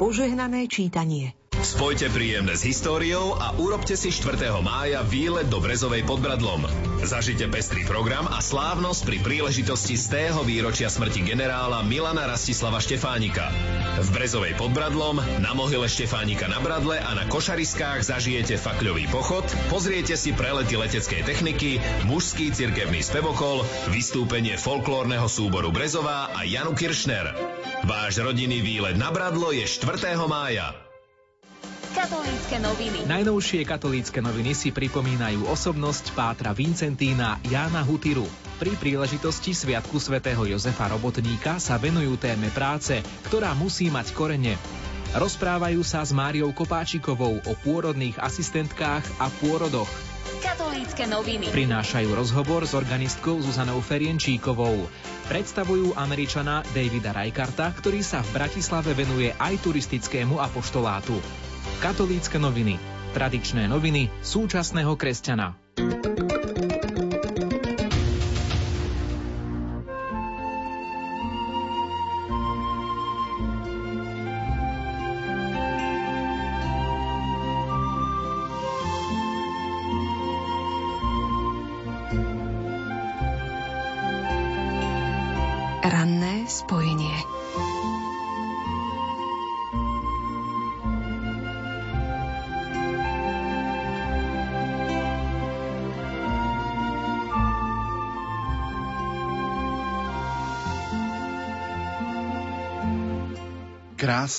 Požehnané čítanie. Spojte príjemné s históriou a urobte si 4. mája výlet do Brezovej pod Bradlom. Zažite pestrý program a slávnosť pri príležitosti z tého výročia smrti generála Milana Rastislava Štefánika. V Brezovej pod Bradlom, na mohyle Štefánika na Bradle a na Košariskách zažijete fakľový pochod, pozriete si prelety leteckej techniky, mužský cirkevný spevokol, vystúpenie folklórneho súboru Brezová a Janu Kiršner. Váš rodinný výlet na Bradlo je 4. mája. Katolícke noviny. Najnovšie katolícke noviny si pripomínajú osobnosť pátra Vincentína Jána Hutiru. Pri príležitosti Sviatku svätého Jozefa Robotníka sa venujú téme práce, ktorá musí mať korene. Rozprávajú sa s Máriou Kopáčikovou o pôrodných asistentkách a pôrodoch. Katolícke noviny. Prinášajú rozhovor s organistkou Zuzanou Ferienčíkovou. Predstavujú Američana Davida Rajkarta, ktorý sa v Bratislave venuje aj turistickému apoštolátu. Katolícke noviny. Tradičné noviny súčasného kresťana.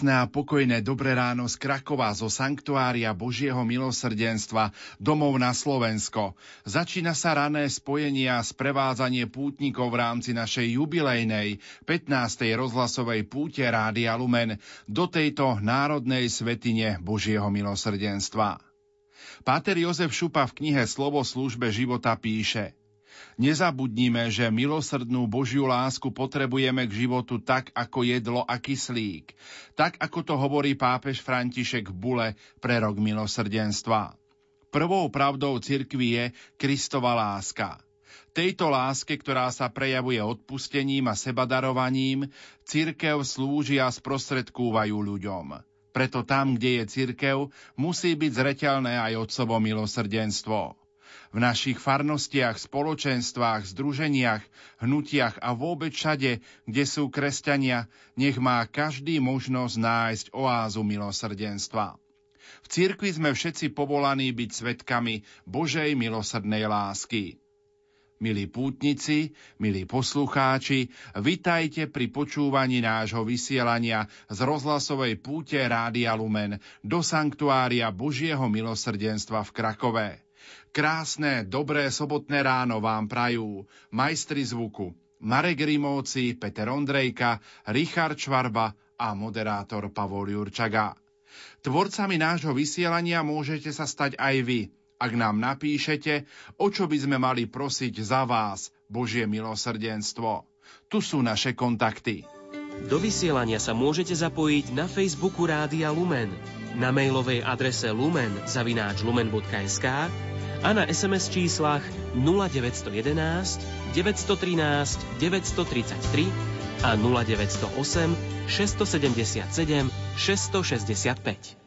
Krásne a pokojné dobré ráno z Krakova zo Sanktuária Božieho milosrdenstva domov na Slovensko. Začína sa rané spojenie a sprevádzanie pútnikov v rámci našej jubilejnej 15. rozhlasovej púte Rádia Lumen do tejto národnej svetine Božieho milosrdenstva. Páter Jozef Šupa v knihe Slovo službe života píše – Nezabudnime, že milosrdnú Božiu lásku potrebujeme k životu tak, ako jedlo a kyslík. Tak, ako to hovorí pápež František bule pre rok milosrdenstva. Prvou pravdou cirkvi je Kristova láska. Tejto láske, ktorá sa prejavuje odpustením a sebadarovaním, cirkev slúži a sprostredkúvajú ľuďom. Preto tam, kde je cirkev, musí byť zreteľné aj otcovo milosrdenstvo. V našich farnostiach, spoločenstvách, združeniach, hnutiach a vôbec všade, kde sú kresťania, nech má každý možnosť nájsť oázu milosrdenstva. V cirkvi sme všetci povolaní byť svetkami Božej milosrdnej lásky. Milí pútnici, milí poslucháči, vitajte pri počúvaní nášho vysielania z rozhlasovej púte Rádia Lumen do Sanktuária Božieho milosrdenstva v Krakove. Krásne, dobré sobotné ráno vám prajú majstri zvuku Marek Rimovci, Peter Ondrejka, Richard Čvarba a moderátor Pavol Jurčaga. Tvorcami nášho vysielania môžete sa stať aj vy, ak nám napíšete, o čo by sme mali prosiť za vás, Božie milosrdenstvo. Tu sú naše kontakty. Do vysielania sa môžete zapojiť na Facebooku Rádia Lumen, na mailovej adrese lumen zavináč lumen.sk a na SMS číslach 0911 913 933 a 0908 677 665.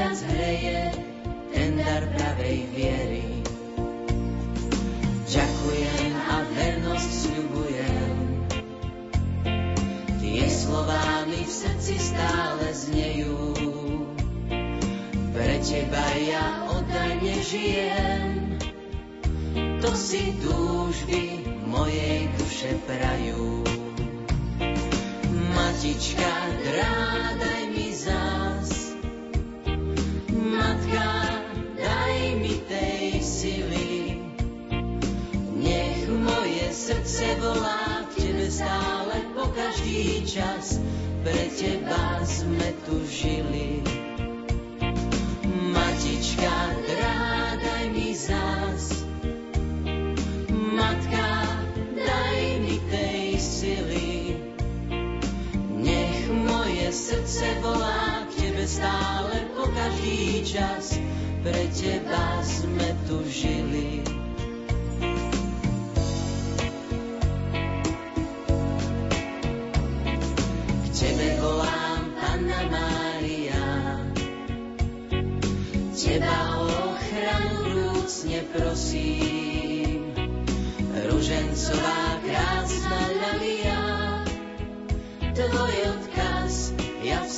najviac hreje ten dar pravej viery. Ďakujem a vernosť sľubujem, tie slová mi v srdci stále znejú pre teba ja oddajne žijem. To si túžby mojej duše prajú. Matička, drádaj mi zás. Srdce volá k tebe stále po každý čas. Pre teba sme tu žili matička, stále po každý čas. Pre teba sme tu žili. K tebe volám, Panna Mária, Teba o ochranu vrúcne prosím. Ružencová krásna ľavia, Tvoj odkaz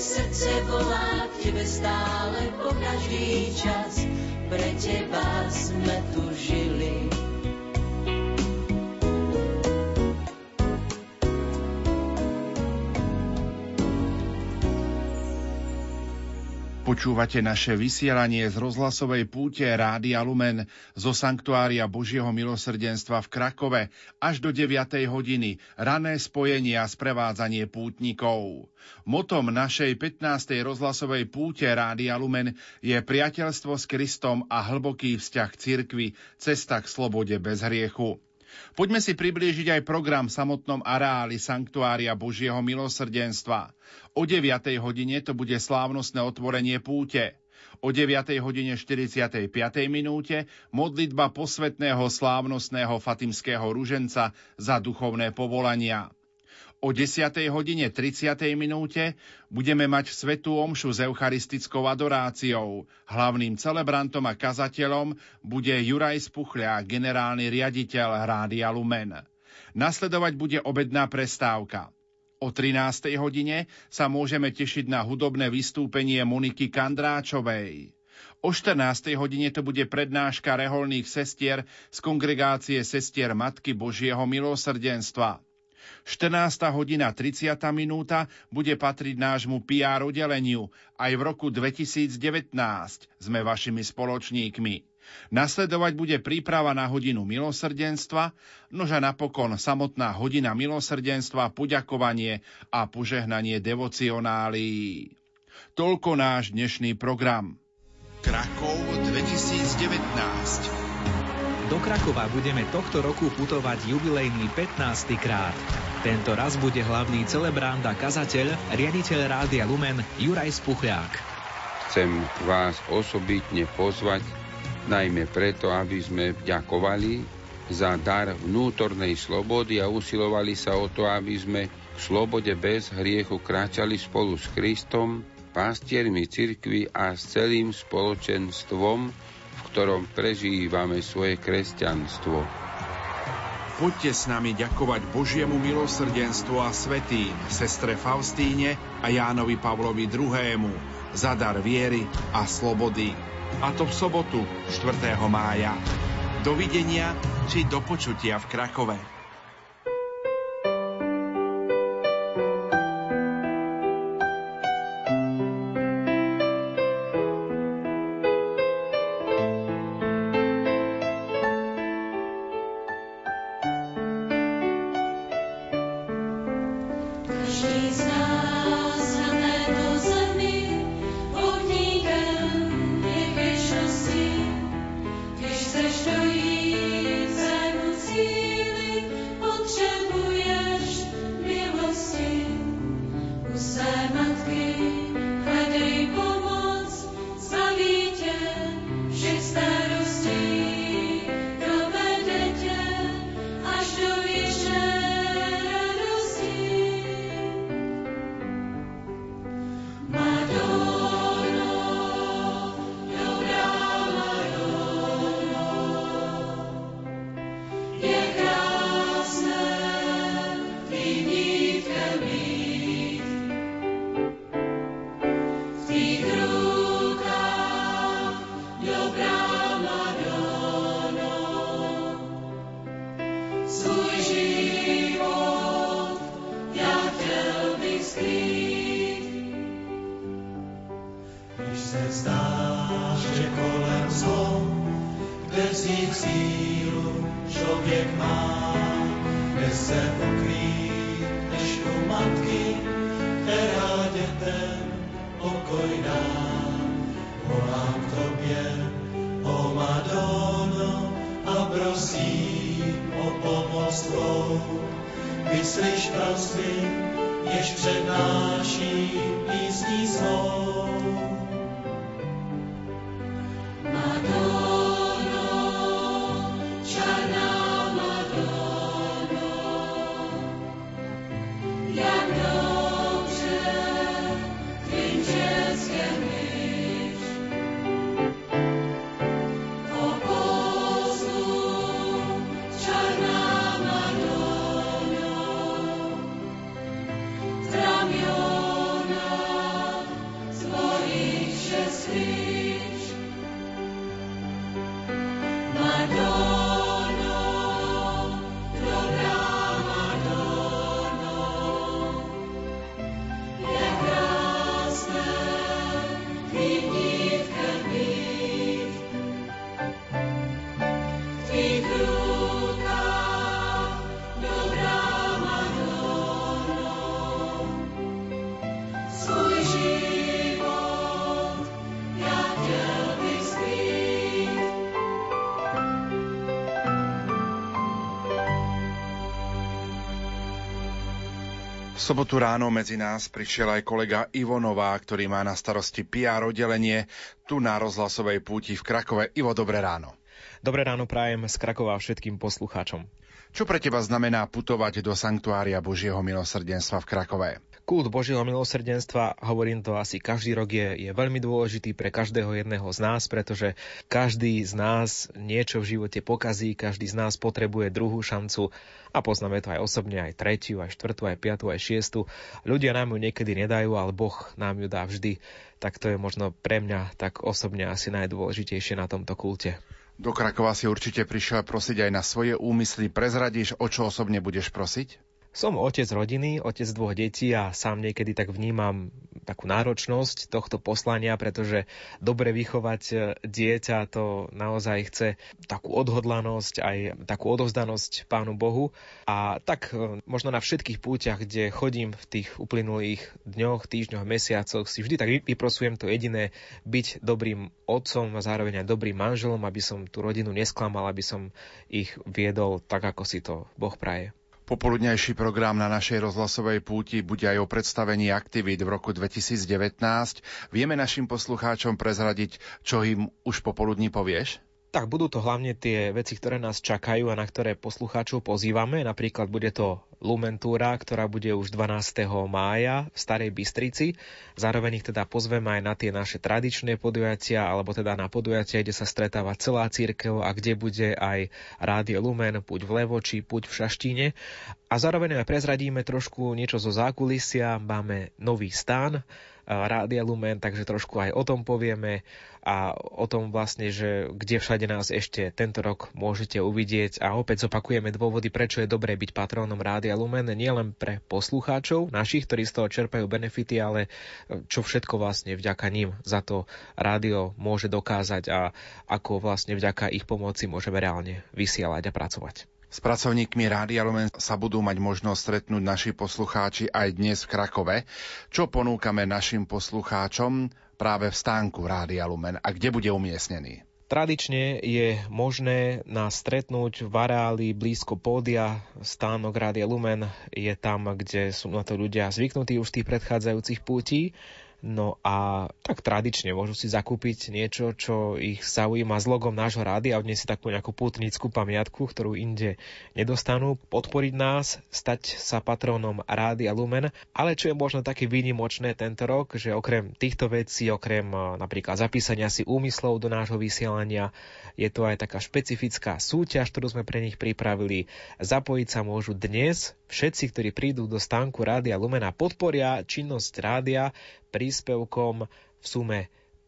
srdce volá k tebe stále po každý čas. Pre teba sme tu žili. Počúvate naše vysielanie z rozhlasovej púte Rádia Lumen zo Sanktuária Božieho milosrdenstva v Krakove až do 9. hodiny rané spojenie a sprevádzanie pútnikov. Motom našej 15. rozhlasovej púte Rádia Lumen je priateľstvo s Kristom a hlboký vzťah cirkvi, cesta k slobode bez hriechu. Poďme si priblížiť aj program v samotnom areáli Sanktuária Božieho milosrdenstva. O 9. hodine to bude slávnostné otvorenie púte. O 9. hodine 45. minúte modlitba posvetného slávnostného fatimského ruženca za duchovné povolania. O 10. hodine 30. minúte budeme mať svetú omšu s eucharistickou adoráciou. Hlavným celebrantom a kazateľom bude Juraj Spuchľa, generálny riaditeľ Rádia Lumen. Nasledovať bude obedná prestávka. O 13. hodine sa môžeme tešiť na hudobné vystúpenie Moniky Kandráčovej. O 14. hodine to bude prednáška reholných sestier z kongregácie sestier Matky Božieho milosrdenstva. 14. hodina 30. minúta bude patriť nášmu PR oddeleniu. Aj v roku 2019 sme vašimi spoločníkmi. Nasledovať bude príprava na hodinu milosrdenstva, nože napokon samotná hodina milosrdenstva, poďakovanie a požehnanie devocionálí. Toľko náš dnešný program. Krakov 2019 do Krakova budeme tohto roku putovať jubilejný 15. krát. Tento raz bude hlavný celebrant a kazateľ, riaditeľ Rádia Lumen Juraj Spuchľák. Chcem vás osobitne pozvať, najmä preto, aby sme vďakovali za dar vnútornej slobody a usilovali sa o to, aby sme v slobode bez hriechu kráčali spolu s Kristom, pastiermi cirkvi a s celým spoločenstvom, ktorom prežívame svoje kresťanstvo. Poďte s nami ďakovať Božiemu milosrdenstvu a svetým, sestre Faustíne a Jánovi Pavlovi II. za dar viery a slobody. A to v sobotu 4. mája. Dovidenia či do počutia v Krakove. Sobotu ráno medzi nás prišiel aj kolega Ivo Nová, ktorý má na starosti PR oddelenie tu na rozhlasovej púti v Krakove. Ivo, dobré ráno. Dobré ráno prajem z Krakova všetkým poslucháčom. Čo pre teba znamená putovať do Sanktuária Božieho milosrdenstva v Krakove? Kult Božieho milosrdenstva, hovorím to asi každý rok, je, je veľmi dôležitý pre každého jedného z nás, pretože každý z nás niečo v živote pokazí, každý z nás potrebuje druhú šancu a poznáme to aj osobne, aj tretiu, aj štvrtú, aj piatu, aj šiestu. Ľudia nám ju niekedy nedajú, ale Boh nám ju dá vždy. Tak to je možno pre mňa tak osobne asi najdôležitejšie na tomto kulte. Do Krakova si určite prišiel prosiť aj na svoje úmysly. Prezradíš, o čo osobne budeš prosiť? Som otec rodiny, otec dvoch detí a sám niekedy tak vnímam takú náročnosť tohto poslania, pretože dobre vychovať e, dieťa to naozaj chce takú odhodlanosť, aj takú odovzdanosť Pánu Bohu. A tak e, možno na všetkých púťach, kde chodím v tých uplynulých dňoch, týždňoch, mesiacoch, si vždy tak vyprosujem to jediné, byť dobrým otcom a zároveň aj dobrým manželom, aby som tú rodinu nesklamal, aby som ich viedol tak, ako si to Boh praje. Popoludnejší program na našej rozhlasovej púti bude aj o predstavení aktivít v roku 2019. Vieme našim poslucháčom prezradiť, čo im už popoludní povieš? Tak budú to hlavne tie veci, ktoré nás čakajú a na ktoré poslucháčov pozývame. Napríklad bude to Lumentúra, ktorá bude už 12. mája v Starej Bystrici. Zároveň ich teda pozveme aj na tie naše tradičné podujatia, alebo teda na podujatia, kde sa stretáva celá církev a kde bude aj Rádio Lumen, Puť v Levoči, Puť v Šaštíne. A zároveň aj prezradíme trošku niečo zo zákulisia. Máme nový stán, Rádia Lumen, takže trošku aj o tom povieme a o tom vlastne, že kde všade nás ešte tento rok môžete uvidieť a opäť zopakujeme dôvody, prečo je dobré byť patrónom Rádia Lumen, nielen pre poslucháčov našich, ktorí z toho čerpajú benefity, ale čo všetko vlastne vďaka ním za to rádio môže dokázať a ako vlastne vďaka ich pomoci môžeme reálne vysielať a pracovať. S pracovníkmi Rádia Lumen sa budú mať možnosť stretnúť naši poslucháči aj dnes v Krakove. Čo ponúkame našim poslucháčom práve v stánku Rádia Lumen a kde bude umiestnený? Tradične je možné nás stretnúť v areáli blízko pódia. Stánok Rádia Lumen je tam, kde sú na to ľudia zvyknutí už z tých predchádzajúcich pútí. No a tak tradične môžu si zakúpiť niečo, čo ich zaujíma s logom nášho rády a odniesť si takú nejakú pútnickú pamiatku, ktorú inde nedostanú, podporiť nás, stať sa patrónom Rády a Lumen, ale čo je možno také výnimočné tento rok, že okrem týchto vecí, okrem napríklad zapísania si úmyslov do nášho vysielania, je to aj taká špecifická súťaž, ktorú sme pre nich pripravili. Zapojiť sa môžu dnes všetci, ktorí prídu do stánku Rádia Lumen a podporia činnosť rádia príspevkom v sume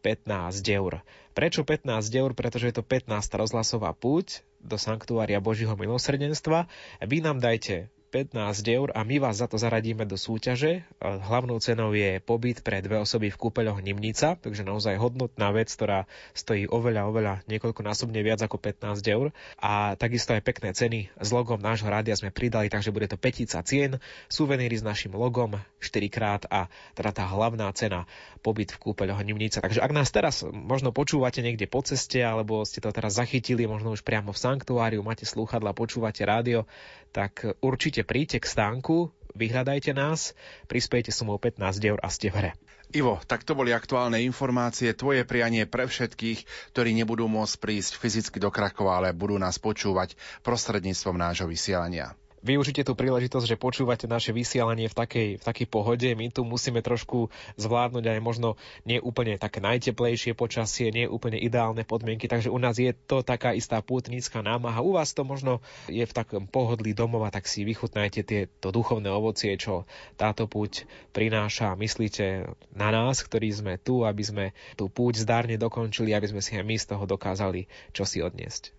15 eur. Prečo 15 eur? Pretože je to 15 rozhlasová púť do Sanktuária Božího milosrdenstva. Vy nám dajte 15 eur a my vás za to zaradíme do súťaže. Hlavnou cenou je pobyt pre dve osoby v kúpeľoch Nimnica, takže naozaj hodnotná vec, ktorá stojí oveľa, oveľa niekoľkonásobne viac ako 15 eur. A takisto aj pekné ceny s logom nášho rádia sme pridali, takže bude to petica cien, suveníry s našim logom 4 krát a teda tá hlavná cena pobyt v kúpeľoch Nimnica. Takže ak nás teraz možno počúvate niekde po ceste, alebo ste to teraz zachytili, možno už priamo v sanktuáriu, máte slúchadla, počúvate rádio, tak určite príďte k stánku, vyhľadajte nás, prispiejte sumou 15 eur a ste v hre. Ivo, tak to boli aktuálne informácie, tvoje prianie pre všetkých, ktorí nebudú môcť prísť fyzicky do Krakova, ale budú nás počúvať prostredníctvom nášho vysielania využite tú príležitosť, že počúvate naše vysielanie v takej, v takej pohode. My tu musíme trošku zvládnuť aj možno nie úplne také najteplejšie počasie, nie úplne ideálne podmienky, takže u nás je to taká istá pútnická námaha. U vás to možno je v takom pohodlí domova, tak si vychutnajte tieto duchovné ovocie, čo táto púť prináša. Myslíte na nás, ktorí sme tu, aby sme tú púť zdárne dokončili, aby sme si aj my z toho dokázali čo si odniesť.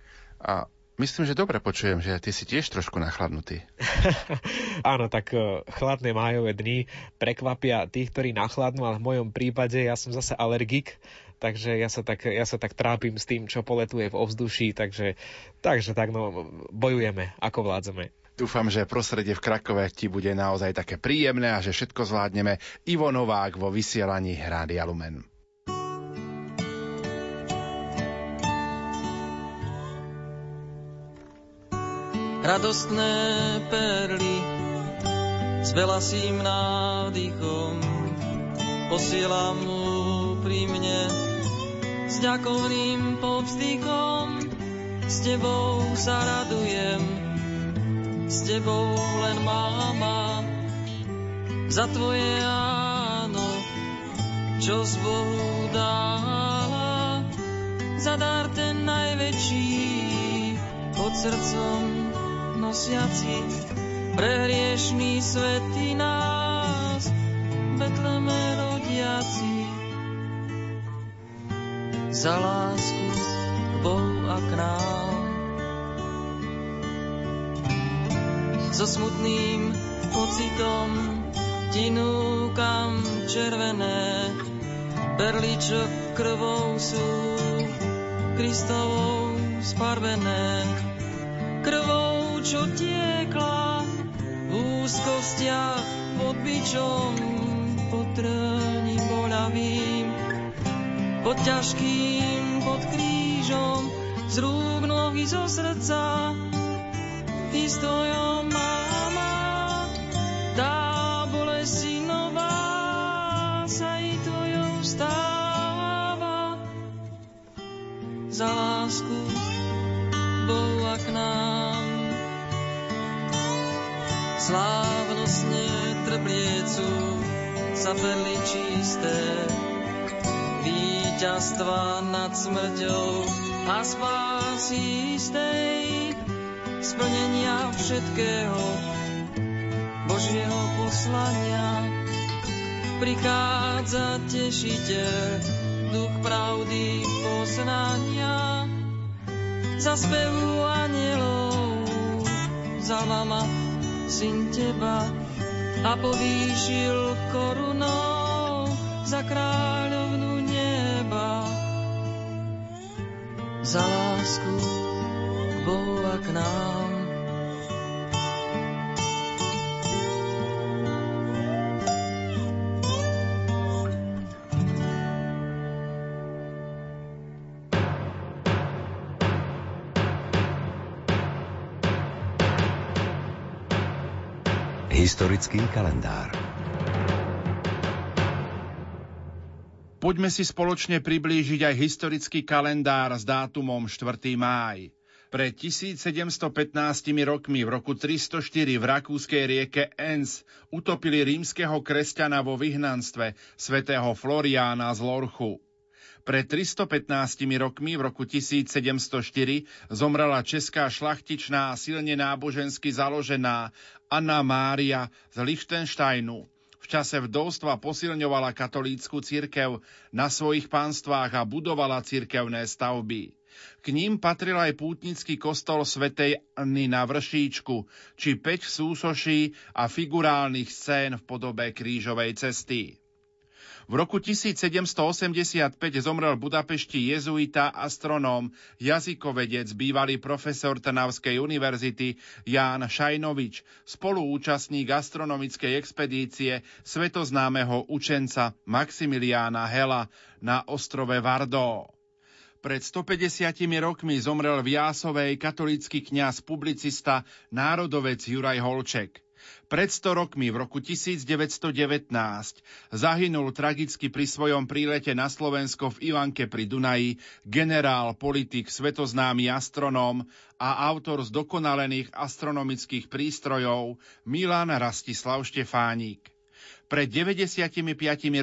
A Myslím, že dobre počujem, že ty si tiež trošku nachladnutý. Áno, tak e, chladné májové dni prekvapia tých, ktorí nachladnú, ale v mojom prípade ja som zase alergik, takže ja sa tak, ja sa tak trápim s tým, čo poletuje v ovzduší, takže, takže tak no, bojujeme, ako vládzeme. Dúfam, že prostredie v Krakove ti bude naozaj také príjemné a že všetko zvládneme. Ivo Novák vo vysielaní Rádia Lumen. Radostné perly s velasým nádychom. Posielam mu pri mne s ďakovným povzdychom. S tebou sa radujem s tebou len máma za tvoje áno čo z Bohu dála za dar ten najväčší pod srdcom nosiaci pre hriešný svety nás, Betleme rodiaci. Za lásku k Bohu a k nám. So smutným pocitom ti núkam červené, perly, čo krvou sú Kristovou sparvené. Krvou čo tiekla v úzkostiach pod bičom, pod trním boľavým, pod ťažkým, pod krížom, z rúk nohy zo srdca, ty stojom máma, tá bolesti nová sa i tvojou stáva. Za lásku Bohu a k nám slávnostne trbliecú sa perly čisté, víťazstva nad smrťou a spásy istej, splnenia všetkého Božieho poslania. prichádza tešiteľ, duch pravdy poznania. Za spevu anielov, za mama, syn teba a povýšil korunou za kráľovnu neba. Za lásku k Bohu a k nám Historický kalendár Poďme si spoločne priblížiť aj historický kalendár s dátumom 4. máj. Pred 1715 rokmi v roku 304 v rakúskej rieke Enns utopili rímskeho kresťana vo vyhnanstve svätého Floriána z Lorchu. Pred 315 rokmi v roku 1704 zomrela česká šlachtičná a silne nábožensky založená Anna Mária z Lichtensteinu. V čase vdovstva posilňovala katolícku cirkev na svojich pánstvách a budovala cirkevné stavby. K ním patril aj pútnický kostol svätej Anny na Vršíčku, či päť súsoší a figurálnych scén v podobe krížovej cesty. V roku 1785 zomrel v Budapešti jezuita, astronóm, jazykovedec, bývalý profesor Trnavskej univerzity Ján Šajnovič, spoluúčastník astronomickej expedície svetoznámeho učenca Maximiliána Hela na ostrove Vardo. Pred 150 rokmi zomrel v Jásovej katolícky kňaz, publicista, národovec Juraj Holček. Pred 100 rokmi, v roku 1919, zahynul tragicky pri svojom prílete na Slovensko v Ivanke pri Dunaji generál, politik, svetoznámy astronóm a autor zdokonalených astronomických prístrojov Milan Rastislav Štefánik. Pred 95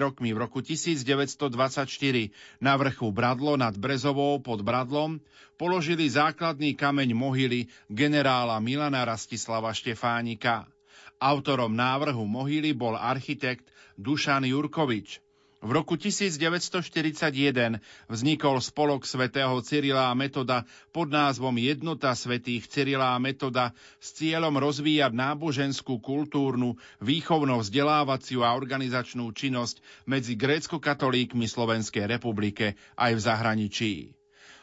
rokmi v roku 1924 na vrchu Bradlo nad Brezovou pod Bradlom položili základný kameň mohyly generála Milana Rastislava Štefánika. Autorom návrhu mohyly bol architekt Dušan Jurkovič. V roku 1941 vznikol spolok svätého Cyrila a Metoda pod názvom Jednota svätých Cyrila a Metoda s cieľom rozvíjať náboženskú, kultúrnu, výchovno-vzdelávaciu a organizačnú činnosť medzi grécko-katolíkmi Slovenskej republike aj v zahraničí.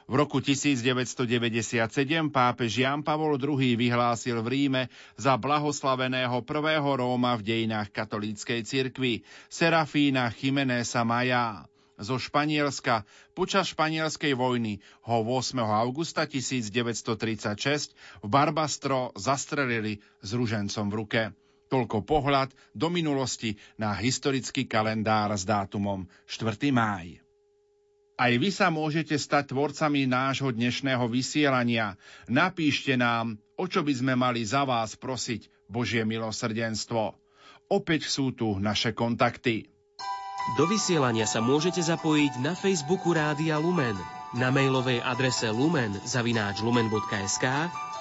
V roku 1997 pápež Jan Pavol II vyhlásil v Ríme za blahoslaveného prvého Róma v dejinách katolíckej cirkvi, Serafína Chimenesa Maja zo Španielska počas španielskej vojny ho 8. augusta 1936 v Barbastro zastrelili s ružencom v ruke. Toľko pohľad do minulosti na historický kalendár s dátumom 4. máj. Aj vy sa môžete stať tvorcami nášho dnešného vysielania. Napíšte nám, o čo by sme mali za vás prosiť Božie milosrdenstvo. Opäť sú tu naše kontakty. Do vysielania sa môžete zapojiť na Facebooku Rádia Lumen, na mailovej adrese lumen zavináč lumen.sk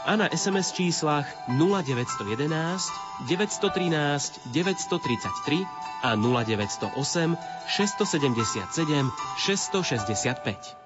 a na SMS číslach 0911 913 933 a 0908 677 665.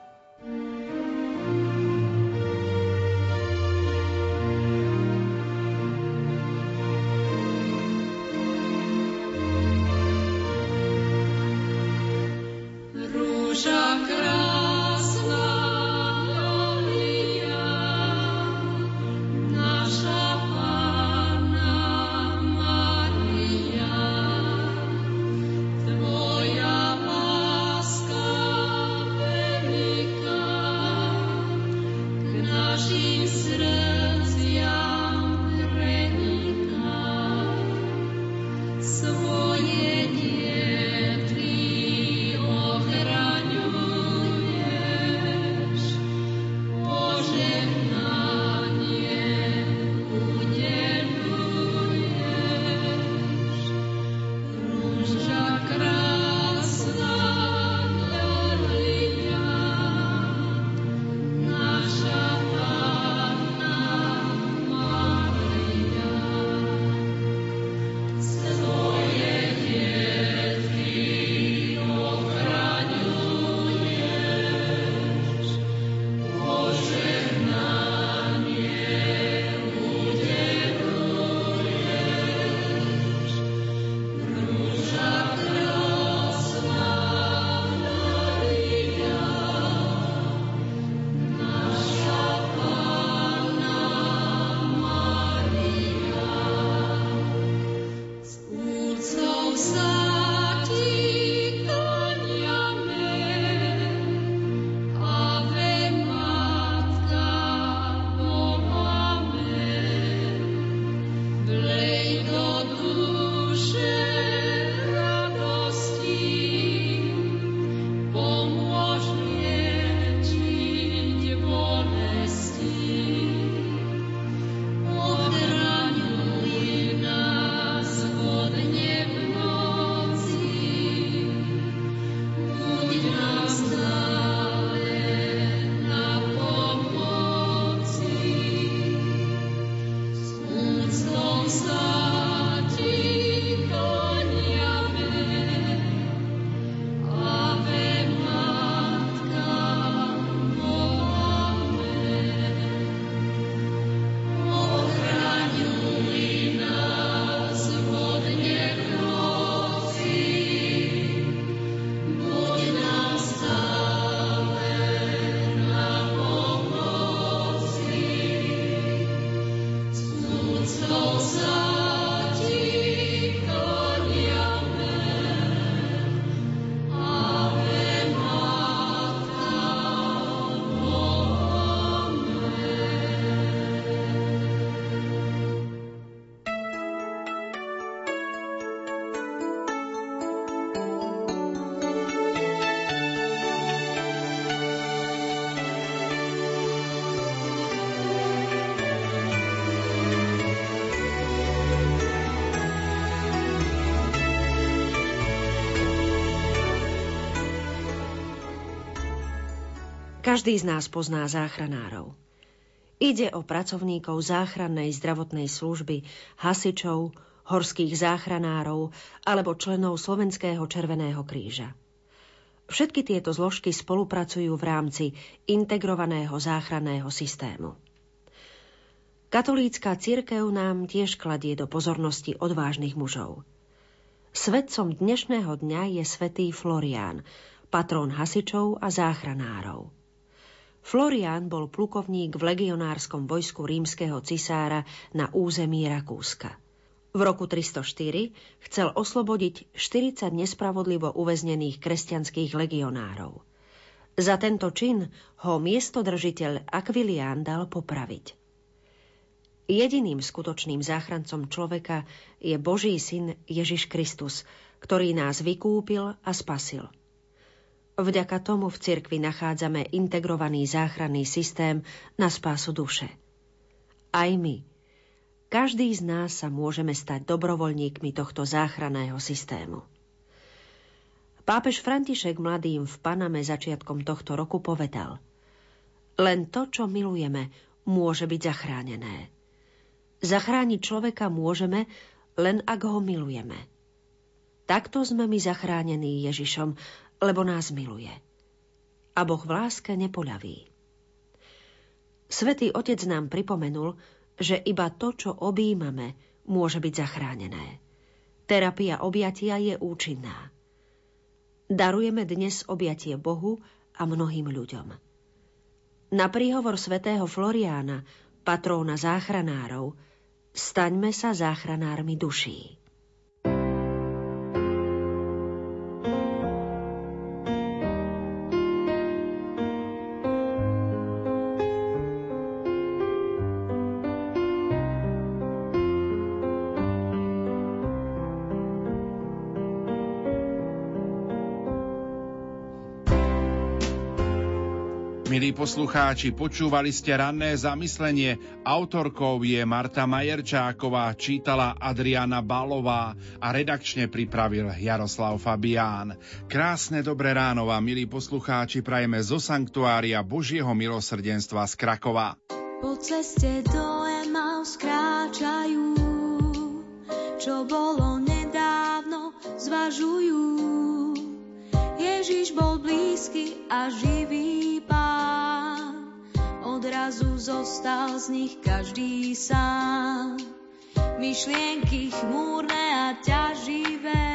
Každý z nás pozná záchranárov. Ide o pracovníkov záchrannej zdravotnej služby, hasičov, horských záchranárov alebo členov Slovenského Červeného kríža. Všetky tieto zložky spolupracujú v rámci integrovaného záchranného systému. Katolícka církev nám tiež kladie do pozornosti odvážnych mužov. Svetcom dnešného dňa je svätý Florián, patrón hasičov a záchranárov. Florian bol plukovník v legionárskom vojsku rímskeho cisára na území Rakúska. V roku 304 chcel oslobodiť 40 nespravodlivo uväznených kresťanských legionárov. Za tento čin ho miestodržiteľ Aquilián dal popraviť. Jediným skutočným záchrancom človeka je Boží syn Ježiš Kristus, ktorý nás vykúpil a spasil – Vďaka tomu v cirkvi nachádzame integrovaný záchranný systém na spásu duše. Aj my, každý z nás sa môžeme stať dobrovoľníkmi tohto záchranného systému. Pápež František mladým v Paname začiatkom tohto roku povedal Len to, čo milujeme, môže byť zachránené. Zachrániť človeka môžeme, len ak ho milujeme. Takto sme my zachránení Ježišom lebo nás miluje. A Boh v láske nepoľaví. Svetý Otec nám pripomenul, že iba to, čo objímame, môže byť zachránené. Terapia objatia je účinná. Darujeme dnes objatie Bohu a mnohým ľuďom. Na príhovor svätého Floriána, patróna záchranárov, staňme sa záchranármi duší. Milí poslucháči, počúvali ste ranné zamyslenie. Autorkou je Marta Majerčáková, čítala Adriana Balová a redakčne pripravil Jaroslav Fabián. Krásne dobré ráno vám, milí poslucháči, prajeme zo Sanktuária Božieho milosrdenstva z Krakova. Po ceste do Emaus kráčajú, čo bolo nedávno, zvažujú. Ježiš bol blízky a živý odrazu zostal z nich každý sám. Myšlienky chmúrne a ťaživé,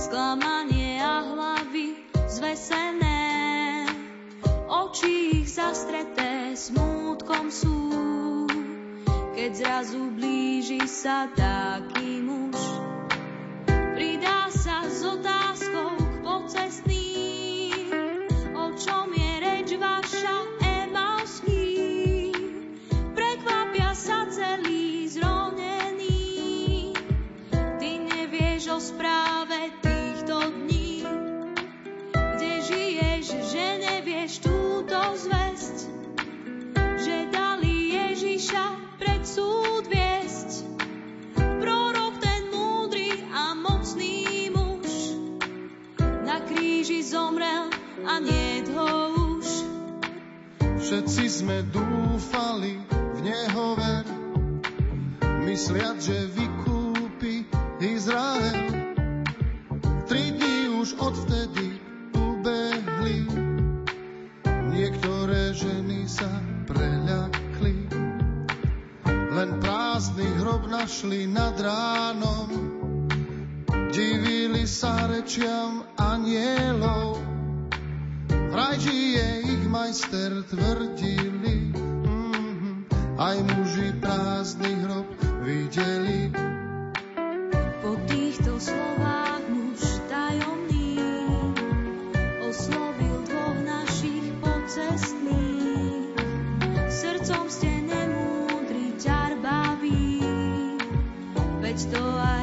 sklamanie a hlavy zvesené, oči ich zastreté smútkom sú, keď zrazu blíži sa taký muž. Pridá sa s otázkou túto zväzť, že dali Ježiša pred súd zomrel a nie ho už. Všetci sme dúfali v Neho ver, mysliať, že vykúpi Izrael. Tri dní už odvtedy ubehli, niektoré ženy sa preľakli. Len prázdny hrob našli nad ránom, divili sa rečiam anielov. Vraj žije ich majster tvrdili, mm-hmm, aj muži prázdny hrob videli. Po týchto slovách veď to aj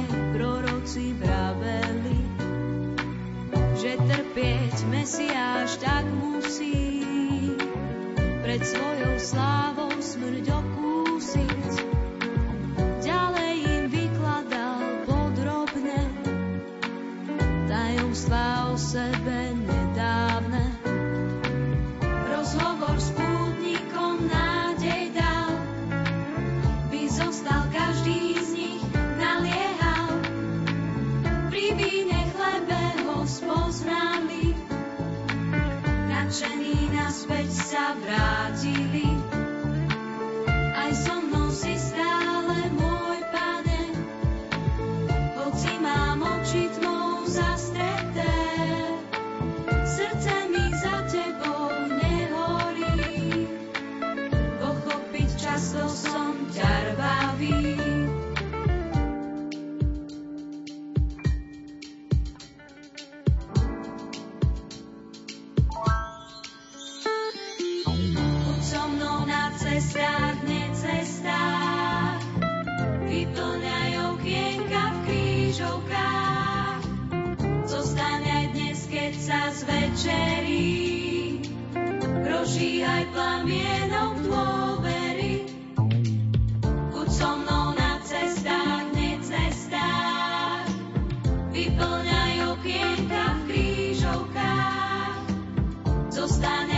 trpieť Mesiáš tak musí. Pred svojou slávou smrť späť sa vrátili. Zvečerí, rozžíhaj plamienom dôvery. Buď so mnou na cestách, necestách, vyplňaj okienka v krížovkách. Zostaň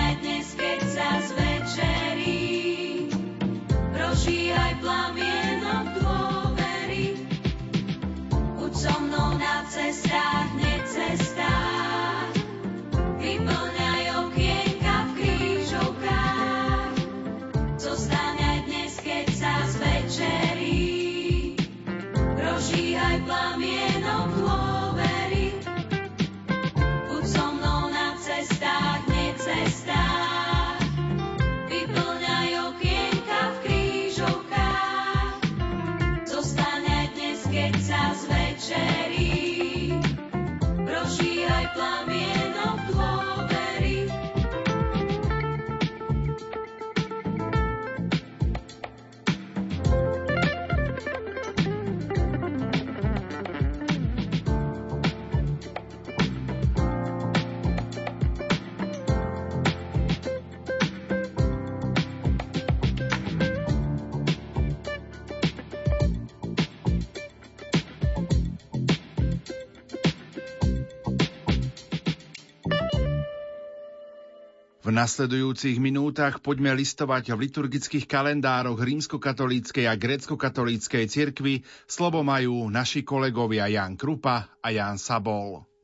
nasledujúcich minútach poďme listovať v liturgických kalendároch rímskokatolíckej a grécko-katolíckej cirkvi. Slovo majú naši kolegovia Jan Krupa a Jan Sabol.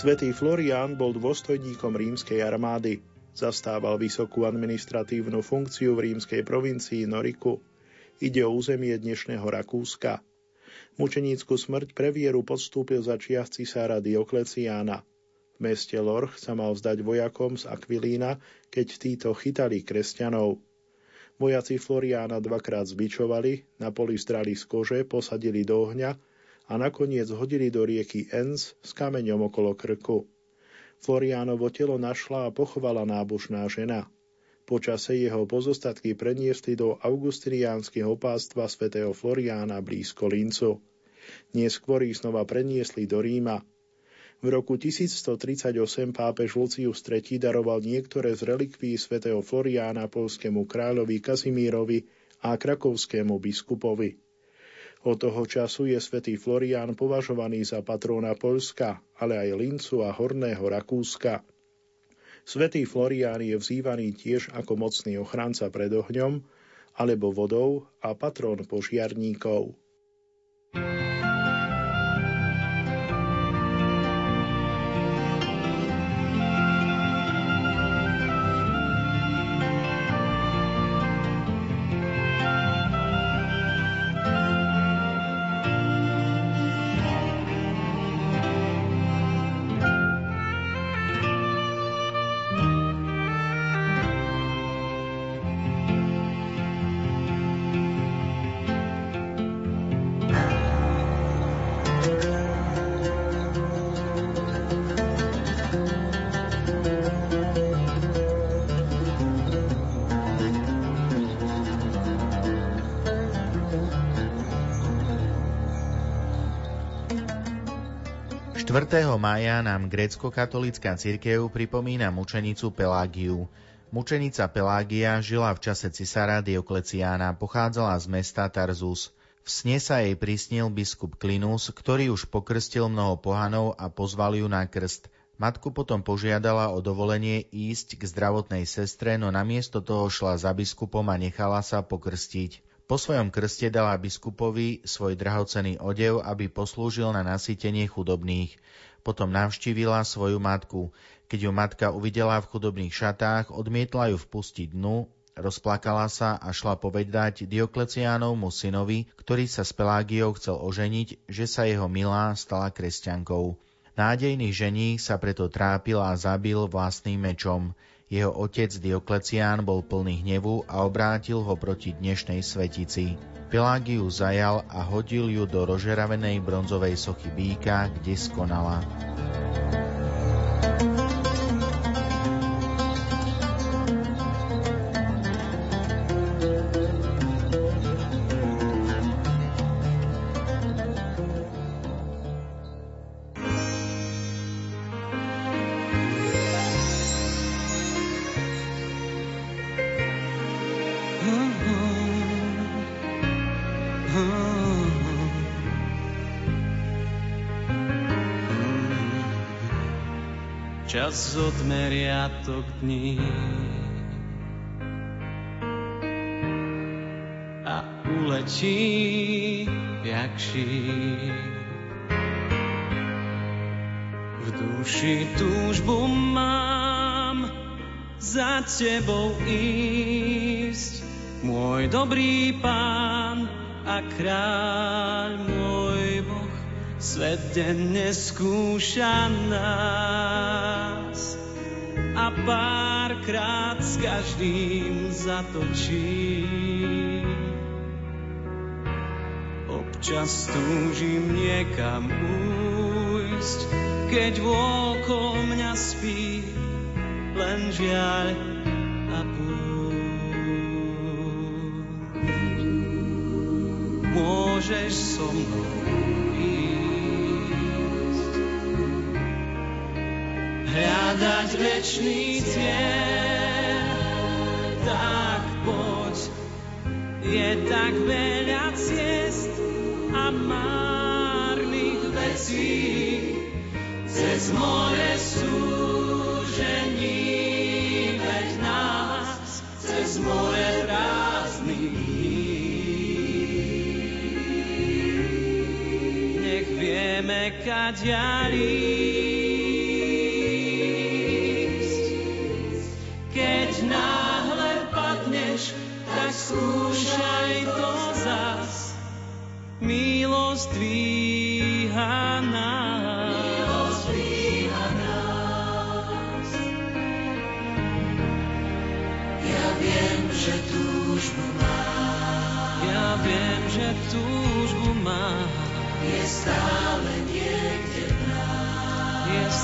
Svetý Florián bol dôstojníkom rímskej armády. Zastával vysokú administratívnu funkciu v rímskej provincii Noriku. Ide o územie dnešného Rakúska. Mučenícku smrť pre vieru podstúpil za čiach cisára Diokleciána. V meste Lorch sa mal vzdať vojakom z Aquilína, keď títo chytali kresťanov. Vojaci Floriána dvakrát zbičovali, na poli zdrali z kože, posadili do ohňa a nakoniec hodili do rieky Enz s kameňom okolo krku. Floriánovo telo našla a pochovala nábožná žena. Počase jeho pozostatky preniesli do augustiniánskeho opástva svätého Floriána blízko Lincu. Neskôr ich znova preniesli do Ríma. V roku 1138 pápež Lucius III daroval niektoré z relikví svätého Floriána polskému kráľovi Kazimírovi a krakovskému biskupovi. Od toho času je svätý Florián považovaný za patróna Polska, ale aj Lincu a Horného Rakúska. Svetý Florián je vzývaný tiež ako mocný ochranca pred ohňom alebo vodou a patrón požiarníkov. Mája nám grécko-katolická cirkev pripomína mučenicu Pelágiu. Mučenica Pelágia žila v čase cisára Diokleciána, pochádzala z mesta Tarzus. V sne sa jej prisnil biskup Klinus, ktorý už pokrstil mnoho pohanov a pozval ju na krst. Matku potom požiadala o dovolenie ísť k zdravotnej sestre, no namiesto toho šla za biskupom a nechala sa pokrstiť. Po svojom krste dala biskupovi svoj drahocený odev, aby poslúžil na nasýtenie chudobných. Potom navštívila svoju matku. Keď ju matka uvidela v chudobných šatách, odmietla ju vpustiť dnu, rozplakala sa a šla povedať Diokleciánovmu synovi, ktorý sa s Pelágiou chcel oženiť, že sa jeho milá stala kresťankou. Nádejný žení sa preto trápil a zabil vlastným mečom. Jeho otec Dioklecián bol plný hnevu a obrátil ho proti dnešnej svetici. Pelágiu zajal a hodil ju do rožeravenej bronzovej sochy býka, kde skonala. Čas odmeriatok dní. A uletí jak šíp. V duši túžbu mám za tebou ísť, môj dobrý pán a kráľ môj svet denne skúša nás a párkrát s každým zatočí. Občas túžim niekam ujsť, keď vôkol mňa spí len žiaľ a Môžeš so mnou hľadať večný cieľ, tak poď, je tak veľa ciest a márnych vecí, cez more súžení, veď nás cez more prázdnych. Nech vieme, kadia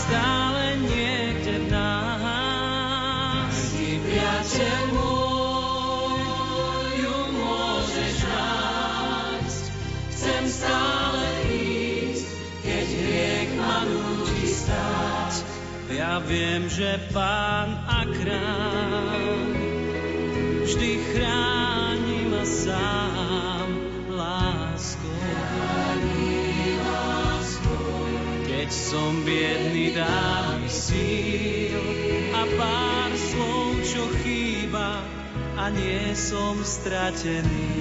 stále niekde v nás. Ty priateľ môj, ju môžeš nájsť. Chcem stále ísť, keď hriech ma núti stáť. Ja viem, že pán nie som stratený.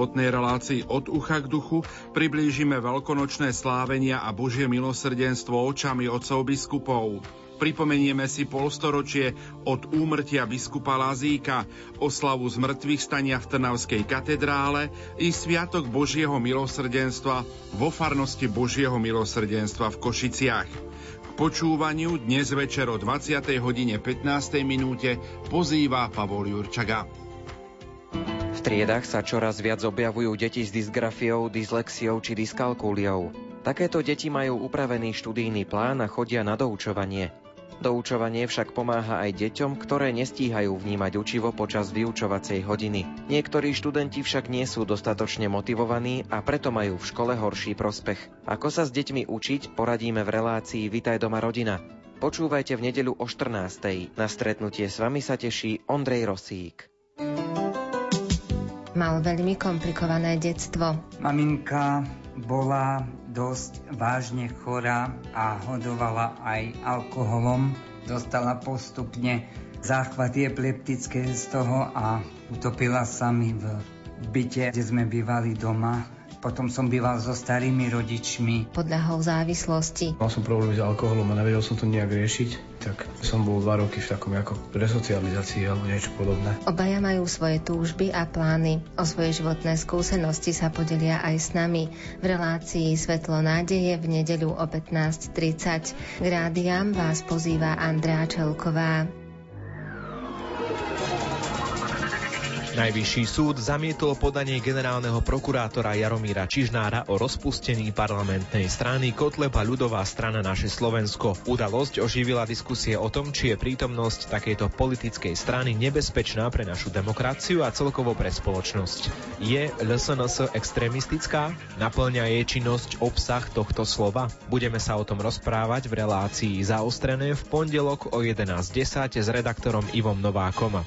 Sobotnej relácii od ucha k duchu priblížime veľkonočné slávenia a Božie milosrdenstvo očami otcov biskupov. Pripomenieme si polstoročie od úmrtia biskupa Lazíka, oslavu zmrtvých stania v Trnavskej katedrále i Sviatok Božieho milosrdenstva vo farnosti Božieho milosrdenstva v Košiciach. K počúvaniu dnes večer o 20. hodine 15. minúte pozýva Pavol Jurčaga. V triedách sa čoraz viac objavujú deti s dysgrafiou, dyslexiou či dyskalkúliou. Takéto deti majú upravený študijný plán a chodia na doučovanie. Doučovanie však pomáha aj deťom, ktoré nestíhajú vnímať učivo počas vyučovacej hodiny. Niektorí študenti však nie sú dostatočne motivovaní a preto majú v škole horší prospech. Ako sa s deťmi učiť, poradíme v relácii Vitaj doma rodina. Počúvajte v nedeľu o 14. Na stretnutie s vami sa teší Ondrej Rosík. Mal veľmi komplikované detstvo. Maminka bola dosť vážne chorá a hodovala aj alkoholom. Dostala postupne záchvaty epileptické z toho a utopila sa mi v byte, kde sme bývali doma potom som býval so starými rodičmi. Podľahol závislosti. Mal som problém s alkoholom a nevedel som to nejak riešiť, tak som bol dva roky v takom ako resocializácii alebo niečo podobné. Obaja majú svoje túžby a plány. O svoje životné skúsenosti sa podelia aj s nami v relácii Svetlo nádeje v nedeľu o 15.30. K rádiám vás pozýva Andrá Čelková. Najvyšší súd zamietol podanie generálneho prokurátora Jaromíra Čižnára o rozpustení parlamentnej strany Kotleba ľudová strana naše Slovensko. Udalosť oživila diskusie o tom, či je prítomnosť takejto politickej strany nebezpečná pre našu demokraciu a celkovo pre spoločnosť. Je LSNS extrémistická? Naplňa jej činnosť obsah tohto slova? Budeme sa o tom rozprávať v relácii zaostrené v pondelok o 11.10 s redaktorom Ivom Novákom.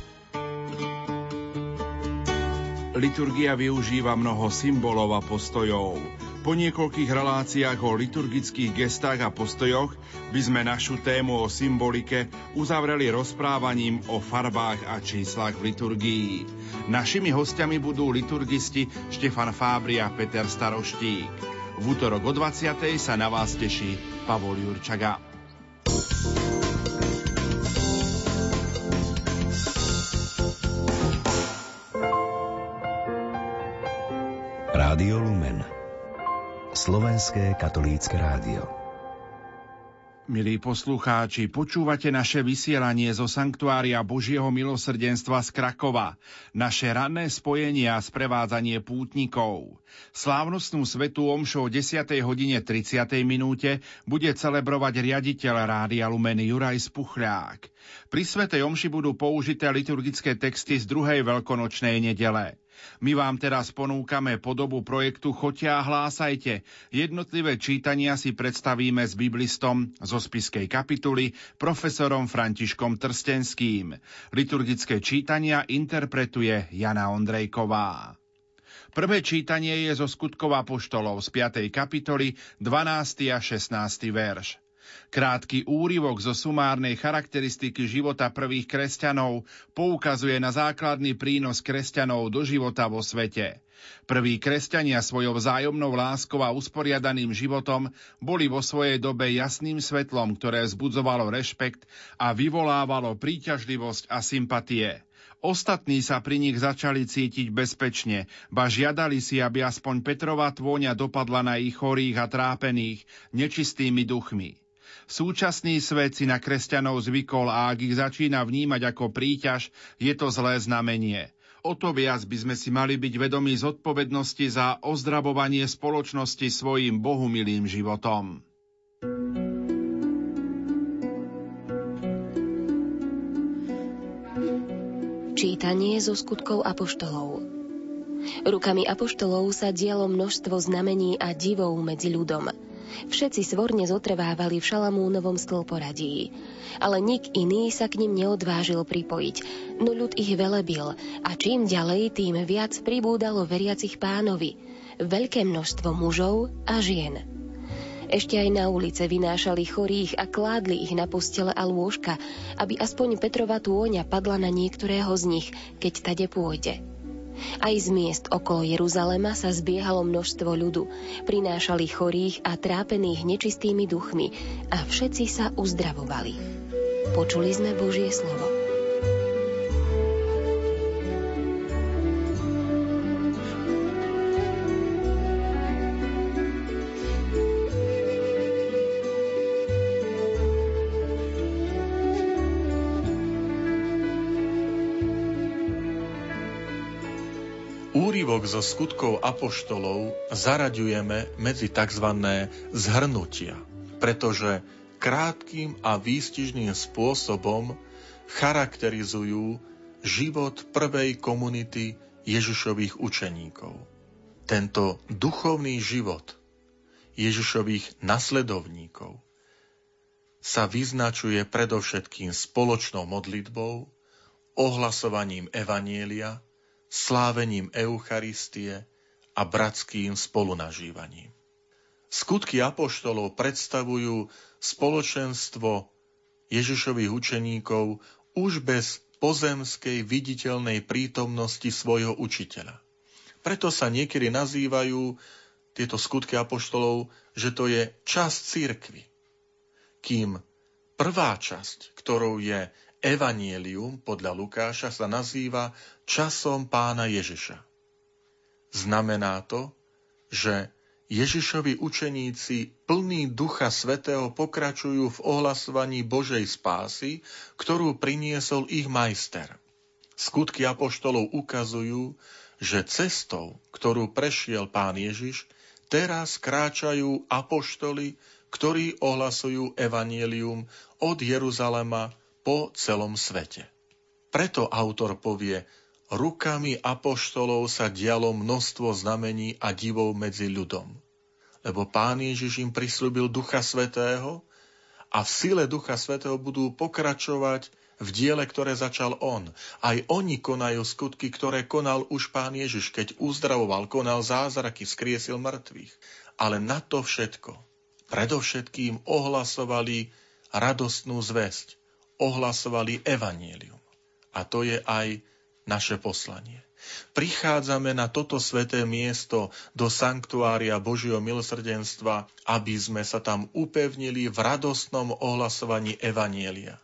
Liturgia využíva mnoho symbolov a postojov. Po niekoľkých reláciách o liturgických gestách a postojoch by sme našu tému o symbolike uzavreli rozprávaním o farbách a číslach v liturgii. Našimi hostiami budú liturgisti Štefan Fábri a Peter Staroštík. V útorok o 20. sa na vás teší Pavol Jurčaga. Rádio Lumen. Slovenské katolícke rádio. Milí poslucháči, počúvate naše vysielanie zo Sanktuária Božieho milosrdenstva z Krakova, naše ranné spojenie a sprevádzanie pútnikov. Slávnostnú svetú omšu o 10. hodine 30. minúte bude celebrovať riaditeľ Rádia Lumen Juraj Spuchľák. Pri svetej omši budú použité liturgické texty z druhej veľkonočnej nedele. My vám teraz ponúkame podobu projektu Chotia a hlásajte. Jednotlivé čítania si predstavíme s biblistom zo spiskej kapituly profesorom Františkom Trstenským. Liturgické čítania interpretuje Jana Ondrejková. Prvé čítanie je zo skutkov apoštolov z 5. kapitoly 12. a 16. verš. Krátky úryvok zo sumárnej charakteristiky života prvých kresťanov poukazuje na základný prínos kresťanov do života vo svete. Prví kresťania svojou vzájomnou láskou a usporiadaným životom boli vo svojej dobe jasným svetlom, ktoré zbudzovalo rešpekt a vyvolávalo príťažlivosť a sympatie. Ostatní sa pri nich začali cítiť bezpečne, ba žiadali si, aby aspoň Petrova tvôňa dopadla na ich chorých a trápených, nečistými duchmi. Súčasný svet si na kresťanov zvykol a ak ich začína vnímať ako príťaž, je to zlé znamenie. O to viac by sme si mali byť vedomí zodpovednosti za ozdravovanie spoločnosti svojim bohumilým životom. Čítanie zo skutkov apoštolov Rukami apoštolov sa dialo množstvo znamení a divov medzi ľudom – Všetci svorne zotrvávali v Šalamúnovom stĺporadí. Ale nik iný sa k ním neodvážil pripojiť, no ľud ich velebil a čím ďalej, tým viac pribúdalo veriacich pánovi. Veľké množstvo mužov a žien. Ešte aj na ulice vynášali chorých a kládli ich na postele a lôžka, aby aspoň Petrova tôňa padla na niektorého z nich, keď tade pôjde. Aj z miest okolo Jeruzalema sa zbiehalo množstvo ľudu. Prinášali chorých a trápených nečistými duchmi a všetci sa uzdravovali. Počuli sme Božie slovo. Úryvok zo skutkov apoštolov zaraďujeme medzi tzv. zhrnutia, pretože krátkým a výstižným spôsobom charakterizujú život prvej komunity Ježišových učeníkov. Tento duchovný život Ježišových nasledovníkov sa vyznačuje predovšetkým spoločnou modlitbou, ohlasovaním Evanielia, slávením Eucharistie a bratským spolunažívaním. Skutky apoštolov predstavujú spoločenstvo Ježišových učeníkov už bez pozemskej viditeľnej prítomnosti svojho učiteľa. Preto sa niekedy nazývajú tieto skutky apoštolov, že to je časť církvy. Kým prvá časť, ktorou je Evanielium podľa Lukáša sa nazýva časom pána Ježiša. Znamená to, že Ježišovi učeníci plní Ducha Svetého pokračujú v ohlasovaní Božej spásy, ktorú priniesol ich majster. Skutky apoštolov ukazujú, že cestou, ktorú prešiel pán Ježiš, teraz kráčajú apoštoli, ktorí ohlasujú evanielium od Jeruzalema po celom svete. Preto autor povie, rukami apoštolov sa dialo množstvo znamení a divov medzi ľudom. Lebo pán Ježiš im prislúbil Ducha Svetého a v sile Ducha Svetého budú pokračovať v diele, ktoré začal on. Aj oni konajú skutky, ktoré konal už pán Ježiš, keď uzdravoval, konal zázraky, skriesil mŕtvych. Ale na to všetko, predovšetkým ohlasovali radostnú zväzť, ohlasovali evanielium. A to je aj naše poslanie. Prichádzame na toto sveté miesto do sanktuária Božieho milosrdenstva, aby sme sa tam upevnili v radostnom ohlasovaní Evanielia.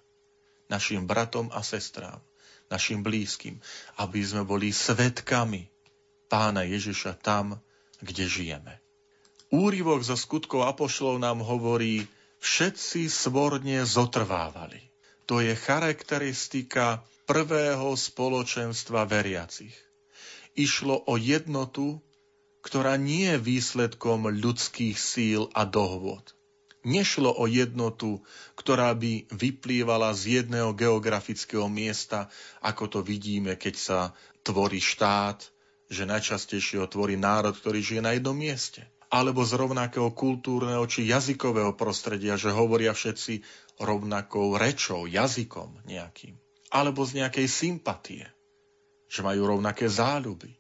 Našim bratom a sestrám, našim blízkym, aby sme boli svetkami pána Ježiša tam, kde žijeme. Úrivok zo skutkov Apošlov nám hovorí, všetci svorne zotrvávali. To je charakteristika prvého spoločenstva veriacich. Išlo o jednotu, ktorá nie je výsledkom ľudských síl a dohôd. Nešlo o jednotu, ktorá by vyplývala z jedného geografického miesta, ako to vidíme, keď sa tvorí štát, že najčastejšie ho tvorí národ, ktorý žije na jednom mieste alebo z rovnakého kultúrneho či jazykového prostredia, že hovoria všetci rovnakou rečou, jazykom nejakým. Alebo z nejakej sympatie, že majú rovnaké záľuby.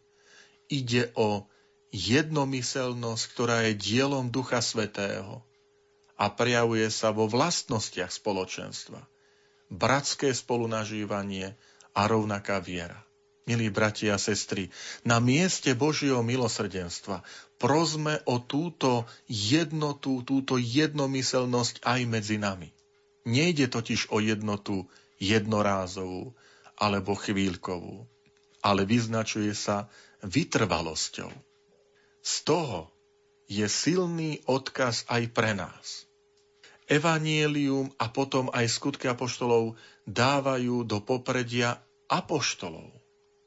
Ide o jednomyselnosť, ktorá je dielom Ducha Svetého a prejavuje sa vo vlastnostiach spoločenstva. Bratské spolunažívanie a rovnaká viera. Milí bratia a sestry, na mieste Božieho milosrdenstva prosme o túto jednotu, túto jednomyselnosť aj medzi nami. Nejde totiž o jednotu jednorázovú alebo chvíľkovú, ale vyznačuje sa vytrvalosťou. Z toho je silný odkaz aj pre nás. Evangelium a potom aj skutky apoštolov dávajú do popredia apoštolov.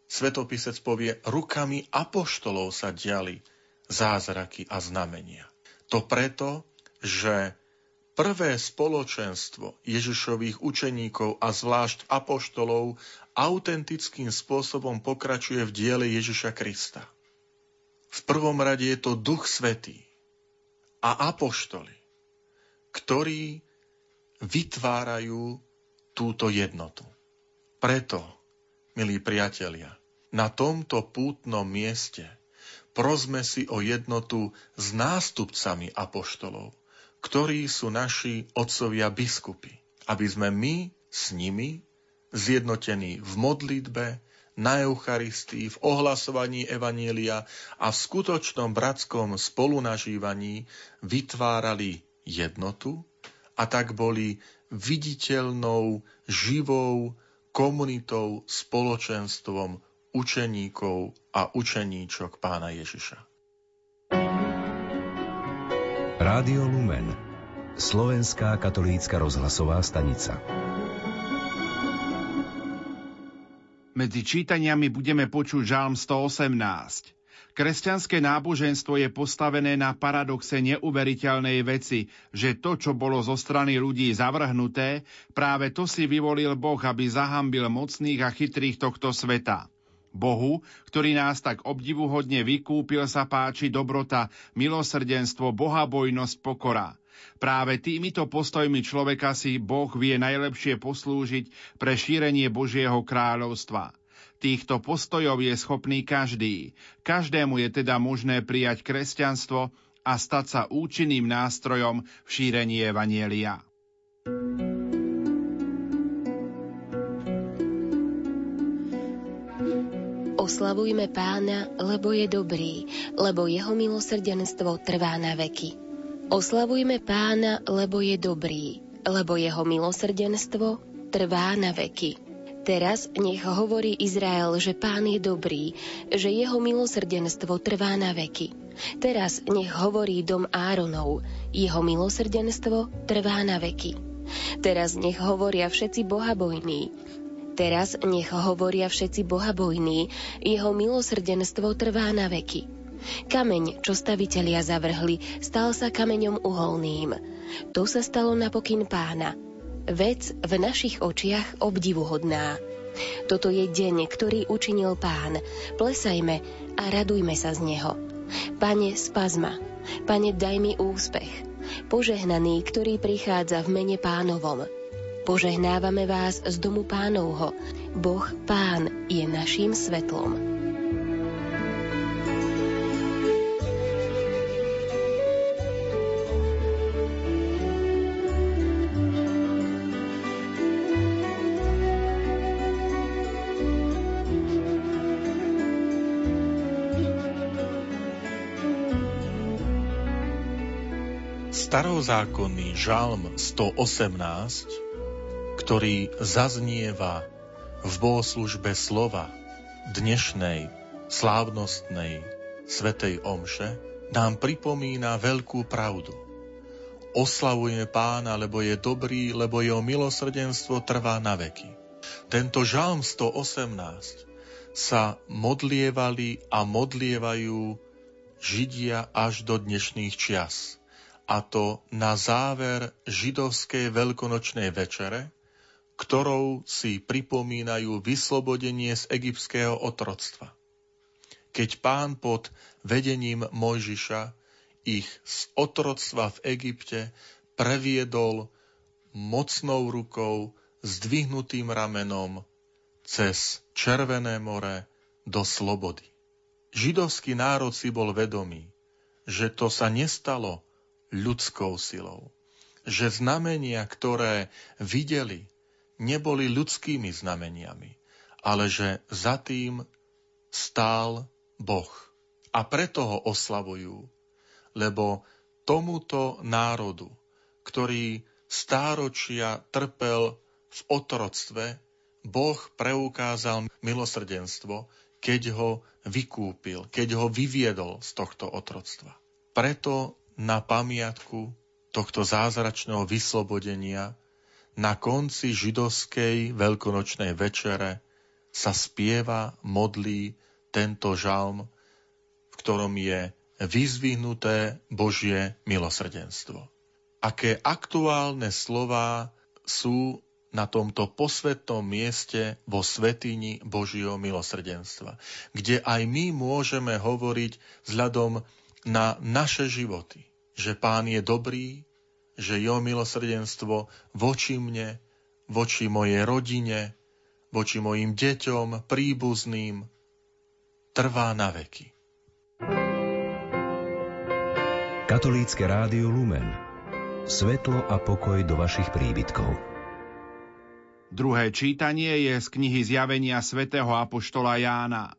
Svetopisec povie, rukami apoštolov sa diali zázraky a znamenia. To preto, že prvé spoločenstvo Ježišových učeníkov a zvlášť apoštolov autentickým spôsobom pokračuje v diele Ježiša Krista. V prvom rade je to Duch Svetý a apoštoli, ktorí vytvárajú túto jednotu. Preto, milí priatelia, na tomto pútnom mieste prosme si o jednotu s nástupcami apoštolov, ktorí sú naši otcovia biskupy, aby sme my s nimi zjednotení v modlitbe, na Eucharistii, v ohlasovaní Evanielia a v skutočnom bratskom spolunažívaní vytvárali jednotu a tak boli viditeľnou, živou komunitou, spoločenstvom učeníkov a učeníčok pána Ježiša. Rádio Lumen Slovenská katolícka rozhlasová stanica Medzi čítaniami budeme počuť žalm 118. Kresťanské náboženstvo je postavené na paradoxe neuveriteľnej veci, že to, čo bolo zo strany ľudí zavrhnuté, práve to si vyvolil Boh, aby zahambil mocných a chytrých tohto sveta. Bohu, ktorý nás tak obdivuhodne vykúpil, sa páči dobrota, milosrdenstvo, bohabojnosť, pokora. Práve týmito postojmi človeka si Boh vie najlepšie poslúžiť pre šírenie Božieho kráľovstva. Týchto postojov je schopný každý. Každému je teda možné prijať kresťanstvo a stať sa účinným nástrojom v šírení Evanielia. Oslavujme pána, lebo je dobrý, lebo jeho milosrdenstvo trvá na veky. Oslavujme pána, lebo je dobrý, lebo jeho milosrdenstvo trvá na veky. Teraz nech hovorí Izrael, že pán je dobrý, že jeho milosrdenstvo trvá na veky. Teraz nech hovorí dom Áronov, jeho milosrdenstvo trvá na veky. Teraz nech hovoria všetci bohabojní. Teraz nech hovoria všetci bohabojní, jeho milosrdenstvo trvá na veky. Kameň, čo stavitelia zavrhli, stal sa kameňom uholným. To sa stalo napokyn pána – vec v našich očiach obdivuhodná. Toto je deň, ktorý učinil pán. Plesajme a radujme sa z neho. Pane, spazma. Pane, daj mi úspech. Požehnaný, ktorý prichádza v mene pánovom. Požehnávame vás z domu pánovho. Boh Pán je naším svetlom. starozákonný žalm 118, ktorý zaznieva v bohoslužbe slova dnešnej slávnostnej svetej omše, nám pripomína veľkú pravdu. Oslavujeme pána, lebo je dobrý, lebo jeho milosrdenstvo trvá na veky. Tento žalm 118 sa modlievali a modlievajú Židia až do dnešných čias a to na záver židovskej veľkonočnej večere, ktorou si pripomínajú vyslobodenie z egyptského otroctva. Keď pán pod vedením Mojžiša ich z otroctva v Egypte previedol mocnou rukou, zdvihnutým ramenom cez Červené more do slobody. Židovský národ si bol vedomý, že to sa nestalo ľudskou silou. Že znamenia, ktoré videli, neboli ľudskými znameniami, ale že za tým stál Boh. A preto ho oslavujú, lebo tomuto národu, ktorý stáročia trpel v otroctve, Boh preukázal milosrdenstvo, keď ho vykúpil, keď ho vyviedol z tohto otroctva. Preto na pamiatku tohto zázračného vyslobodenia na konci židovskej veľkonočnej večere sa spieva, modlí tento žalm, v ktorom je vyzvihnuté Božie milosrdenstvo. Aké aktuálne slová sú na tomto posvetnom mieste vo svetini Božieho milosrdenstva, kde aj my môžeme hovoriť vzhľadom na naše životy, že Pán je dobrý, že jeho milosrdenstvo voči mne, voči mojej rodine, voči mojim deťom, príbuzným, trvá na veky. Katolícke rádio Lumen. Svetlo a pokoj do vašich príbytkov. Druhé čítanie je z knihy Zjavenia svätého Apoštola Jána.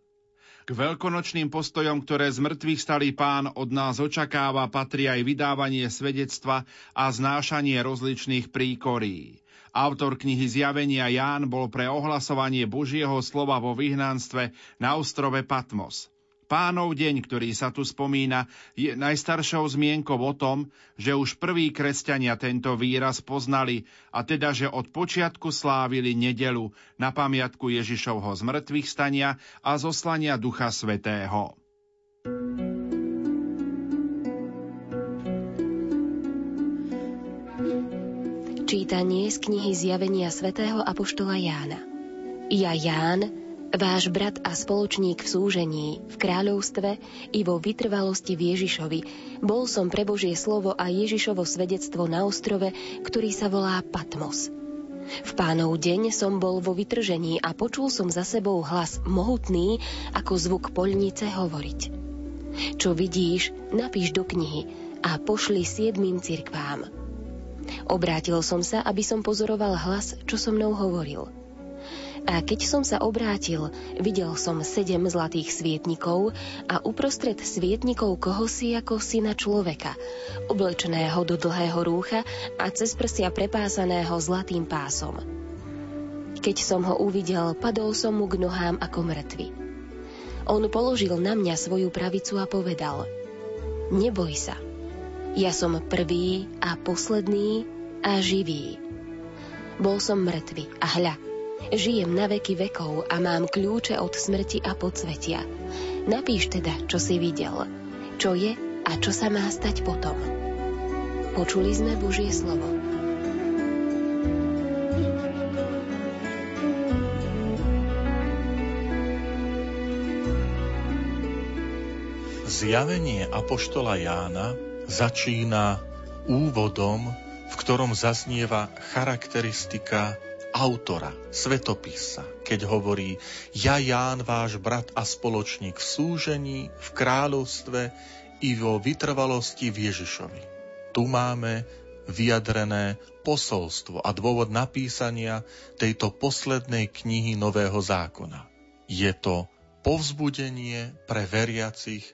K veľkonočným postojom, ktoré z mŕtvych stali pán od nás očakáva, patrí aj vydávanie svedectva a znášanie rozličných príkorí. Autor knihy Zjavenia Ján bol pre ohlasovanie Božieho slova vo vyhnanstve na ostrove Patmos. Pánov deň, ktorý sa tu spomína, je najstaršou zmienkou o tom, že už prví kresťania tento výraz poznali a teda, že od počiatku slávili nedelu na pamiatku Ježišovho zmrtvých stania a zoslania Ducha Svetého. Čítanie z knihy Zjavenia svätého Apoštola Jána. Ja Ján, Váš brat a spoločník v súžení, v kráľovstve i vo vytrvalosti v Ježišovi. Bol som pre Božie slovo a Ježišovo svedectvo na ostrove, ktorý sa volá Patmos. V pánov deň som bol vo vytržení a počul som za sebou hlas mohutný, ako zvuk poľnice hovoriť. Čo vidíš, napíš do knihy a pošli siedmým cirkvám. Obrátil som sa, aby som pozoroval hlas, čo so mnou hovoril – a keď som sa obrátil, videl som sedem zlatých svietnikov a uprostred svietnikov kohosi ako syna človeka, oblečeného do dlhého rúcha a cez prsia prepásaného zlatým pásom. Keď som ho uvidel, padol som mu k nohám ako mŕtvy. On položil na mňa svoju pravicu a povedal Neboj sa, ja som prvý a posledný a živý. Bol som mŕtvy a hľa, Žijem na veky vekov a mám kľúče od smrti a podsvetia. Napíš teda, čo si videl, čo je a čo sa má stať potom. Počuli sme Božie slovo. Zjavenie Apoštola Jána začína úvodom, v ktorom zaznieva charakteristika autora, svetopisa, keď hovorí Ja Ján, váš brat a spoločník v súžení, v kráľovstve i vo vytrvalosti v Ježišovi. Tu máme vyjadrené posolstvo a dôvod napísania tejto poslednej knihy Nového zákona. Je to povzbudenie pre veriacich,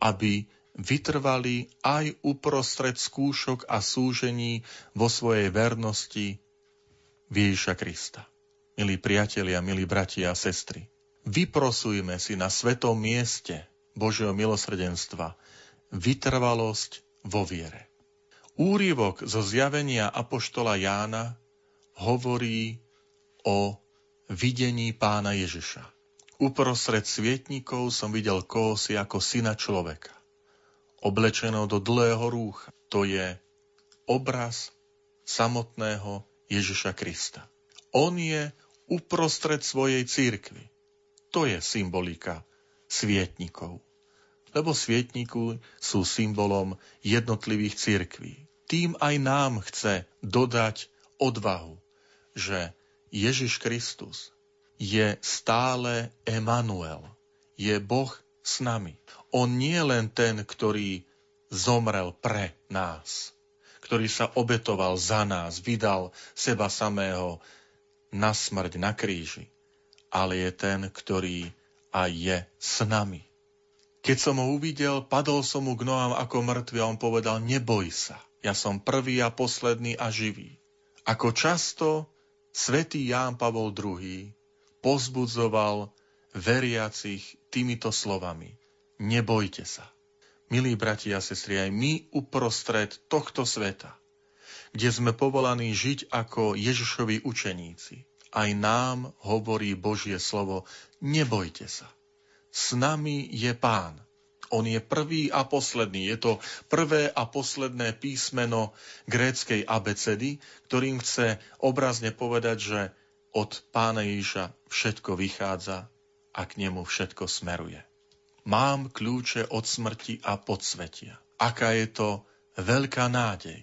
aby vytrvali aj uprostred skúšok a súžení vo svojej vernosti Ježiša Krista. Milí priatelia, milí bratia a sestry, vyprosujme si na svetom mieste Božieho milosrdenstva vytrvalosť vo viere. Úrivok zo zjavenia Apoštola Jána hovorí o videní pána Ježiša. Uprostred svietnikov som videl kohosi ako syna človeka, oblečeného do dlhého rúcha. To je obraz samotného Ježiša Krista. On je uprostred svojej církvy. To je symbolika svietnikov. Lebo svietniku sú symbolom jednotlivých církví. Tým aj nám chce dodať odvahu, že Ježiš Kristus je stále Emanuel, je Boh s nami. On nie je len ten, ktorý zomrel pre nás, ktorý sa obetoval za nás, vydal seba samého na smrť na kríži, ale je ten, ktorý aj je s nami. Keď som ho uvidel, padol som mu k nohám ako mŕtvy a on povedal, neboj sa, ja som prvý a posledný a živý. Ako často svätý Ján Pavol II pozbudzoval veriacich týmito slovami. Nebojte sa. Milí bratia a sestry, aj my uprostred tohto sveta, kde sme povolaní žiť ako Ježišovi učeníci, aj nám hovorí Božie slovo, nebojte sa. S nami je Pán. On je prvý a posledný. Je to prvé a posledné písmeno gréckej abecedy, ktorým chce obrazne povedať, že od Pána Ježiša všetko vychádza a k nemu všetko smeruje. Mám kľúče od smrti a podsvetia. Aká je to veľká nádej.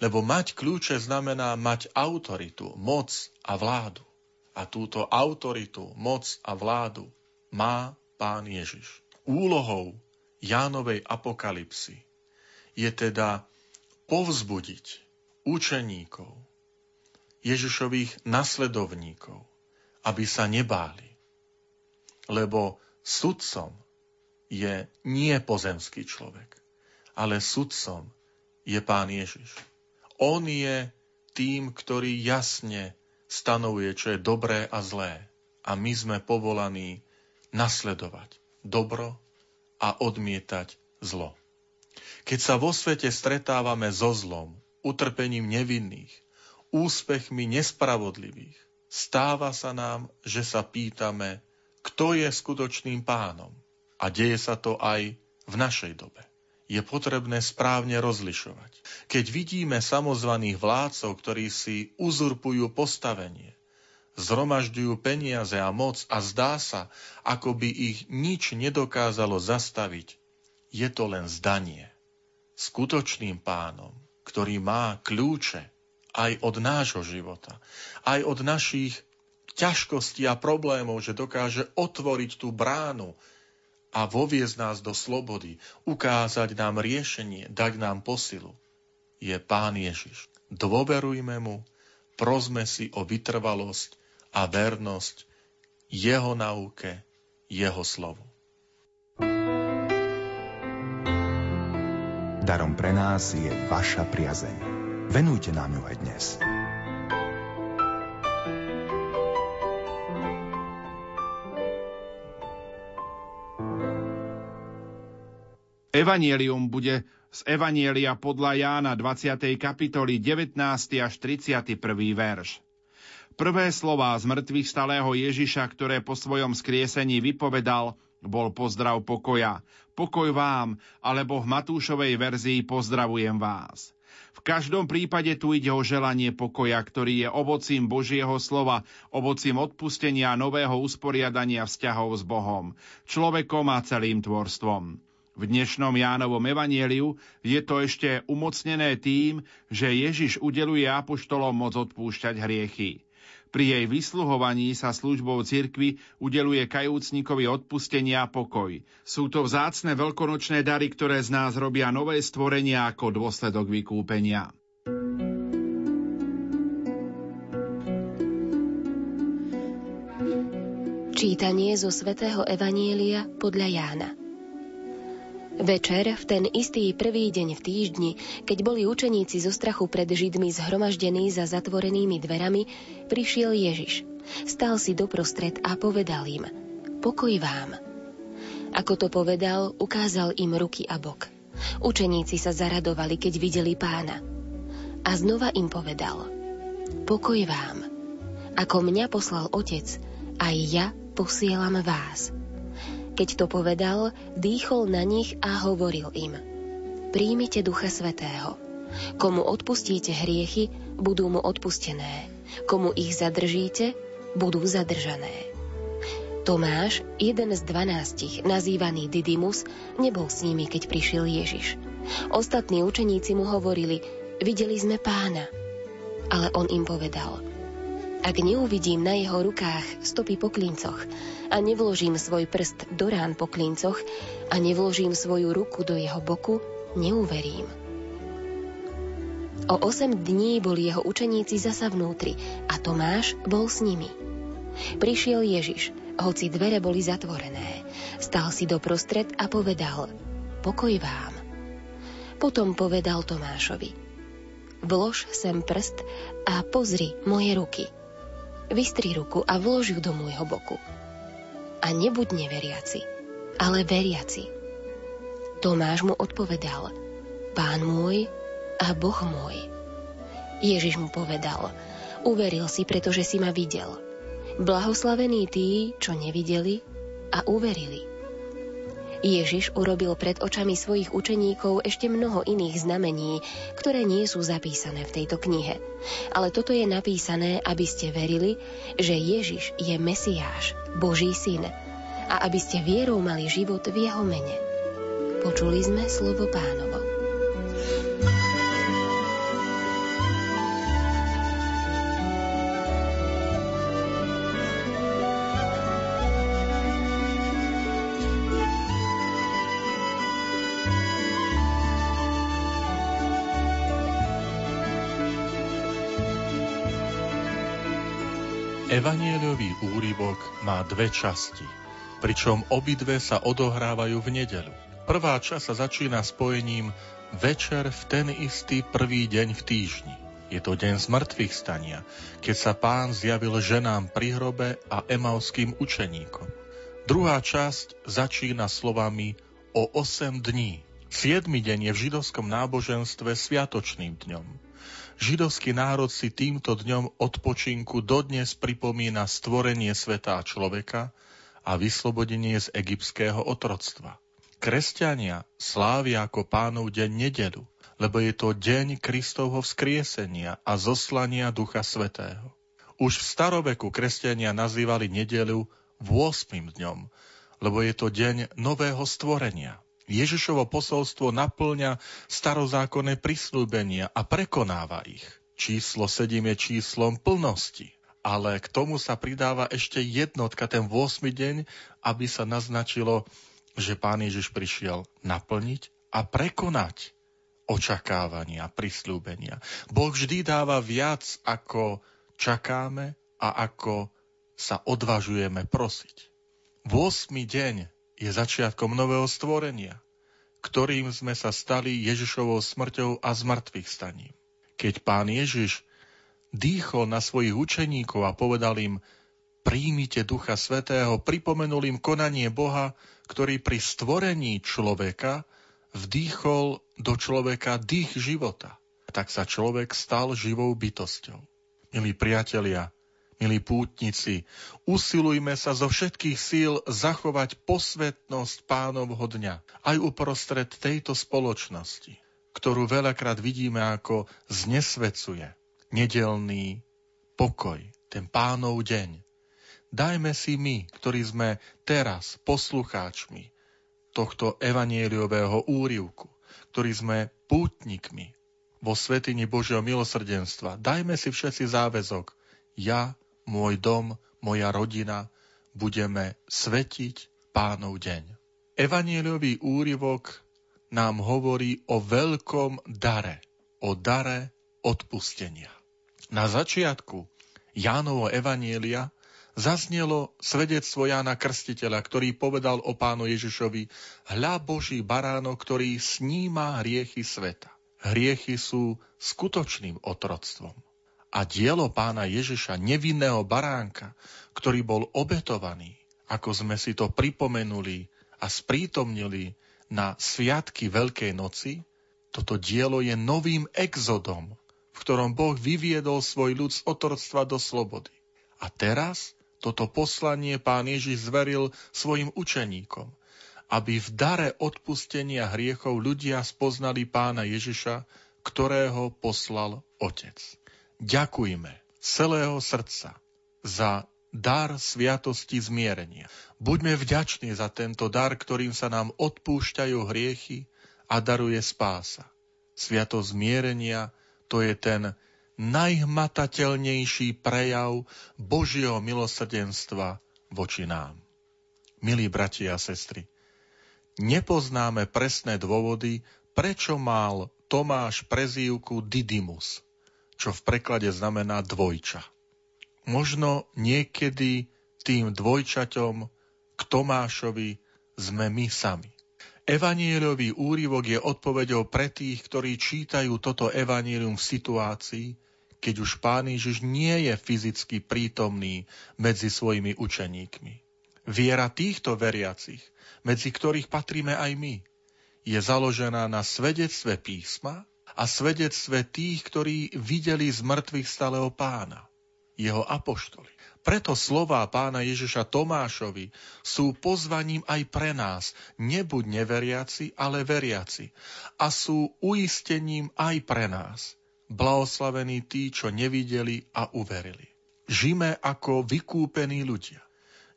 Lebo mať kľúče znamená mať autoritu, moc a vládu. A túto autoritu, moc a vládu má pán Ježiš. Úlohou Jánovej apokalipsy je teda povzbudiť učeníkov, Ježišových nasledovníkov, aby sa nebáli. Lebo sudcom je nie pozemský človek, ale sudcom je Pán Ježiš. On je tým, ktorý jasne stanovuje, čo je dobré a zlé. A my sme povolaní nasledovať dobro a odmietať zlo. Keď sa vo svete stretávame so zlom, utrpením nevinných, úspechmi nespravodlivých, stáva sa nám, že sa pýtame, kto je skutočným pánom. A deje sa to aj v našej dobe. Je potrebné správne rozlišovať. Keď vidíme samozvaných vládcov, ktorí si uzurpujú postavenie, zhromažďujú peniaze a moc a zdá sa, ako by ich nič nedokázalo zastaviť, je to len zdanie. Skutočným pánom, ktorý má kľúče aj od nášho života, aj od našich ťažkostí a problémov, že dokáže otvoriť tú bránu a voviezť nás do slobody, ukázať nám riešenie, dať nám posilu, je Pán Ježiš. Dôverujme mu, prosme si o vytrvalosť a vernosť jeho nauke, jeho slovu. Darom pre nás je vaša priazeň. Venujte nám ju aj dnes. Evangelium bude z Evanielia podľa Jána 20. kapitoly 19. až 31. verš. Prvé slová z mŕtvych stalého Ježiša, ktoré po svojom skriesení vypovedal, bol pozdrav pokoja. Pokoj vám, alebo v Matúšovej verzii pozdravujem vás. V každom prípade tu ide o želanie pokoja, ktorý je ovocím Božieho slova, ovocím odpustenia nového usporiadania vzťahov s Bohom, človekom a celým tvorstvom. V dnešnom Jánovom evanieliu je to ešte umocnené tým, že Ježiš udeluje apoštolom moc odpúšťať hriechy. Pri jej vysluhovaní sa službou cirkvy udeluje kajúcnikovi odpustenia a pokoj. Sú to vzácne veľkonočné dary, ktoré z nás robia nové stvorenia ako dôsledok vykúpenia. Čítanie zo svätého Evanielia podľa Jána. Večer, v ten istý prvý deň v týždni, keď boli učeníci zo strachu pred Židmi zhromaždení za zatvorenými dverami, prišiel Ježiš. Stal si doprostred a povedal im, pokoj vám. Ako to povedal, ukázal im ruky a bok. Učeníci sa zaradovali, keď videli pána. A znova im povedal, pokoj vám. Ako mňa poslal otec, aj ja posielam vás. Keď to povedal, dýchol na nich a hovoril im. Príjmite Ducha Svetého. Komu odpustíte hriechy, budú mu odpustené. Komu ich zadržíte, budú zadržané. Tomáš, jeden z dvanástich, nazývaný Didymus, nebol s nimi, keď prišiel Ježiš. Ostatní učeníci mu hovorili, videli sme pána. Ale on im povedal, ak neuvidím na jeho rukách stopy po klincoch a nevložím svoj prst do rán po klincoch a nevložím svoju ruku do jeho boku, neuverím. O 8 dní boli jeho učeníci zasa vnútri a Tomáš bol s nimi. Prišiel Ježiš, hoci dvere boli zatvorené. Stal si doprostred a povedal, pokoj vám. Potom povedal Tomášovi, vlož sem prst a pozri moje ruky – Vystri ruku a vlož ju do môjho boku. A nebuď neveriaci, ale veriaci. Tomáš mu odpovedal, Pán môj a Boh môj. Ježiš mu povedal, uveril si, pretože si ma videl. Blahoslavení tí, čo nevideli a uverili. Ježiš urobil pred očami svojich učeníkov ešte mnoho iných znamení, ktoré nie sú zapísané v tejto knihe. Ale toto je napísané, aby ste verili, že Ježiš je Mesiáš, Boží syn, a aby ste vierou mali život v jeho mene. Počuli sme slovo pánovo. Evanieliový úryvok má dve časti, pričom obidve sa odohrávajú v nedelu. Prvá časť sa začína spojením večer v ten istý prvý deň v týždni. Je to deň zmrtvých stania, keď sa pán zjavil ženám pri hrobe a emauským učeníkom. Druhá časť začína slovami o 8 dní. Siedmy deň je v židovskom náboženstve sviatočným dňom. Židovský národ si týmto dňom odpočinku dodnes pripomína stvorenie sveta a človeka a vyslobodenie z egyptského otroctva. Kresťania slávia ako pánov deň nedelu, lebo je to deň Kristovho vzkriesenia a zoslania Ducha Svetého. Už v staroveku kresťania nazývali nedelu 8. dňom, lebo je to deň nového stvorenia. Ježišovo posolstvo naplňa starozákonné prislúbenia a prekonáva ich. Číslo 7 je číslom plnosti. Ale k tomu sa pridáva ešte jednotka, ten 8. deň, aby sa naznačilo, že Pán Ježiš prišiel naplniť a prekonať očakávania, prislúbenia. Boh vždy dáva viac, ako čakáme a ako sa odvažujeme prosiť. 8. deň je začiatkom nového stvorenia, ktorým sme sa stali Ježišovou smrťou a zmrtvých staním. Keď pán Ježiš dýchol na svojich učeníkov a povedal im, príjmite Ducha Svetého, pripomenul im konanie Boha, ktorý pri stvorení človeka vdýchol do človeka dých života. Tak sa človek stal živou bytosťou. Milí priatelia, Milí pútnici, usilujme sa zo všetkých síl zachovať posvetnosť pánovho dňa aj uprostred tejto spoločnosti, ktorú veľakrát vidíme ako znesvecuje nedelný pokoj, ten pánov deň. Dajme si my, ktorí sme teraz poslucháčmi tohto evanieliového úrivku, ktorí sme pútnikmi vo svetini Božieho milosrdenstva, dajme si všetci záväzok, ja môj dom, moja rodina, budeme svetiť pánov deň. Evanieliový úryvok nám hovorí o veľkom dare, o dare odpustenia. Na začiatku Jánovo evanielia zaznelo svedectvo Jána Krstiteľa, ktorý povedal o pánu Ježišovi Hľa Boží baráno, ktorý sníma hriechy sveta. Hriechy sú skutočným otroctvom a dielo pána Ježiša, nevinného baránka, ktorý bol obetovaný, ako sme si to pripomenuli a sprítomnili na sviatky Veľkej noci, toto dielo je novým exodom, v ktorom Boh vyviedol svoj ľud z otroctva do slobody. A teraz toto poslanie pán Ježiš zveril svojim učeníkom, aby v dare odpustenia hriechov ľudia spoznali pána Ježiša, ktorého poslal Otec. Ďakujme celého srdca za dar sviatosti zmierenia. Buďme vďační za tento dar, ktorým sa nám odpúšťajú hriechy a daruje spása. Sviatosť zmierenia to je ten najhmatateľnejší prejav Božieho milosrdenstva voči nám. Milí bratia a sestry, nepoznáme presné dôvody, prečo mal Tomáš prezývku Didymus – čo v preklade znamená dvojča. Možno niekedy tým dvojčaťom k Tomášovi sme my sami. Evanieliový úrivok je odpovedou pre tých, ktorí čítajú toto evanielium v situácii, keď už Pán Ježiš nie je fyzicky prítomný medzi svojimi učeníkmi. Viera týchto veriacich, medzi ktorých patríme aj my, je založená na svedectve písma a svedectve tých, ktorí videli z mŕtvych stáleho pána, jeho apoštoli. Preto slová pána Ježiša Tomášovi sú pozvaním aj pre nás, nebuď neveriaci, ale veriaci. A sú uistením aj pre nás. Blahoslavení tí, čo nevideli a uverili. Žime ako vykúpení ľudia.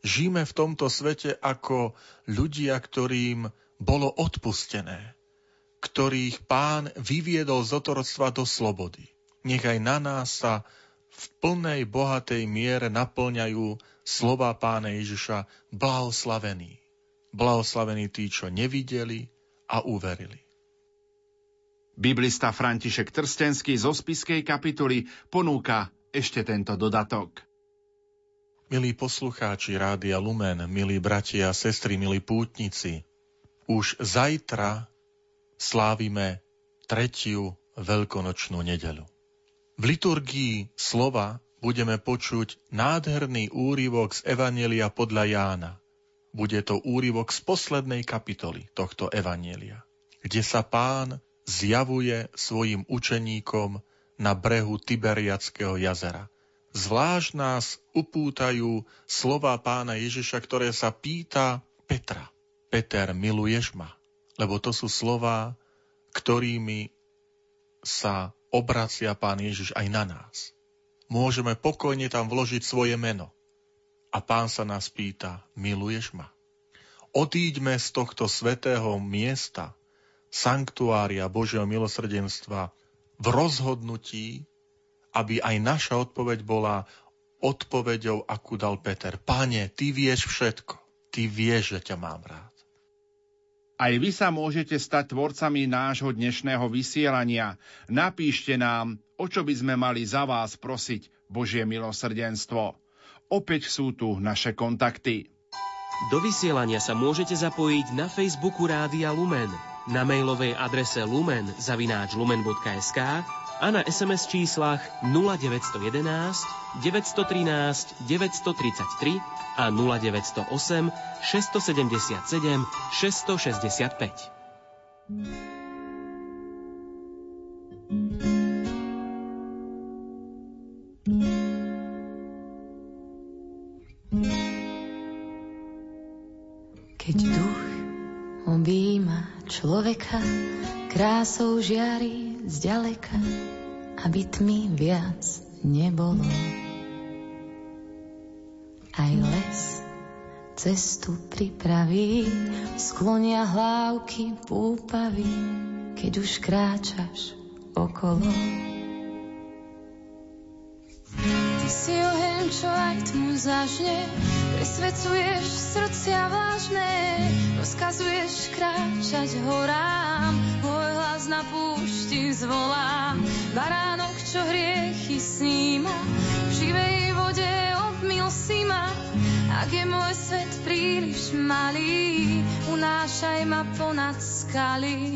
Žime v tomto svete ako ľudia, ktorým bolo odpustené, ktorých pán vyviedol z otroctva do slobody. Nech aj na nás sa v plnej bohatej miere naplňajú slova pána Ježiša blahoslavení. Blahoslavení tí, čo nevideli a uverili. Biblista František Trstenský zo spiskej kapituly ponúka ešte tento dodatok. Milí poslucháči Rádia Lumen, milí bratia a sestry, milí pútnici, už zajtra slávime tretiu veľkonočnú nedeľu. V liturgii slova budeme počuť nádherný úryvok z Evanielia podľa Jána. Bude to úryvok z poslednej kapitoly tohto Evanielia, kde sa pán zjavuje svojim učeníkom na brehu Tiberiackého jazera. Zvlášť nás upútajú slova pána Ježiša, ktoré sa pýta Petra. Peter, miluješ ma? Lebo to sú slova, ktorými sa obracia pán Ježiš aj na nás. Môžeme pokojne tam vložiť svoje meno. A pán sa nás pýta, miluješ ma? Odíďme z tohto svetého miesta, sanktuária Božieho milosrdenstva v rozhodnutí, aby aj naša odpoveď bola odpoveďou, akú dal Peter. Pane, ty vieš všetko. Ty vieš, že ťa mám rád. Aj vy sa môžete stať tvorcami nášho dnešného vysielania. Napíšte nám, o čo by sme mali za vás prosiť Božie milosrdenstvo. Opäť sú tu naše kontakty. Do vysielania sa môžete zapojiť na Facebooku Rádia Lumen, na mailovej adrese lumen zavináč lumen.sk a na SMS číslach 0911 913 933 a 0908 677 665. Keď duch objíma človeka, krásou žiari zďaleka, aby tmy viac nebolo. Aj les cestu pripraví, sklonia hlávky púpavy, keď už kráčaš okolo. Ty si oheň, čo aj tmu zažne, presvedcuješ srdcia vážne, rozkazuješ kráčať horám, môj hlas na púšti zvolá, baránok, čo hriechy sníma, v živej vode obmil si ma, ak je môj svet príliš malý, unášaj ma ponad skaly.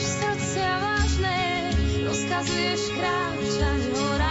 rozkazuješ kráčať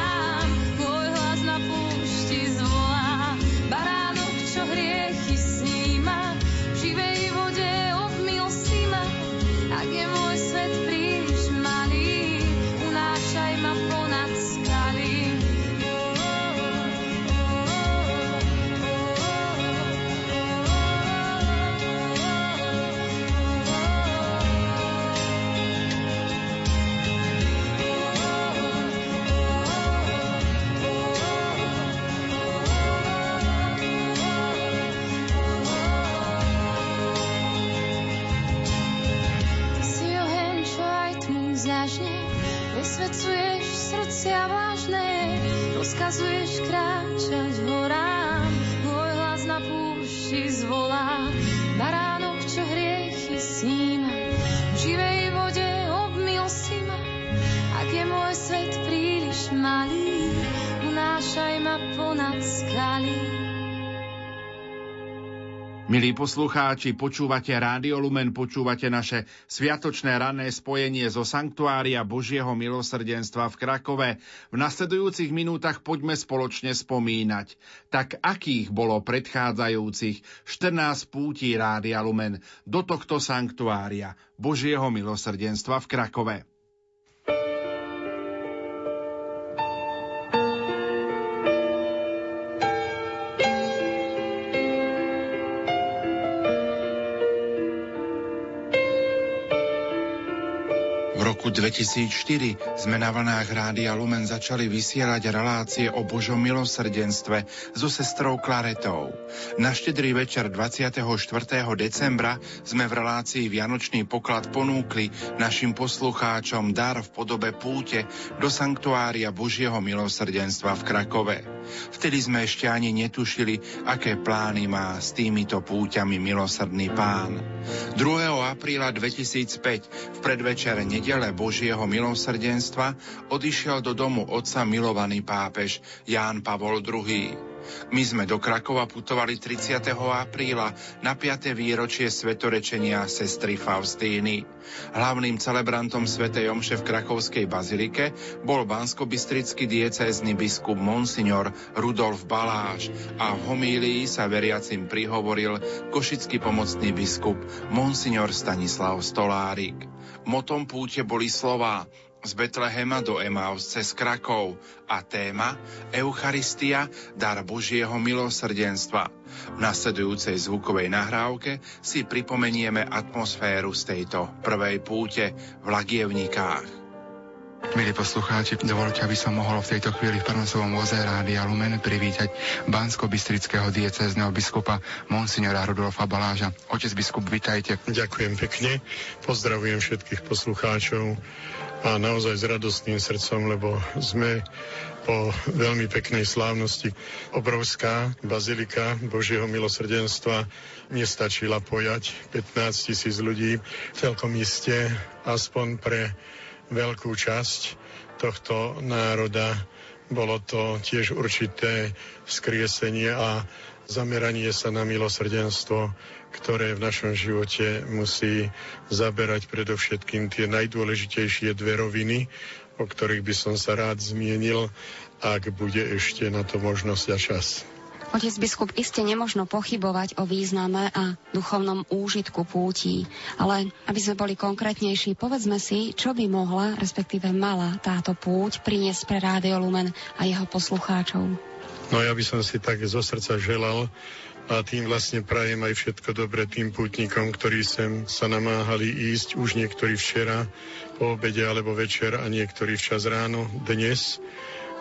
Milí poslucháči, počúvate Rádio Lumen, počúvate naše sviatočné ranné spojenie zo Sanktuária Božieho milosrdenstva v Krakove. V nasledujúcich minútach poďme spoločne spomínať. Tak akých bolo predchádzajúcich 14 pútí Rádia Lumen do tohto Sanktuária Božieho milosrdenstva v Krakove? 2004 sme na vlnách Rádia Lumen začali vysielať relácie o Božom milosrdenstve so sestrou Klaretou. Na štedrý večer 24. decembra sme v relácii Vianočný poklad ponúkli našim poslucháčom dar v podobe púte do sanktuária Božieho milosrdenstva v Krakove. Vtedy sme ešte ani netušili, aké plány má s týmito púťami milosrdný pán. 2. apríla 2005 v predvečere nedele Božieho milosrdenstva odišiel do domu otca milovaný pápež Ján Pavol II. My sme do Krakova putovali 30. apríla na 5. výročie svetorečenia sestry Faustíny. Hlavným celebrantom svätej Omše v Krakovskej bazilike bol banskobystrický diecézny biskup Monsignor Rudolf Baláš a v homílii sa veriacim prihovoril košický pomocný biskup Monsignor Stanislav Stolárik. Motom púte boli slová z Betlehema do Emaus cez Krakov a téma Eucharistia, dar Božieho milosrdenstva. V nasledujúcej zvukovej nahrávke si pripomenieme atmosféru z tejto prvej púte v Lagievnikách. Milí poslucháči, dovolte, aby som mohol v tejto chvíli v prenosovom voze Rádia Lumen privítať bansko-bystrického diecézneho biskupa Monsignora Rudolfa Baláža. Otec biskup, vitajte. Ďakujem pekne, pozdravujem všetkých poslucháčov a naozaj s radostným srdcom, lebo sme po veľmi peknej slávnosti. Obrovská bazilika Božieho milosrdenstva nestačila pojať 15 tisíc ľudí. Celkom iste, aspoň pre veľkú časť tohto národa, bolo to tiež určité vzkriesenie a zameranie sa na milosrdenstvo, ktoré v našom živote musí zaberať predovšetkým tie najdôležitejšie dve roviny, o ktorých by som sa rád zmienil, ak bude ešte na to možnosť a čas. Otec biskup, iste nemožno pochybovať o význame a duchovnom úžitku pútí, ale aby sme boli konkrétnejší, povedzme si, čo by mohla, respektíve mala táto púť priniesť pre Rádio Lumen a jeho poslucháčov. No ja by som si tak zo srdca želal, a tým vlastne prajem aj všetko dobre tým pútnikom, ktorí sem sa namáhali ísť, už niektorí včera po obede alebo večer a niektorí včas ráno dnes,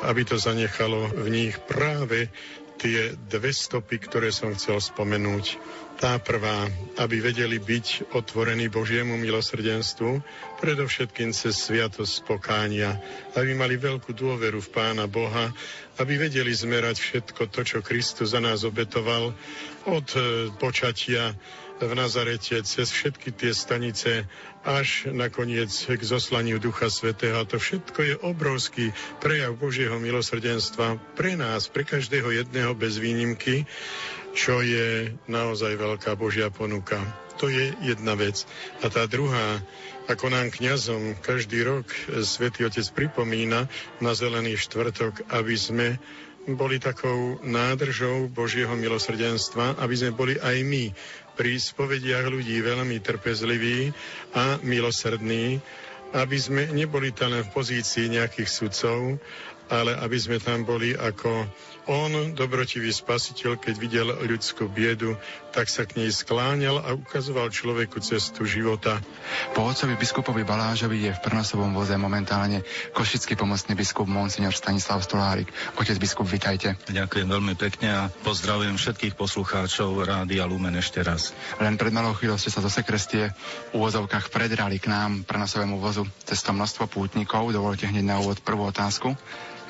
aby to zanechalo v nich práve tie dve stopy, ktoré som chcel spomenúť. Tá prvá, aby vedeli byť otvorení Božiemu milosrdenstvu, predovšetkým cez sviatosť pokánia, aby mali veľkú dôveru v Pána Boha, aby vedeli zmerať všetko to, čo Kristus za nás obetoval od e, počatia v Nazarete cez všetky tie stanice až nakoniec k zoslaniu Ducha Svetého. A to všetko je obrovský prejav Božieho milosrdenstva pre nás, pre každého jedného bez výnimky, čo je naozaj veľká Božia ponuka. To je jedna vec. A tá druhá, ako nám kňazom každý rok Svetý Otec pripomína na Zelený štvrtok, aby sme boli takou nádržou Božieho milosrdenstva, aby sme boli aj my pri spovediach ľudí veľmi trpezliví a milosrdní, aby sme neboli tam len v pozícii nejakých sudcov, ale aby sme tam boli ako on, dobrotivý spasiteľ, keď videl ľudskú biedu, tak sa k nej skláňal a ukazoval človeku cestu života. Po otcovi biskupovi Balážovi je v prnosovom voze momentálne košický pomocný biskup Monsignor Stanislav Stolárik. Otec biskup, vitajte. Ďakujem veľmi pekne a pozdravujem všetkých poslucháčov Rádia Lumen ešte raz. Len pred malou chvíľou ste sa do sekrestie v úvozovkách predrali k nám prnosovému vozu cez to množstvo pútnikov. Dovolte hneď na úvod prvú otázku.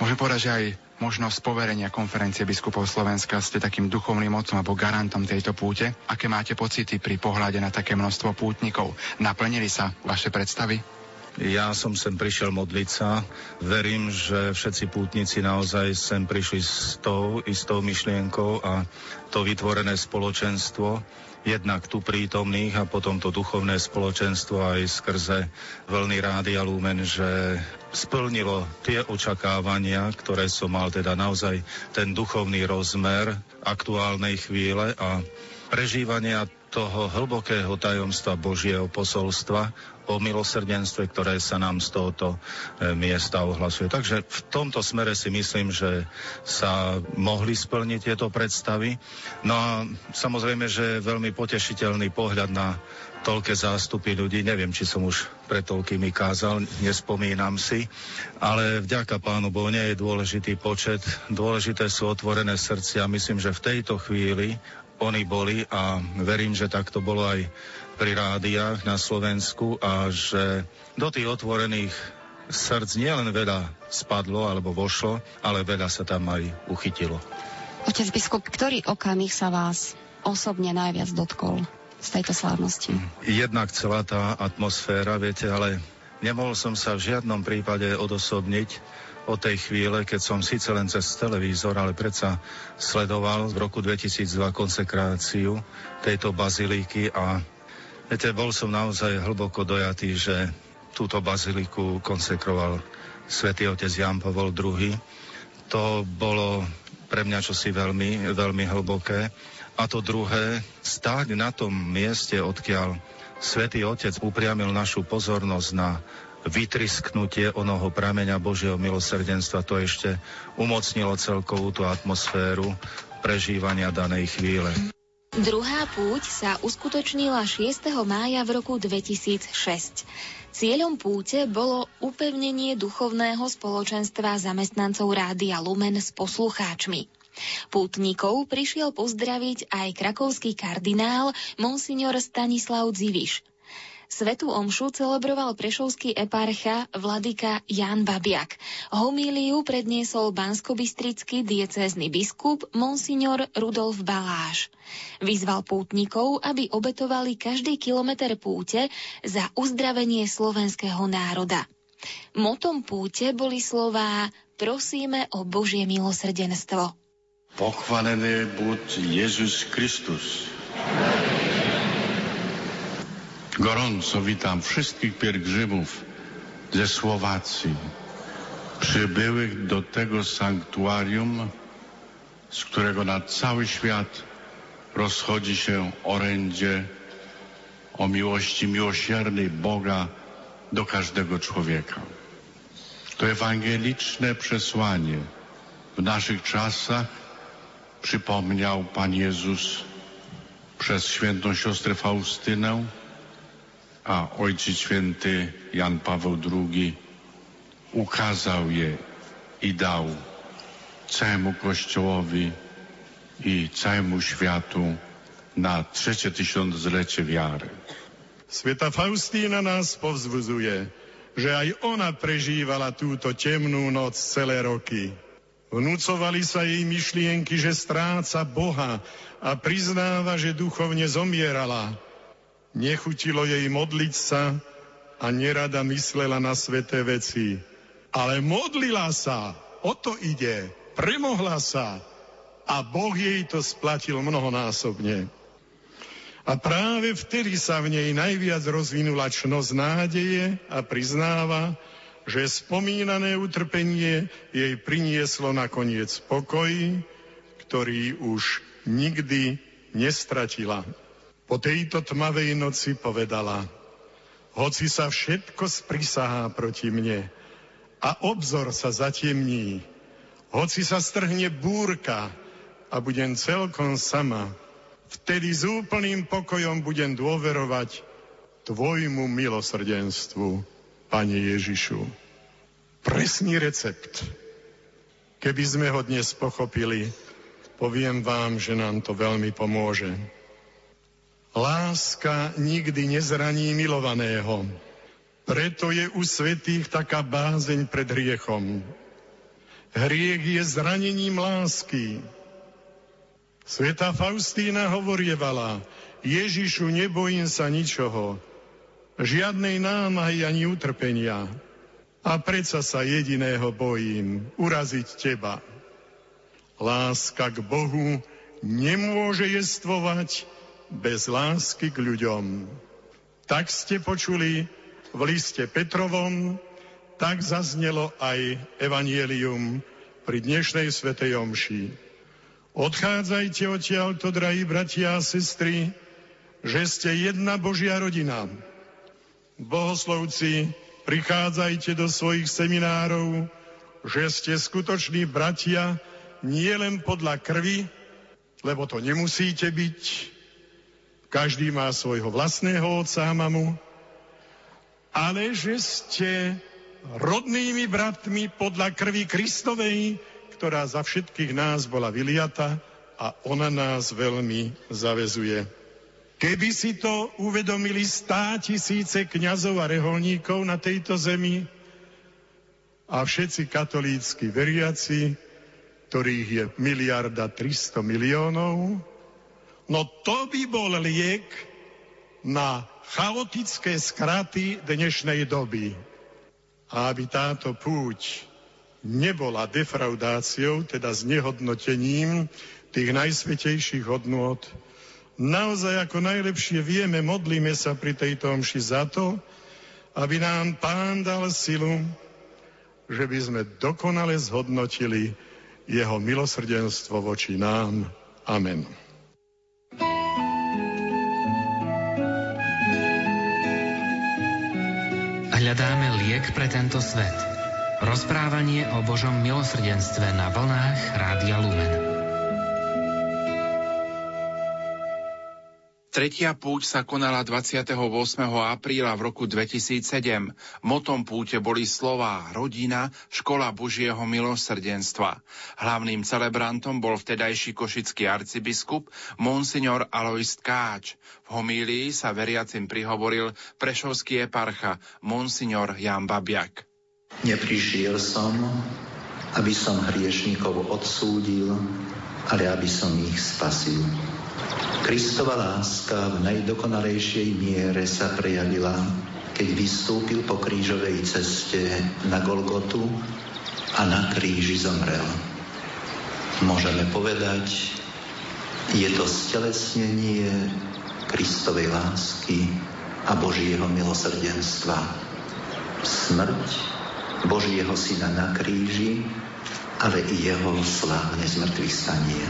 Môžem povedať, že aj možnosť poverenia konferencie biskupov Slovenska ste takým duchovným mocom alebo garantom tejto púte. Aké máte pocity pri pohľade na také množstvo pútnikov? Naplnili sa vaše predstavy? Ja som sem prišiel modliť sa. Verím, že všetci pútnici naozaj sem prišli s tou istou myšlienkou a to vytvorené spoločenstvo jednak tu prítomných a potom to duchovné spoločenstvo aj skrze veľný rádia Lumen, že splnilo tie očakávania, ktoré som mal, teda naozaj ten duchovný rozmer aktuálnej chvíle a prežívania toho hlbokého tajomstva Božieho posolstva o milosrdenstve, ktoré sa nám z tohoto e, miesta ohlasuje. Takže v tomto smere si myslím, že sa mohli splniť tieto predstavy. No a samozrejme, že je veľmi potešiteľný pohľad na toľké zástupy ľudí. Neviem, či som už pre toľkými kázal, nespomínam si. Ale vďaka Pánu Bohu nie je dôležitý počet. Dôležité sú otvorené srdcia. Myslím, že v tejto chvíli oni boli a verím, že tak to bolo aj pri rádiách na Slovensku a že do tých otvorených srdc nielen veľa spadlo alebo vošlo, ale veľa sa tam aj uchytilo. Otec biskup, ktorý okamih sa vás osobne najviac dotkol z tejto slávnosti? Jednak celá tá atmosféra, viete, ale nemohol som sa v žiadnom prípade odosobniť od tej chvíle, keď som síce len cez televízor, ale predsa sledoval v roku 2002 konsekráciu tejto bazilíky a viete, bol som naozaj hlboko dojatý, že túto baziliku konsekroval svätý otec Jan Pavol II. To bolo pre mňa čosi veľmi, veľmi hlboké. A to druhé, stáť na tom mieste, odkiaľ svätý Otec upriamil našu pozornosť na vytrisknutie onoho prameňa Božieho milosrdenstva, to ešte umocnilo celkovú tú atmosféru prežívania danej chvíle. Druhá púť sa uskutočnila 6. mája v roku 2006. Cieľom púte bolo upevnenie duchovného spoločenstva zamestnancov Rádia Lumen s poslucháčmi. Pútnikov prišiel pozdraviť aj krakovský kardinál Monsignor Stanislav Dziviš. Svetú omšu celebroval prešovský eparcha vladyka Jan Babiak. Homíliu predniesol banskobistrický diecézny biskup Monsignor Rudolf Baláš. Vyzval pútnikov, aby obetovali každý kilometr púte za uzdravenie slovenského národa. Motom púte boli slová Prosíme o Božie milosrdenstvo. Pochválený buď Jezus Kristus. Gorąco witam wszystkich pielgrzymów ze Słowacji, przybyłych do tego sanktuarium, z którego na cały świat rozchodzi się orędzie o miłości miłosiernej Boga do każdego człowieka. To ewangeliczne przesłanie w naszych czasach przypomniał Pan Jezus przez świętą siostrę Faustynę, a Ojciec Święty Jan Paweł II ukazał je i dał całemu Kościołowi i całemu światu na trzecie tysiąclecie wiary. Sveta Faustína nás povzbudzuje, že aj ona prežívala túto temnú noc celé roky. Vnúcovali sa jej myšlienky, že stráca Boha a priznáva, že duchovne zomierala. Nechutilo jej modliť sa a nerada myslela na sveté veci. Ale modlila sa, o to ide, premohla sa a Boh jej to splatil mnohonásobne. A práve vtedy sa v nej najviac rozvinula čnosť nádeje a priznáva, že spomínané utrpenie jej prinieslo nakoniec pokoj, ktorý už nikdy nestratila. Po tejto tmavej noci povedala, hoci sa všetko sprisahá proti mne a obzor sa zatemní, hoci sa strhne búrka a budem celkom sama, Vtedy s úplným pokojom budem dôverovať Tvojmu milosrdenstvu, Pane Ježišu. Presný recept. Keby sme ho dnes pochopili, poviem vám, že nám to veľmi pomôže. Láska nikdy nezraní milovaného. Preto je u svetých taká bázeň pred hriechom. Hriech je zranením lásky. Sveta Faustína hovorievala, Ježišu, nebojím sa ničoho, žiadnej námahy ani utrpenia. A predsa sa jediného bojím, uraziť teba. Láska k Bohu nemôže jestvovať bez lásky k ľuďom. Tak ste počuli v liste Petrovom, tak zaznelo aj evanielium pri dnešnej svetej omši. Odchádzajte odtiaľto, drahí bratia a sestry, že ste jedna Božia rodina. Bohoslovci, prichádzajte do svojich seminárov, že ste skutoční bratia nie len podľa krvi, lebo to nemusíte byť, každý má svojho vlastného otca a mamu, ale že ste rodnými bratmi podľa krvi Kristovej, ktorá za všetkých nás bola vyliata a ona nás veľmi zavezuje. Keby si to uvedomili stá tisíce kňazov a reholníkov na tejto zemi a všetci katolícky veriaci, ktorých je miliarda 300 miliónov, no to by bol liek na chaotické skraty dnešnej doby. A aby táto púť nebola defraudáciou, teda znehodnotením tých najsvetejších hodnôt, naozaj ako najlepšie vieme, modlíme sa pri tejto omši za to, aby nám Pán dal silu, že by sme dokonale zhodnotili jeho milosrdenstvo voči nám. Amen. Hľadáme liek pre tento svet. Rozprávanie o Božom milosrdenstve na vlnách Rádia Lumen. Tretia púť sa konala 28. apríla v roku 2007. Motom púte boli slová rodina, škola Božieho milosrdenstva. Hlavným celebrantom bol vtedajší košický arcibiskup Monsignor Alois Káč. V homílii sa veriacim prihovoril prešovský eparcha Monsignor Jan Babiak. Neprišiel som, aby som hriešnikov odsúdil, ale aby som ich spasil. Kristova láska v najdokonalejšej miere sa prejavila, keď vystúpil po krížovej ceste na Golgotu a na kríži zomrel. Môžeme povedať, je to stelesnenie Kristovej lásky a Božieho milosrdenstva. Smrť Božieho Syna na kríži, ale i jeho slávne zmrtvých stanie.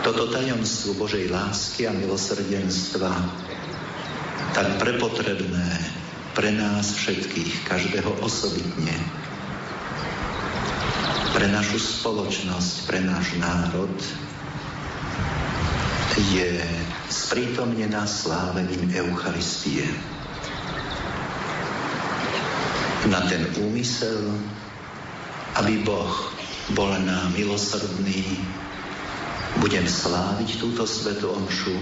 Toto tajomstvo Božej lásky a milosrdenstva tak prepotrebné pre nás všetkých, každého osobitne, pre našu spoločnosť, pre náš národ, je sprítomnená slávením Eucharistie. Na ten úmysel, aby Boh bol nám milosrdný, budem sláviť túto svetu omšu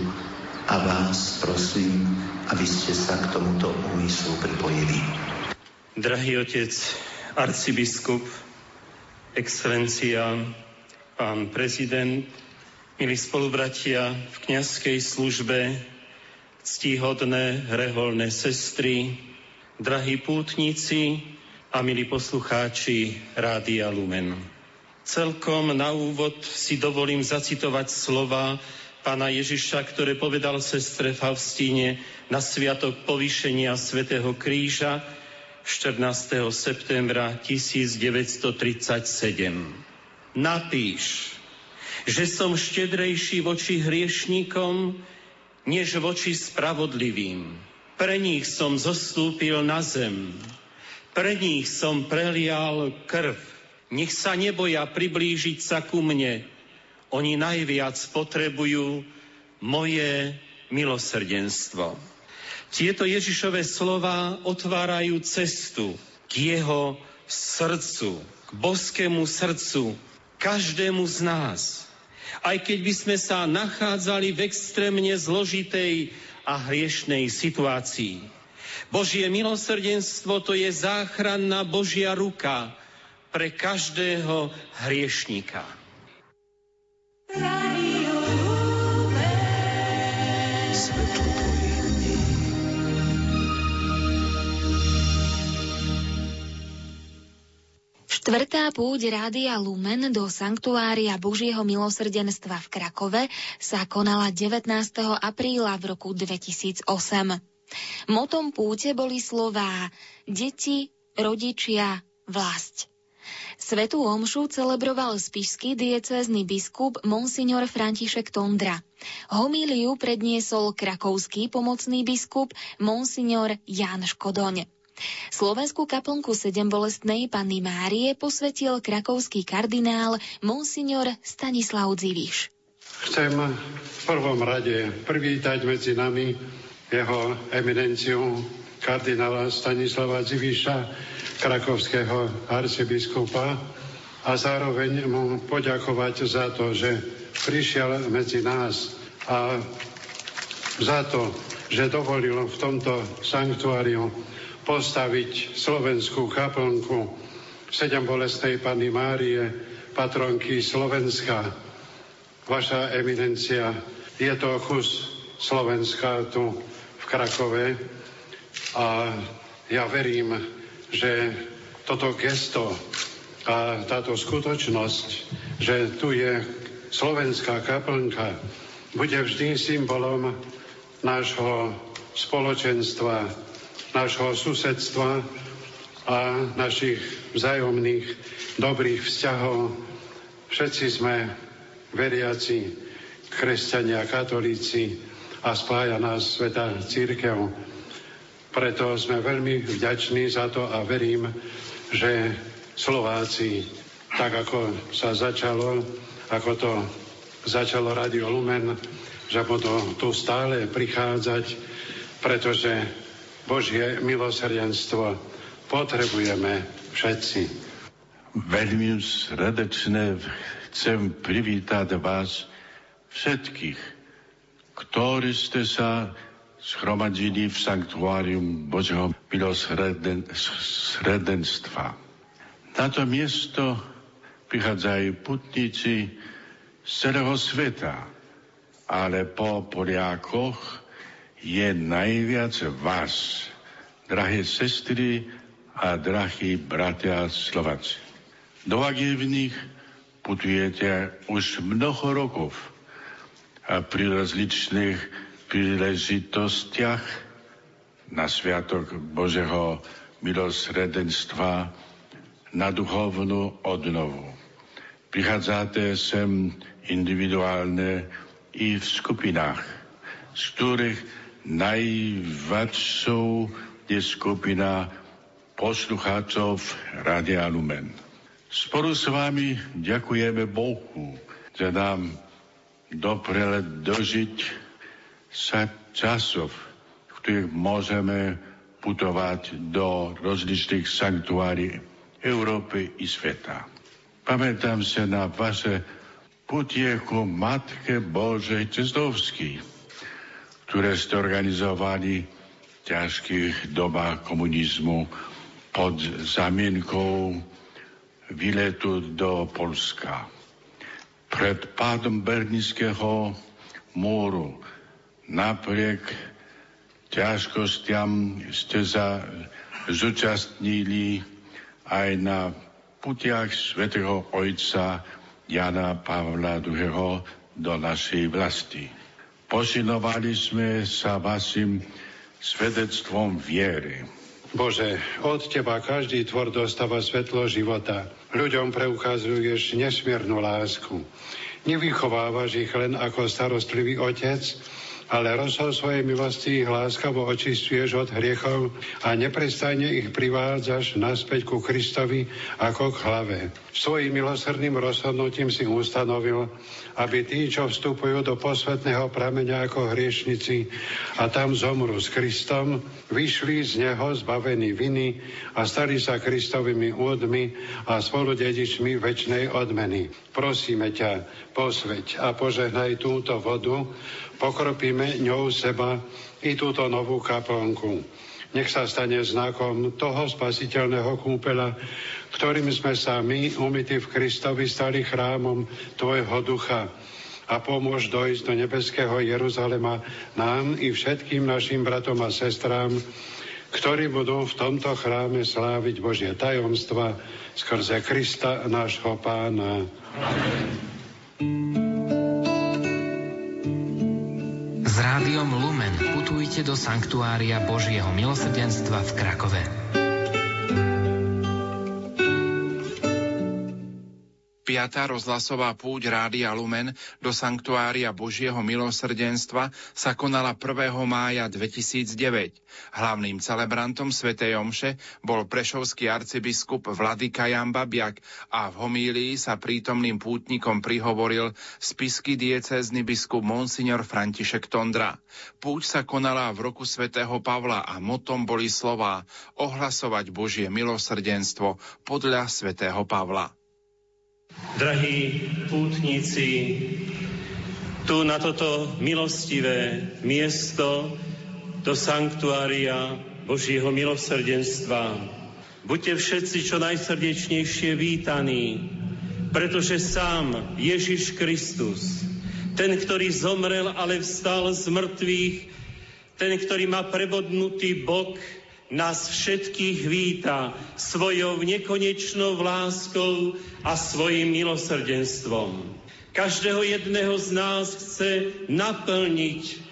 a vás prosím, aby ste sa k tomuto úmyslu pripojili. Drahý otec, arcibiskup, excelencia, pán prezident, milí spolubratia v kniazkej službe, ctíhodné reholné sestry, drahí pútnici a milí poslucháči Rádia Lumen. Celkom na úvod si dovolím zacitovať slova pána Ježiša, ktoré povedal sestre Faustíne na sviatok povýšenia svätého Kríža 14. septembra 1937. Napíš, že som štedrejší voči hriešníkom, než voči spravodlivým. Pre nich som zostúpil na zem, pre nich som prelial krv nech sa neboja priblížiť sa ku mne. Oni najviac potrebujú moje milosrdenstvo. Tieto Ježišové slova otvárajú cestu k jeho srdcu, k boskému srdcu, každému z nás. Aj keď by sme sa nachádzali v extrémne zložitej a hriešnej situácii. Božie milosrdenstvo to je záchranná Božia ruka, pre každého hriešníka. Štvrtá púť Rádia Lumen do Sanktuária Božieho milosrdenstva v Krakove sa konala 19. apríla v roku 2008. Motom púte boli slová Deti, rodičia, vlast. Svetú omšu celebroval spišský diecézny biskup Monsignor František Tondra. Homíliu predniesol krakovský pomocný biskup Monsignor Jan Škodoň. Slovenskú kaplnku sedem bolestnej Panny Márie posvetil krakovský kardinál Monsignor Stanislav Dziviš. Chcem v prvom rade privítať medzi nami jeho eminenciu kardinála Stanislava Ziviša, krakovského arcibiskupa a zároveň mu poďakovať za to, že prišiel medzi nás a za to, že dovolil v tomto sanktuáriu postaviť slovenskú kaplnku sedem bolestnej Panny Márie, patronky Slovenska. Vaša eminencia, je to kus Slovenska tu v Krakove a ja verím, že toto gesto a táto skutočnosť, že tu je slovenská kaplnka, bude vždy symbolom nášho spoločenstva, nášho susedstva a našich vzájomných dobrých vzťahov. Všetci sme veriaci, kresťania, katolíci a spája nás Sveta Církev. Preto sme veľmi vďační za to a verím, že Slováci, tak ako sa začalo, ako to začalo Radio Lumen, že budú tu stále prichádzať, pretože Božie milosrdenstvo potrebujeme všetci. Veľmi srdečne chcem privítať vás všetkých, ktorí ste sa schromadili v sanktuárium Božieho milosredenstva. Na to miesto prichádzajú putníci z celého sveta, ale po Poliakoch je najviac vás, drahé sestry a drahí bratia Slováci. Do Agievných putujete už mnoho rokov a pri rozličných príležitostiach na Sviatok Božeho milosredenstva na duchovnú odnovu. Prichádzate sem individuálne i v skupinách, z ktorých najväčšou je skupina poslucháčov Radia Lumen. Spolu s vami ďakujeme Bohu, že nám doprele dožiť sa časov, v ktorých môžeme putovať do rozličných sanktuárií Európy i sveta. Pamätám sa na vaše putieku Matke Božej Cestovský, ktoré ste organizovali v ťažkých dobách komunizmu pod zamienkou výletu do Polska. Pred pádom Bernického múru napriek ťažkostiam ste sa zúčastnili aj na putiach svätého Ojca Jana Pavla II. do našej vlasti. Posilovali sme sa vašim svedectvom viery. Bože, od Teba každý tvor dostáva svetlo života. Ľuďom preukazuješ nesmiernu lásku. Nevychovávaš ich len ako starostlivý otec, ale rozhol svojej milosti ich láskavo očistuješ od hriechov a neprestajne ich privádzaš naspäť ku Kristovi ako k hlave. Svojím milosrdným rozhodnutím si ustanovil, aby tí, čo vstupujú do posvetného prameňa ako hriešnici a tam zomru s Kristom, vyšli z neho zbavení viny a stali sa Kristovými údmi a spolu dedičmi väčšnej odmeny. Prosíme ťa, posveď a požehnaj túto vodu, pokropíme ňou seba i túto novú kaplnku. Nech sa stane znakom toho spasiteľného kúpela, ktorým sme sa my, umytí v Kristovi, stali chrámom Tvojho ducha a pomôž dojsť do nebeského Jeruzalema nám i všetkým našim bratom a sestrám, ktorí budú v tomto chráme sláviť Božie tajomstva skrze Krista, nášho pána. Amen. S rádiom Lumen putujte do Sanktuária Božieho milosrdenstva v Krakove. Piatá rozhlasová púť Rádia Lumen do Sanktuária Božieho milosrdenstva sa konala 1. mája 2009. Hlavným celebrantom svätej Omše bol prešovský arcibiskup Vladyka Jan Babiak a v homílii sa prítomným pútnikom prihovoril spisky diecézny biskup Monsignor František Tondra. Púť sa konala v roku svätého Pavla a motom boli slová ohlasovať Božie milosrdenstvo podľa svätého Pavla. Drahí pútnici, tu na toto milostivé miesto do sanktuária Božieho milosrdenstva. Buďte všetci čo najsrdečnejšie vítaní, pretože sám Ježiš Kristus, ten, ktorý zomrel, ale vstal z mŕtvych, ten, ktorý má prebodnutý bok, nás všetkých víta svojou nekonečnou láskou a svojim milosrdenstvom. Každého jedného z nás chce naplniť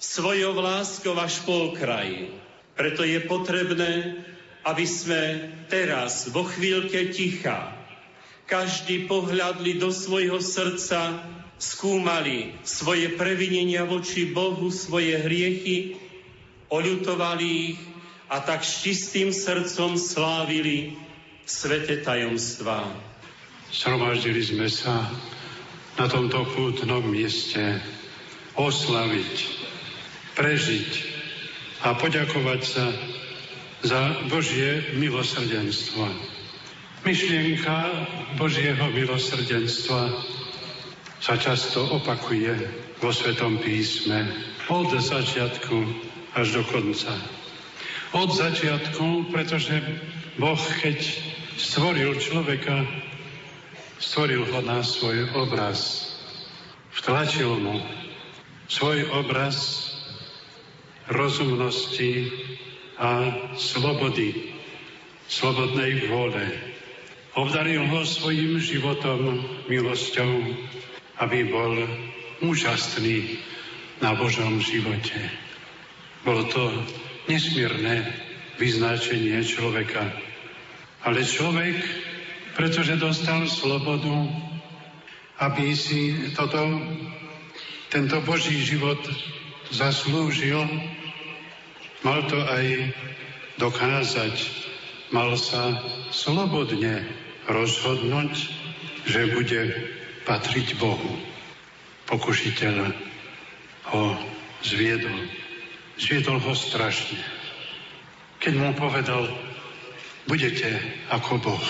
svojou láskou až po okraj. Preto je potrebné, aby sme teraz, vo chvíľke ticha, každý pohľadli do svojho srdca, skúmali svoje previnenia voči Bohu, svoje hriechy, oľutovali ich a tak s čistým srdcom slávili svete tajomstvá. Sromaždili sme sa na tomto pútnom mieste oslaviť, prežiť a poďakovať sa za Božie milosrdenstvo. Myšlienka Božieho milosrdenstva sa často opakuje vo Svetom písme od začiatku až do konca od začiatku, pretože Boh, keď stvoril človeka, stvoril ho na svoj obraz. Vtlačil mu svoj obraz rozumnosti a slobody, slobodnej vôle. Obdaril ho svojim životom, milosťou, aby bol úžasný na Božom živote. Bolo to nesmierne vyznačenie človeka. Ale človek, pretože dostal slobodu, aby si toto, tento Boží život zaslúžil, mal to aj dokázať. Mal sa slobodne rozhodnúť, že bude patriť Bohu. Pokušiteľ ho zviedol. Zviedol ho strašne. Keď mu povedal, budete ako Boh.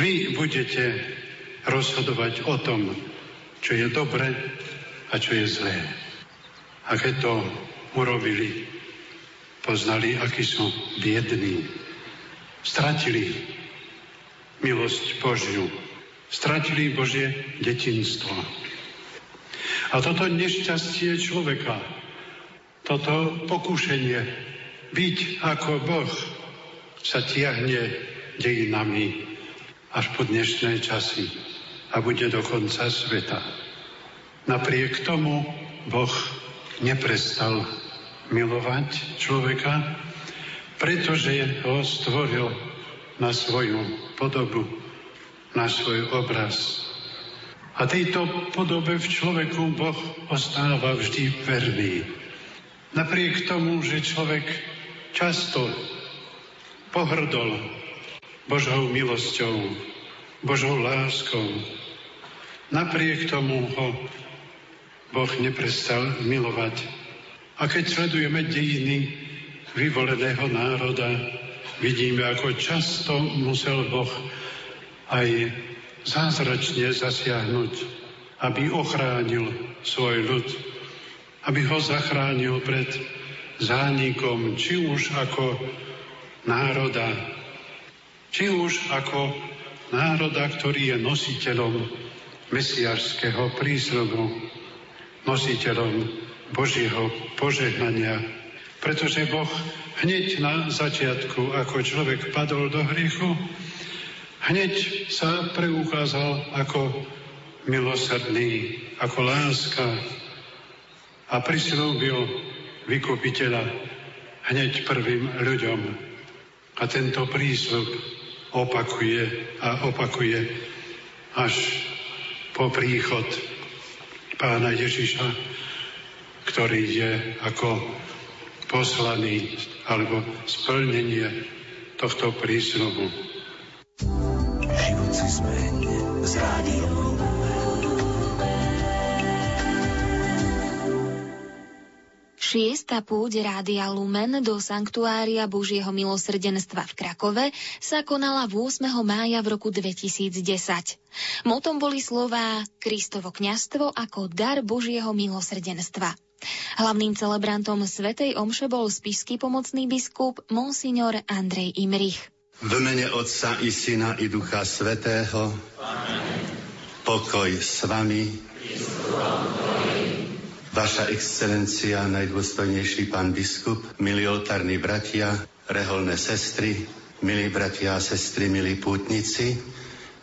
Vy budete rozhodovať o tom, čo je dobre a čo je zlé. A keď to urobili, poznali, akí sú biední. Stratili milosť Božiu. Stratili Božie detinstvo. A toto nešťastie človeka toto pokušenie byť ako Boh sa tiahne dejinami až po dnešné časy a bude do konca sveta. Napriek tomu Boh neprestal milovať človeka, pretože ho stvoril na svoju podobu, na svoj obraz. A tejto podobe v človeku Boh ostáva vždy verný. Napriek tomu, že človek často pohrdol Božou milosťou, Božou láskou, napriek tomu ho Boh neprestal milovať. A keď sledujeme dejiny vyvoleného národa, vidíme, ako často musel Boh aj zázračne zasiahnuť, aby ochránil svoj ľud aby ho zachránil pred zánikom, či už ako národa, či už ako národa, ktorý je nositeľom mesiarského prísľubu, nositeľom Božieho požehnania. Pretože Boh hneď na začiatku, ako človek padol do hriechu, hneď sa preukázal ako milosrdný, ako láska, a prislúbil vykupiteľa hneď prvým ľuďom. A tento prísľub opakuje a opakuje. Až po príchod pána Ježiša, ktorý je ako poslaný alebo splnenie tohto prísľubu. Život si zmeň. Šiesta púť Rádia Lumen do Sanktuária Božieho milosrdenstva v Krakove sa konala 8. mája v roku 2010. Motom boli slová Kristovo kňastvo ako dar Božieho milosrdenstva. Hlavným celebrantom Svetej Omše bol spišský pomocný biskup Monsignor Andrej Imrich. V mene Otca i Syna i Ducha Svetého Amen. pokoj s vami. Vaša excelencia, najdôstojnejší pán biskup, milí oltárni bratia, reholné sestry, milí bratia a sestry, milí pútnici,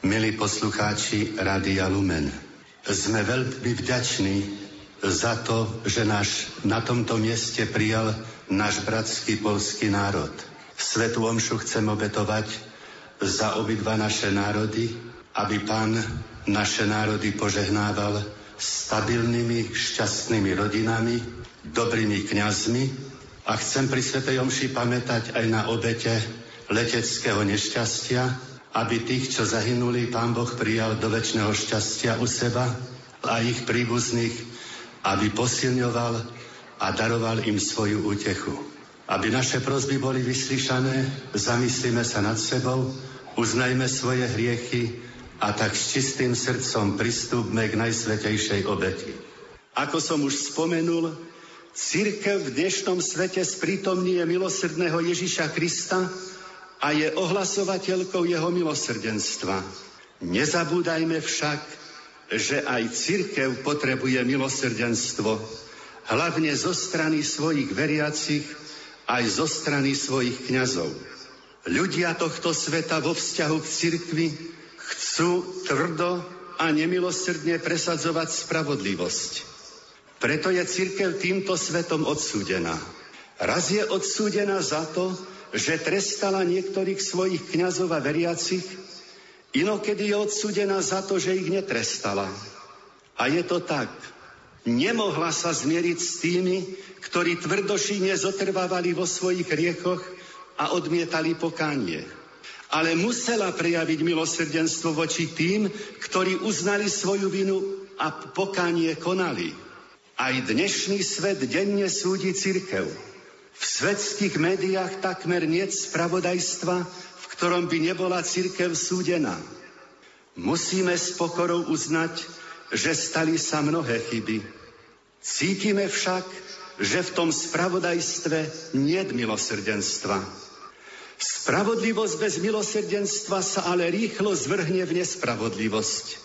milí poslucháči Radia Lumen. Sme veľmi vďační za to, že náš na tomto mieste prijal náš bratský polský národ. Svetu omšu chcem obetovať za obidva naše národy, aby pán naše národy požehnával stabilnými, šťastnými rodinami, dobrými kňazmi a chcem pri Svetej Omši pamätať aj na obete leteckého nešťastia, aby tých, čo zahynuli, Pán Boh prijal do väčšného šťastia u seba a ich príbuzných, aby posilňoval a daroval im svoju útechu. Aby naše prozby boli vyslyšané, zamyslíme sa nad sebou, uznajme svoje hriechy a tak s čistým srdcom pristúpme k najsvetejšej obeti. Ako som už spomenul, Církev v dnešnom svete sprítomnie milosrdného Ježiša Krista a je ohlasovateľkou jeho milosrdenstva. Nezabúdajme však, že aj církev potrebuje milosrdenstvo, hlavne zo strany svojich veriacich, aj zo strany svojich kňazov. Ľudia tohto sveta vo vzťahu k cirkvi Chcú tvrdo a nemilosrdne presadzovať spravodlivosť. Preto je církev týmto svetom odsúdená. Raz je odsúdená za to, že trestala niektorých svojich kňazov a veriacich, inokedy je odsúdená za to, že ich netrestala. A je to tak. Nemohla sa zmieriť s tými, ktorí tvrdošine zotrvávali vo svojich riechoch a odmietali pokánie ale musela prejaviť milosrdenstvo voči tým, ktorí uznali svoju vinu a pokánie konali. Aj dnešný svet denne súdi cirkev. V svetských médiách takmer nie spravodajstva, v ktorom by nebola cirkev súdená. Musíme s pokorou uznať, že stali sa mnohé chyby. Cítime však, že v tom spravodajstve nie milosrdenstva. Spravodlivosť bez milosrdenstva sa ale rýchlo zvrhne v nespravodlivosť.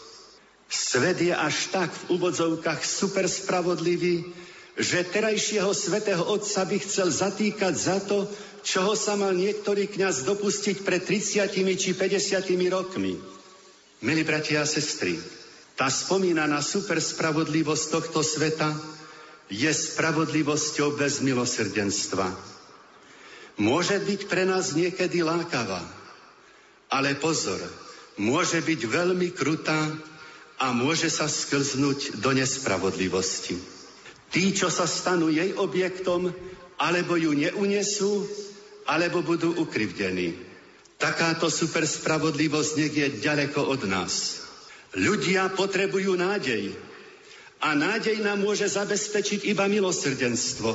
Svet je až tak v úvodzovkách super spravodlivý, že terajšieho svetého otca by chcel zatýkať za to, čoho sa mal niektorý kňaz dopustiť pred 30 či 50 rokmi. Milí bratia a sestry, tá spomínaná super spravodlivosť tohto sveta je spravodlivosťou bez milosrdenstva. Môže byť pre nás niekedy lákavá, ale pozor, môže byť veľmi krutá a môže sa sklznúť do nespravodlivosti. Tí, čo sa stanú jej objektom, alebo ju neunesú, alebo budú ukrivdení. Takáto super spravodlivosť nech je ďaleko od nás. Ľudia potrebujú nádej. A nádej nám môže zabezpečiť iba milosrdenstvo.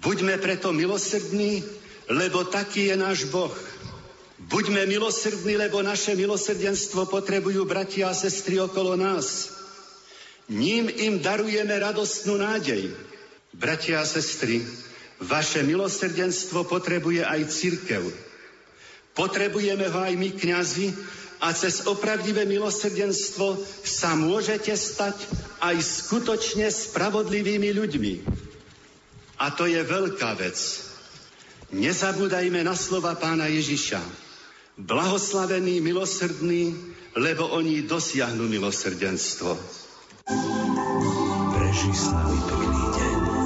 Buďme preto milosrdní lebo taký je náš Boh. Buďme milosrdní, lebo naše milosrdenstvo potrebujú bratia a sestry okolo nás. Ním im darujeme radostnú nádej. Bratia a sestry, vaše milosrdenstvo potrebuje aj církev. Potrebujeme ho aj my, kňazi, a cez opravdivé milosrdenstvo sa môžete stať aj skutočne spravodlivými ľuďmi. A to je veľká vec. Nezabúdajme na slova pána Ježiša. Blahoslavení milosrdní, lebo oni dosiahnu milosrdenstvo. Preži s nami pekný deň.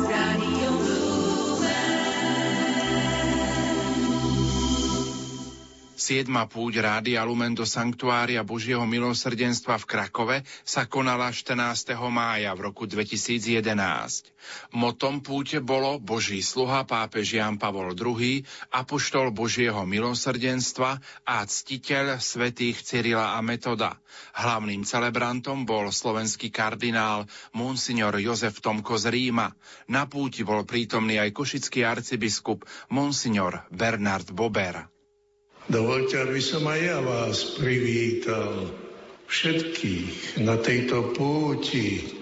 Siedma púť Rádia Lumen do Sanktuária Božieho milosrdenstva v Krakove sa konala 14. mája v roku 2011. Motom púte bolo Boží sluha pápež Jan Pavol II, apoštol Božieho milosrdenstva a ctiteľ svätých Cyrila a Metoda. Hlavným celebrantom bol slovenský kardinál Monsignor Jozef Tomko z Ríma. Na púti bol prítomný aj košický arcibiskup Monsignor Bernard Bober. Dovolte, aby som aj ja vás privítal všetkých na tejto púti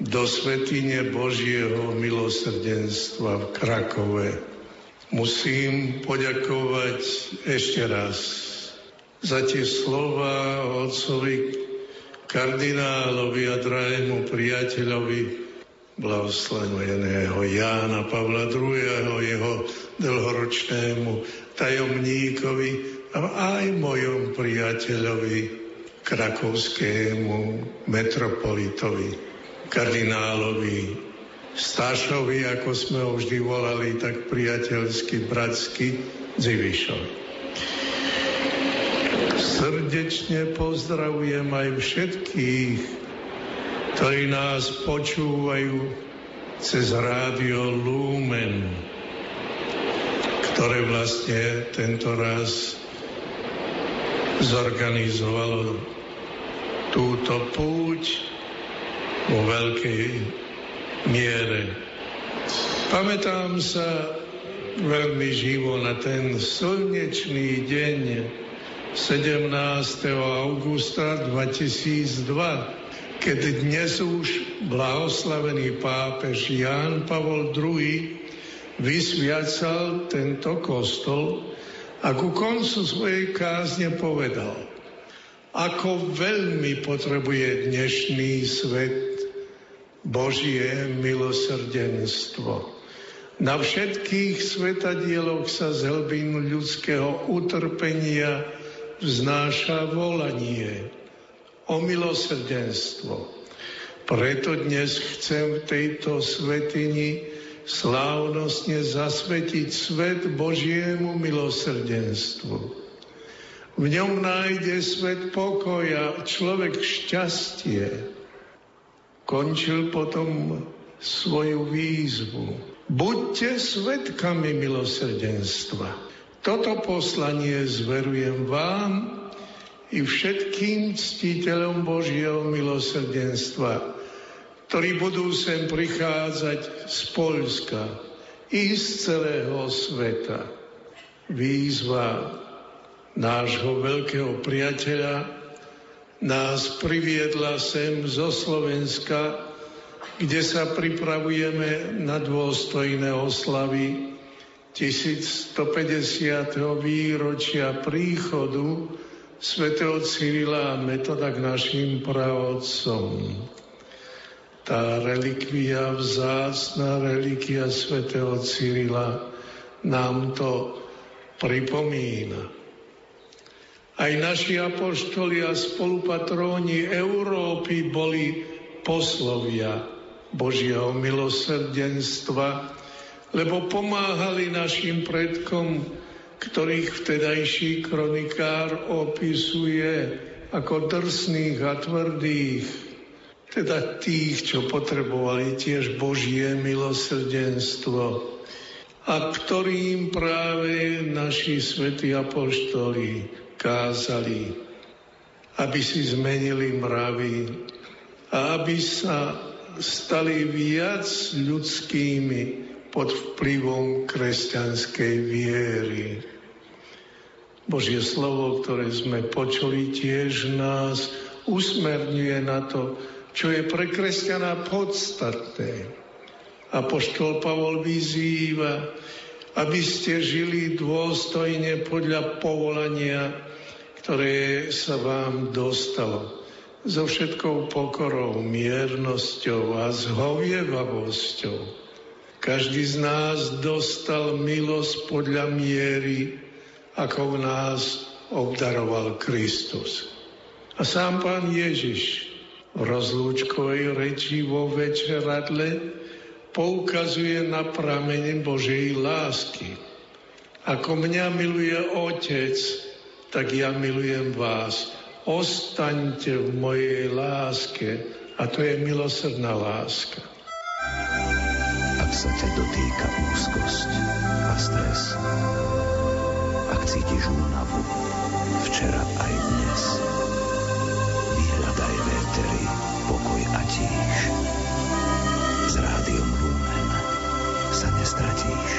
do Svetine Božieho milosrdenstva v Krakove. Musím poďakovať ešte raz za tie slova otcovi kardinálovi a drahému priateľovi blahoslaveného Jána Pavla II. jeho dlhoročnému tajomníkovi a aj mojom priateľovi, krakovskému metropolitovi, kardinálovi Stášovi, ako sme ho vždy volali, tak priateľsky, bratsky, Dzivišovi. Srdečne pozdravujem aj všetkých, ktorí nás počúvajú cez rádio Lumen ktoré vlastne tento raz zorganizovalo túto púť vo veľkej miere. Pamätám sa veľmi živo na ten slnečný deň 17. augusta 2002, keď dnes už blahoslavený pápež Ján Pavol II vysviacal tento kostol a ku koncu svojej kázne povedal, ako veľmi potrebuje dnešný svet Božie milosrdenstvo. Na všetkých svetadieloch sa z hlbín ľudského utrpenia vznáša volanie o milosrdenstvo. Preto dnes chcem v tejto svetini slávnostne zasvetiť svet Božiemu milosrdenstvu. V ňom nájde svet pokoja, človek šťastie. Končil potom svoju výzvu. Buďte svetkami milosrdenstva. Toto poslanie zverujem vám i všetkým ctiteľom Božieho milosrdenstva, ktorí budú sem prichádzať z Polska i z celého sveta. Výzva nášho veľkého priateľa nás priviedla sem zo Slovenska, kde sa pripravujeme na dôstojné oslavy 1150. výročia príchodu svätého Cyrila a Metoda k našim pravodcom tá relikvia, vzácná relikvia svätého Cyrila nám to pripomína. Aj naši apoštoli a spolupatróni Európy boli poslovia Božieho milosrdenstva, lebo pomáhali našim predkom, ktorých vtedajší kronikár opisuje ako drsných a tvrdých, teda tých, čo potrebovali tiež Božie milosrdenstvo a ktorým práve naši svätí apoštoli kázali, aby si zmenili mravy a aby sa stali viac ľudskými pod vplyvom kresťanskej viery. Božie slovo, ktoré sme počuli, tiež nás usmerňuje na to, čo je pre kresťana podstatné. Apoštol Pavol vyzýva, aby ste žili dôstojne podľa povolania, ktoré sa vám dostalo. So všetkou pokorou, miernosťou a zhovievavosťou. Každý z nás dostal milosť podľa miery, ako v nás obdaroval Kristus. A sám pán Ježiš rozlúčkovej reči vo večeradle poukazuje na pramene Božej lásky, Ako mňa miluje Otec, tak ja milujem vás. Ostaňte v mojej láske a to je milosrdná láska. Ak sa ťa dotýka úzkosť a stres, ak cítiš únavu, včera aj dnes, tíž. S rádiom Lumen sa nestratíš.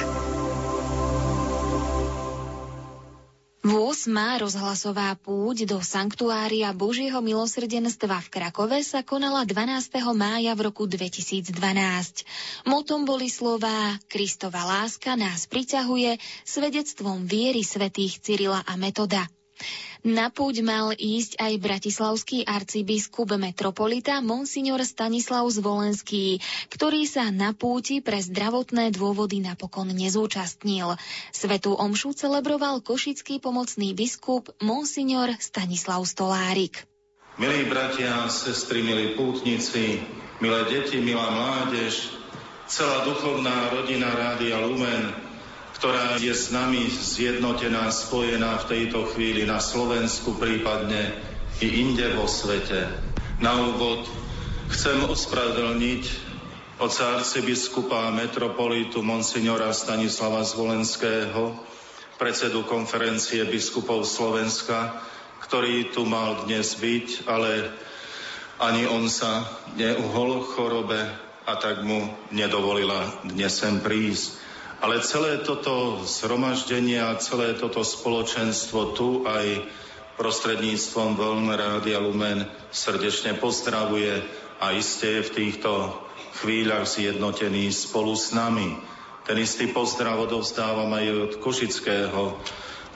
8. rozhlasová púť do Sanktuária Božieho milosrdenstva v Krakove sa konala 12. mája v roku 2012. Motom boli slová Kristova láska nás priťahuje svedectvom viery svätých Cyrila a Metoda. Na púť mal ísť aj bratislavský arcibiskup metropolita Monsignor Stanislav Zvolenský, ktorý sa na púti pre zdravotné dôvody napokon nezúčastnil. Svetú omšu celebroval košický pomocný biskup Monsignor Stanislav Stolárik. Milí bratia, sestry, milí pútnici, milé deti, milá mládež, celá duchovná rodina Rádia Lumen, ktorá je s nami zjednotená, spojená v tejto chvíli na Slovensku, prípadne i inde vo svete. Na úvod chcem ospravedlniť oca arcibiskupa metropolitu monsignora Stanislava Zvolenského, predsedu konferencie biskupov Slovenska, ktorý tu mal dnes byť, ale ani on sa neuhol chorobe a tak mu nedovolila dnes sem prísť. Ale celé toto zhromaždenie a celé toto spoločenstvo tu aj prostredníctvom Vln Rádia Lumen srdečne pozdravuje a iste je v týchto chvíľach zjednotený spolu s nami. Ten istý pozdrav odovzdávam aj od Košického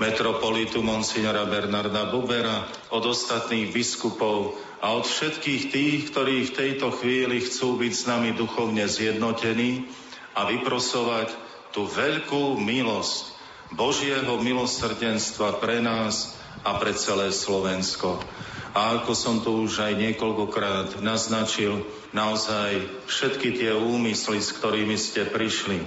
metropolitu Monsignora Bernarda Bubera, od ostatných biskupov a od všetkých tých, ktorí v tejto chvíli chcú byť s nami duchovne zjednotení a vyprosovať tú veľkú milosť Božieho milosrdenstva pre nás a pre celé Slovensko. A ako som tu už aj niekoľkokrát naznačil, naozaj všetky tie úmysly, s ktorými ste prišli,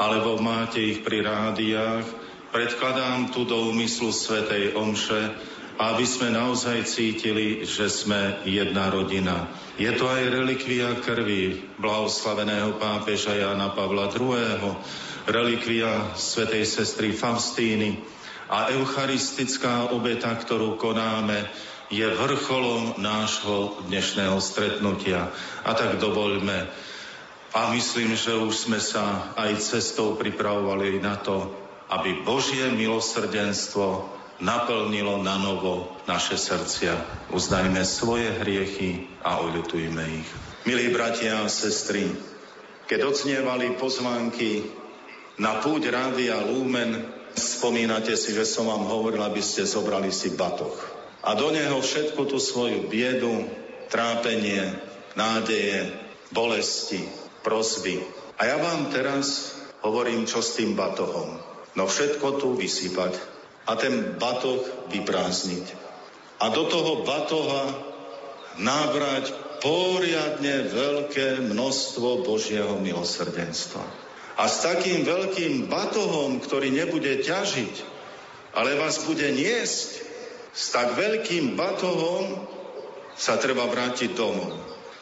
alebo máte ich pri rádiách, predkladám tu do úmyslu Svetej Omše, aby sme naozaj cítili, že sme jedna rodina. Je to aj relikvia krvi blahoslaveného pápeža Jana Pavla II., relikvia svätej sestry Faustíny a eucharistická obeta, ktorú konáme, je vrcholom nášho dnešného stretnutia. A tak dovoľme. A myslím, že už sme sa aj cestou pripravovali na to, aby Božie milosrdenstvo naplnilo na novo naše srdcia. Uznajme svoje hriechy a oľutujme ich. Milí bratia a sestry, keď odznievali pozvánky na púť Rádia Lumen spomínate si, že som vám hovoril, aby ste zobrali si batoh. A do neho všetku tú svoju biedu, trápenie, nádeje, bolesti, prosby. A ja vám teraz hovorím, čo s tým batohom. No všetko tu vysypať a ten batoh vyprázdniť. A do toho batoha nábrať poriadne veľké množstvo Božieho milosrdenstva. A s takým veľkým batohom, ktorý nebude ťažiť, ale vás bude niesť, s tak veľkým batohom sa treba vrátiť domov.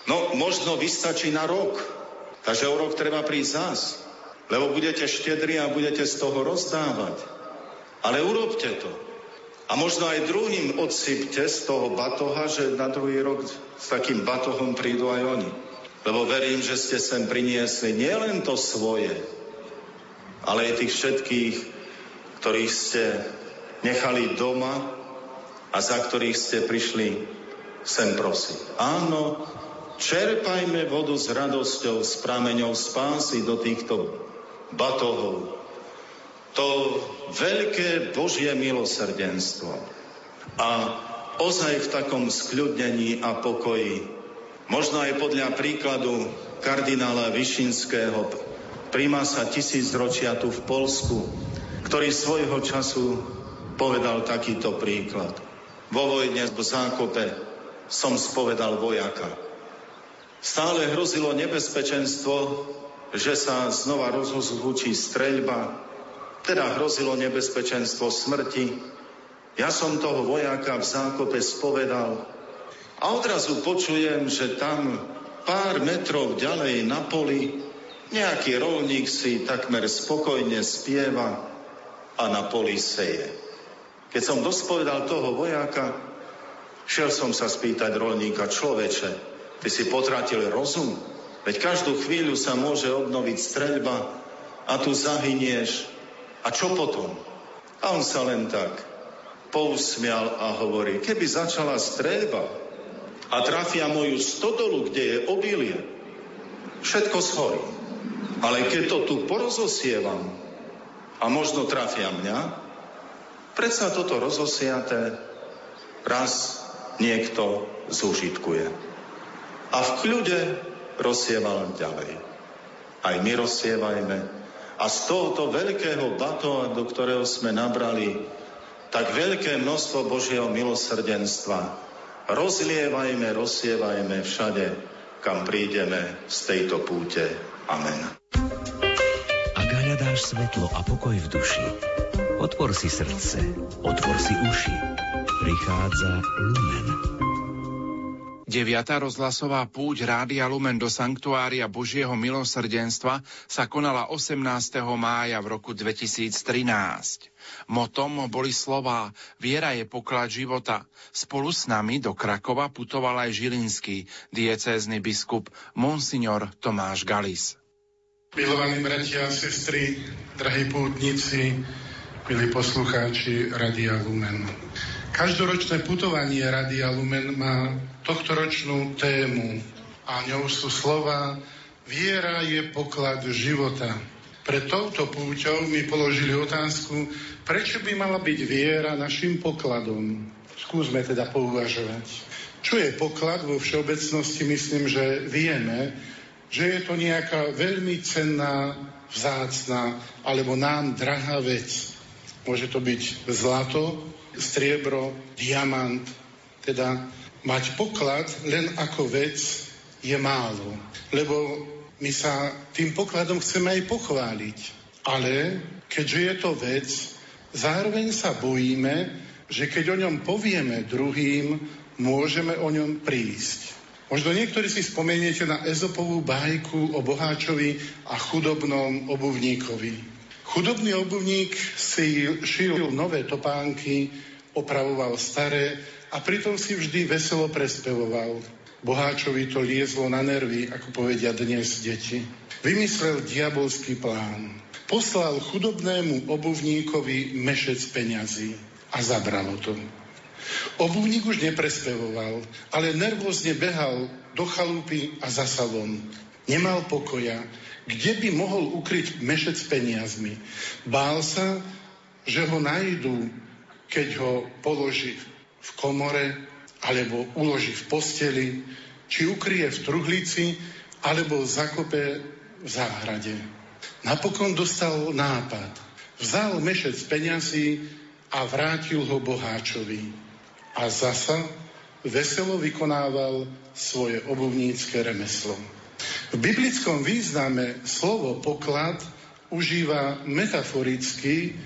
No, možno vystačí na rok. Takže o rok treba prísť zás. Lebo budete štedri a budete z toho rozdávať. Ale urobte to. A možno aj druhým odsypte z toho batoha, že na druhý rok s takým batohom prídu aj oni. Lebo verím, že ste sem priniesli nielen to svoje, ale aj tých všetkých, ktorých ste nechali doma a za ktorých ste prišli sem prosiť. Áno, čerpajme vodu s radosťou, s prameňou spásy do týchto batohov. To veľké Božie milosrdenstvo. A ozaj v takom skľudnení a pokoji Možno aj podľa príkladu kardinála Višinského, primása tisícročia tu v Polsku, ktorý svojho času povedal takýto príklad. Vo vojne v zákope som spovedal vojaka. Stále hrozilo nebezpečenstvo, že sa znova rozhozvučí streľba teda hrozilo nebezpečenstvo smrti. Ja som toho vojáka v zákope spovedal a odrazu počujem, že tam pár metrov ďalej na poli nejaký rolník si takmer spokojne spieva a na poli seje. Keď som dospovedal toho vojáka, šiel som sa spýtať rolníka, človeče, ty si potratil rozum? Veď každú chvíľu sa môže obnoviť streľba a tu zahynieš a čo potom? A on sa len tak pousmial a hovorí, keby začala streľba a trafia moju stodolu, kde je obilie, všetko schorí. Ale keď to tu porozosievam a možno trafia mňa, predsa toto rozosiaté raz niekto zúžitkuje. A v kľude rozsieval ďalej. Aj my rozsievajme a z tohoto veľkého batoa, do ktorého sme nabrali tak veľké množstvo Božieho milosrdenstva, rozlievajme, rozsievajme všade, kam prídeme z tejto púte. Amen. Ak hľadáš svetlo a pokoj v duši, otvor si srdce, otvor si uši. Prichádza Lumen. 9. rozhlasová púť Rádia Lumen do Sanktuária Božieho milosrdenstva sa konala 18. mája v roku 2013. Motom boli slová Viera je poklad života. Spolu s nami do Krakova putoval aj žilinský diecézny biskup Monsignor Tomáš Galis. Milovaní bratia a sestry, drahí pútnici, milí poslucháči Radia Lumen. Každoročné putovanie Radia Lumen má tohtoročnú tému a ňou sú slova Viera je poklad života. Pre touto púťou mi položili otázku, prečo by mala byť viera našim pokladom. Skúsme teda pouvažovať. Čo je poklad vo všeobecnosti? Myslím, že vieme, že je to nejaká veľmi cenná, vzácná alebo nám drahá vec. Môže to byť zlato, striebro, diamant, teda mať poklad len ako vec je málo, lebo my sa tým pokladom chceme aj pochváliť. Ale keďže je to vec, zároveň sa bojíme, že keď o ňom povieme druhým, môžeme o ňom prísť. Možno niektorí si spomeniete na Ezopovú bajku o boháčovi a chudobnom obuvníkovi. Chudobný obuvník si šil nové topánky, opravoval staré a pritom si vždy veselo prespevoval. Boháčovi to liezlo na nervy, ako povedia dnes deti. Vymyslel diabolský plán. Poslal chudobnému obuvníkovi mešec peňazí a zabralo to. Obuvník už neprespevoval, ale nervózne behal do chalúpy a za salon. Nemal pokoja, kde by mohol ukryť mešec peniazmi. Bál sa, že ho nájdú, keď ho položí v komore, alebo uloží v posteli, či ukrie v truhlici, alebo zakope v záhrade. Napokon dostal nápad. Vzal mešec peňazí a vrátil ho boháčovi. A zasa veselo vykonával svoje obuvnícke remeslo. V biblickom význame slovo poklad užíva metaforicky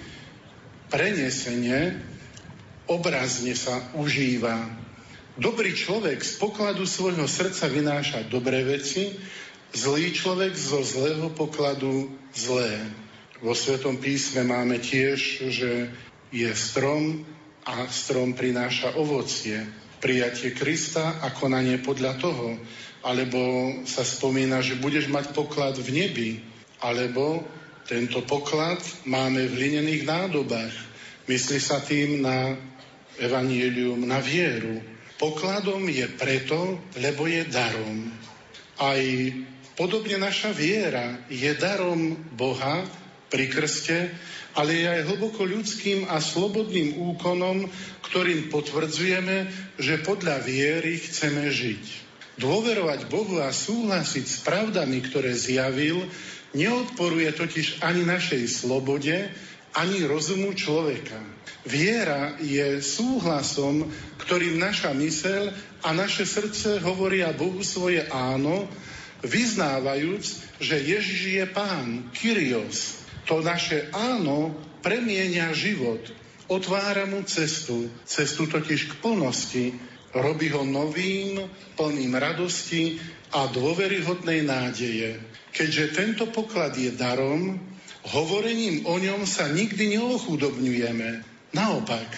prenesenie obrazne sa užíva. Dobrý človek z pokladu svojho srdca vynáša dobré veci, zlý človek zo zlého pokladu zlé. Vo Svetom písme máme tiež, že je strom a strom prináša ovocie. Prijatie Krista a konanie podľa toho. Alebo sa spomína, že budeš mať poklad v nebi. Alebo tento poklad máme v hlinených nádobách. Myslí sa tým na evanielium na vieru. Pokladom je preto, lebo je darom. Aj podobne naša viera je darom Boha pri krste, ale je aj hlboko ľudským a slobodným úkonom, ktorým potvrdzujeme, že podľa viery chceme žiť. Dôverovať Bohu a súhlasiť s pravdami, ktoré zjavil, neodporuje totiž ani našej slobode, ani rozumu človeka. Viera je súhlasom, ktorým naša mysel a naše srdce hovoria Bohu svoje áno, vyznávajúc, že Ježiš je Pán, Kyrios. To naše áno premienia život, otvára mu cestu, cestu totiž k plnosti, robí ho novým, plným radosti a dôveryhodnej nádeje. Keďže tento poklad je darom, hovorením o ňom sa nikdy neochudobňujeme. Naopak,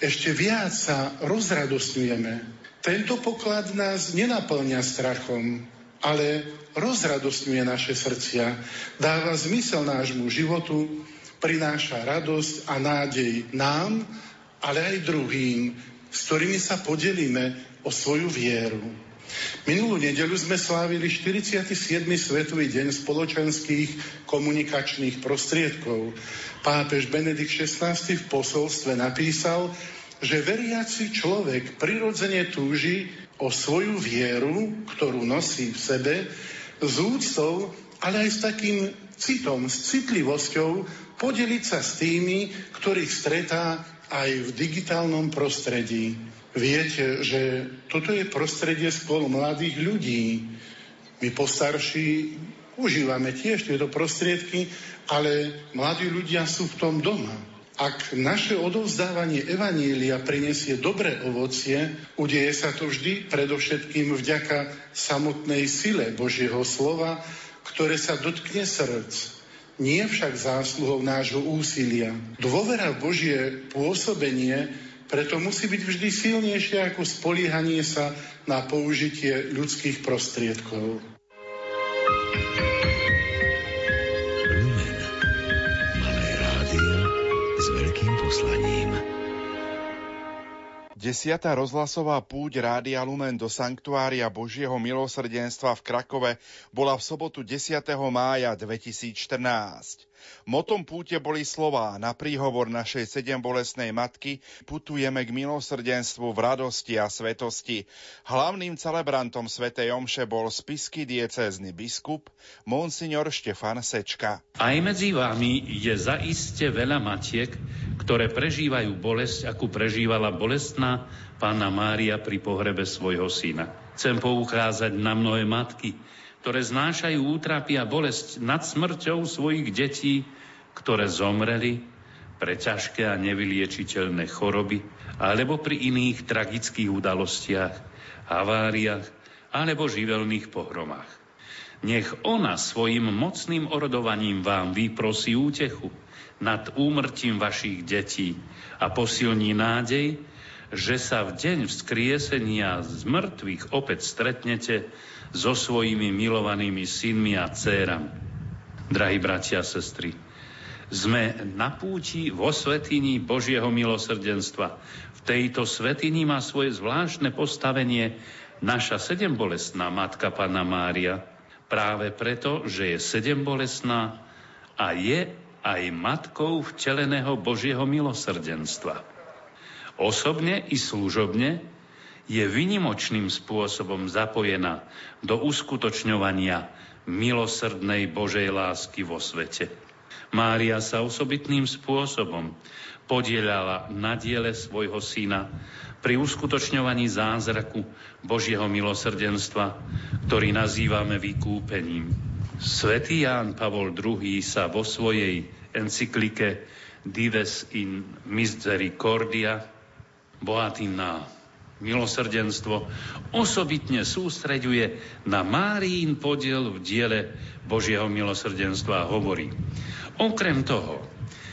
ešte viac sa rozradostňujeme. Tento poklad nás nenaplňa strachom, ale rozradostňuje naše srdcia, dáva zmysel nášmu životu, prináša radosť a nádej nám, ale aj druhým, s ktorými sa podelíme o svoju vieru. Minulú nedelu sme slávili 47. svetový deň spoločenských komunikačných prostriedkov. Pápež Benedikt XVI v posolstve napísal, že veriaci človek prirodzene túži o svoju vieru, ktorú nosí v sebe, s úctou, ale aj s takým citom, s citlivosťou podeliť sa s tými, ktorých stretá aj v digitálnom prostredí. Viete, že toto je prostredie spolu mladých ľudí. My postarší užívame tiež tieto prostriedky, ale mladí ľudia sú v tom doma. Ak naše odovzdávanie Evanília prinesie dobré ovocie, udeje sa to vždy predovšetkým vďaka samotnej sile Božieho slova, ktoré sa dotkne srdc nie však zásluhou nášho úsilia. Dôvera v Božie pôsobenie preto musí byť vždy silnejšie ako spoliehanie sa na použitie ľudských prostriedkov. Lumen. Malé rádio s veľkým poslaním. Desiatá rozhlasová púť Rádia Lumen do Sanktuária Božieho milosrdenstva v Krakove bola v sobotu 10. mája 2014. Motom púte boli slová na príhovor našej sedembolesnej matky putujeme k milosrdenstvu v radosti a svetosti. Hlavným celebrantom svätej Omše bol spisky diecézny biskup Monsignor Štefan Sečka. Aj medzi vami je zaiste veľa matiek, ktoré prežívajú bolesť, akú prežívala bolestná pána Mária pri pohrebe svojho syna. Chcem poukázať na mnohé matky, ktoré znášajú útrapy a bolesť nad smrťou svojich detí, ktoré zomreli pre ťažké a nevyliečiteľné choroby, alebo pri iných tragických udalostiach, haváriách alebo živelných pohromách. Nech ona svojim mocným orodovaním vám vyprosí útechu, nad úmrtím vašich detí a posilní nádej, že sa v deň vzkriesenia z mŕtvych opäť stretnete so svojimi milovanými synmi a dcérami. Drahí bratia a sestry, sme na púti vo svetini Božieho milosrdenstva. V tejto svetini má svoje zvláštne postavenie naša sedembolestná matka Pana Mária, práve preto, že je sedembolestná a je aj matkou vteleného Božieho milosrdenstva. Osobne i služobne je vynimočným spôsobom zapojená do uskutočňovania milosrdnej Božej lásky vo svete. Mária sa osobitným spôsobom podielala na diele svojho syna pri uskutočňovaní zázraku Božieho milosrdenstva, ktorý nazývame vykúpením. Svetý Ján Pavol II sa vo svojej encyklike Dives in Misericordia, bohatý na milosrdenstvo, osobitne sústreďuje na Márín podiel v diele Božieho milosrdenstva a hovorí. Okrem toho,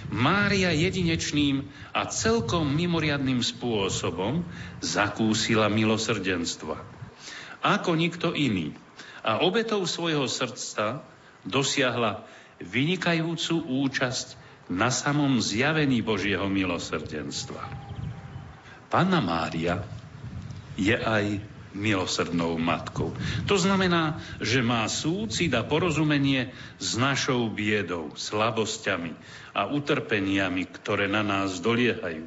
Mária jedinečným a celkom mimoriadným spôsobom zakúsila milosrdenstva. Ako nikto iný a obetou svojho srdca dosiahla vynikajúcu účasť na samom zjavení Božieho milosrdenstva. Panna Mária je aj milosrdnou matkou. To znamená, že má súcit a porozumenie s našou biedou, slabosťami a utrpeniami, ktoré na nás doliehajú.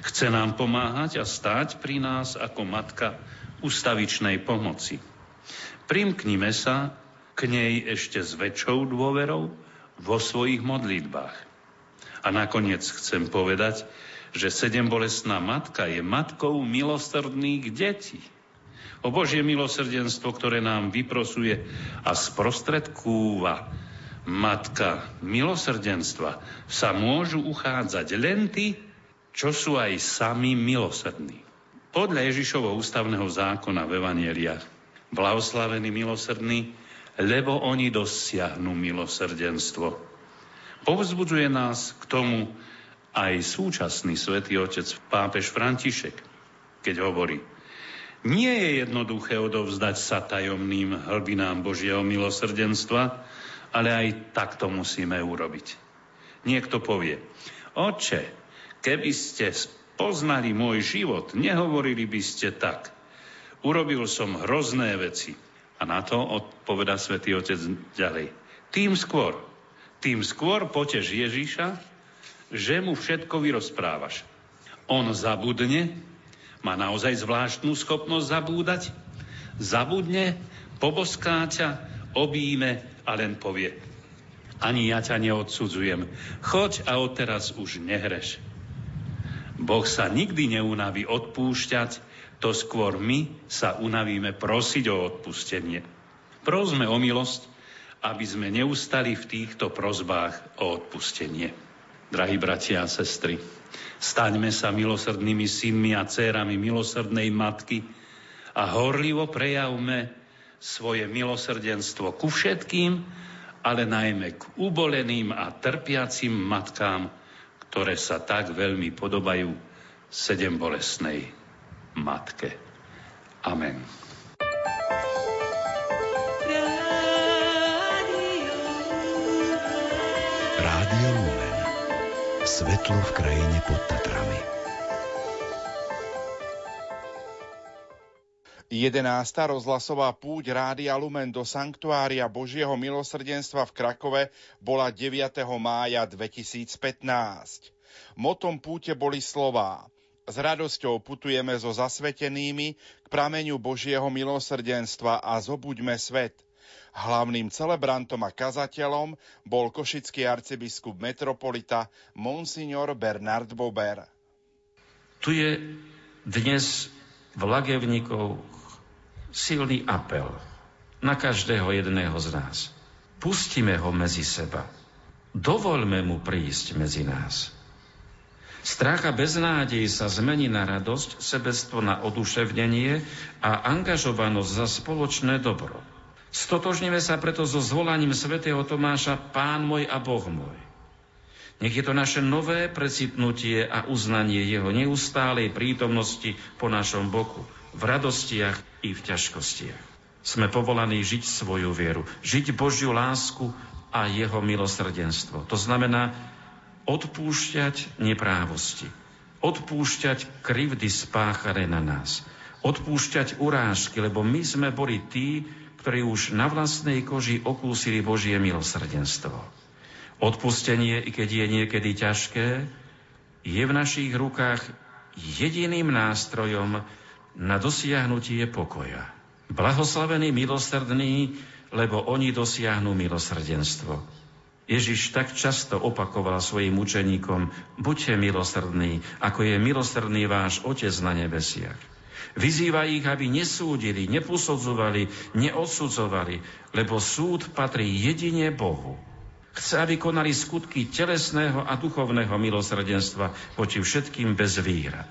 Chce nám pomáhať a stáť pri nás ako matka ustavičnej pomoci. Primknime sa k nej ešte s väčšou dôverou vo svojich modlitbách. A nakoniec chcem povedať, že sedembolestná matka je matkou milosrdných detí. O Božie milosrdenstvo, ktoré nám vyprosuje a sprostredkúva matka milosrdenstva, sa môžu uchádzať len tí, čo sú aj sami milosrdní. Podľa Ježišovho ústavného zákona v Evangeliách blahoslavení milosrdní, lebo oni dosiahnu milosrdenstvo. Povzbudzuje nás k tomu aj súčasný svätý otec pápež František, keď hovorí, nie je jednoduché odovzdať sa tajomným hlbinám Božieho milosrdenstva, ale aj tak to musíme urobiť. Niekto povie, oče, keby ste poznali môj život, nehovorili by ste tak. Urobil som hrozné veci. A na to odpoveda svätý Otec ďalej. Tým skôr, tým skôr potež Ježíša, že mu všetko vyrozprávaš. On zabudne, má naozaj zvláštnu schopnosť zabúdať, zabudne, poboská ťa, obíme a len povie. Ani ja ťa neodsudzujem. Choď a odteraz už nehreš. Boh sa nikdy neunaví odpúšťať, to skôr my sa unavíme prosiť o odpustenie. Prosme o milosť, aby sme neustali v týchto prozbách o odpustenie. Drahí bratia a sestry, staňme sa milosrdnými synmi a dcérami milosrdnej matky a horlivo prejavme svoje milosrdenstvo ku všetkým, ale najmä k uboleným a trpiacim matkám, ktoré sa tak veľmi podobajú sedem bolesnej matke. Amen. Svetlo v krajine pod Tatrami. 11. rozhlasová púť Rádia Lumen do Sanktuária Božieho milosrdenstva v Krakove bola 9. mája 2015. Motom púte boli slová s radosťou putujeme so zasvetenými k prameňu Božieho milosrdenstva a zobuďme svet – Hlavným celebrantom a kazateľom bol košický arcibiskup metropolita Monsignor Bernard Bober. Tu je dnes v Lagevnikoch silný apel na každého jedného z nás. Pustíme ho medzi seba. Dovoľme mu prísť medzi nás. Strach a beznádej sa zmení na radosť, sebectvo na oduševnenie a angažovanosť za spoločné dobro. Stotožníme sa preto so zvolaním svätého Tomáša Pán môj a Boh môj. Nech je to naše nové precitnutie a uznanie jeho neustálej prítomnosti po našom boku, v radostiach i v ťažkostiach. Sme povolaní žiť svoju vieru, žiť Božiu lásku a jeho milosrdenstvo. To znamená odpúšťať neprávosti, odpúšťať krivdy spáchané na nás, odpúšťať urážky, lebo my sme boli tí, ktorí už na vlastnej koži okúsili Božie milosrdenstvo. Odpustenie, i keď je niekedy ťažké, je v našich rukách jediným nástrojom na dosiahnutie pokoja. Blahoslavení milosrdní, lebo oni dosiahnu milosrdenstvo. Ježiš tak často opakoval svojim učeníkom, buďte milosrdní, ako je milosrdný váš Otec na nebesiach. Vyzýva ich, aby nesúdili, neposudzovali, neodsudzovali, lebo súd patrí jedine Bohu. Chce, aby konali skutky telesného a duchovného milosrdenstva voči všetkým bez výhrad.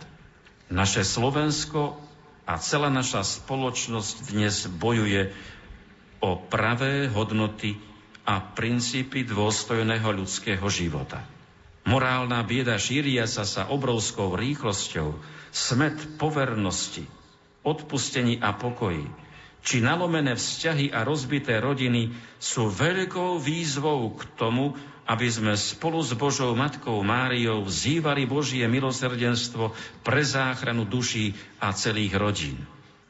Naše Slovensko a celá naša spoločnosť dnes bojuje o pravé hodnoty a princípy dôstojného ľudského života. Morálna bieda šíria sa sa obrovskou rýchlosťou, smet povernosti, odpustení a pokoji, či nalomené vzťahy a rozbité rodiny sú veľkou výzvou k tomu, aby sme spolu s Božou Matkou Máriou vzývali Božie milosrdenstvo pre záchranu duší a celých rodín.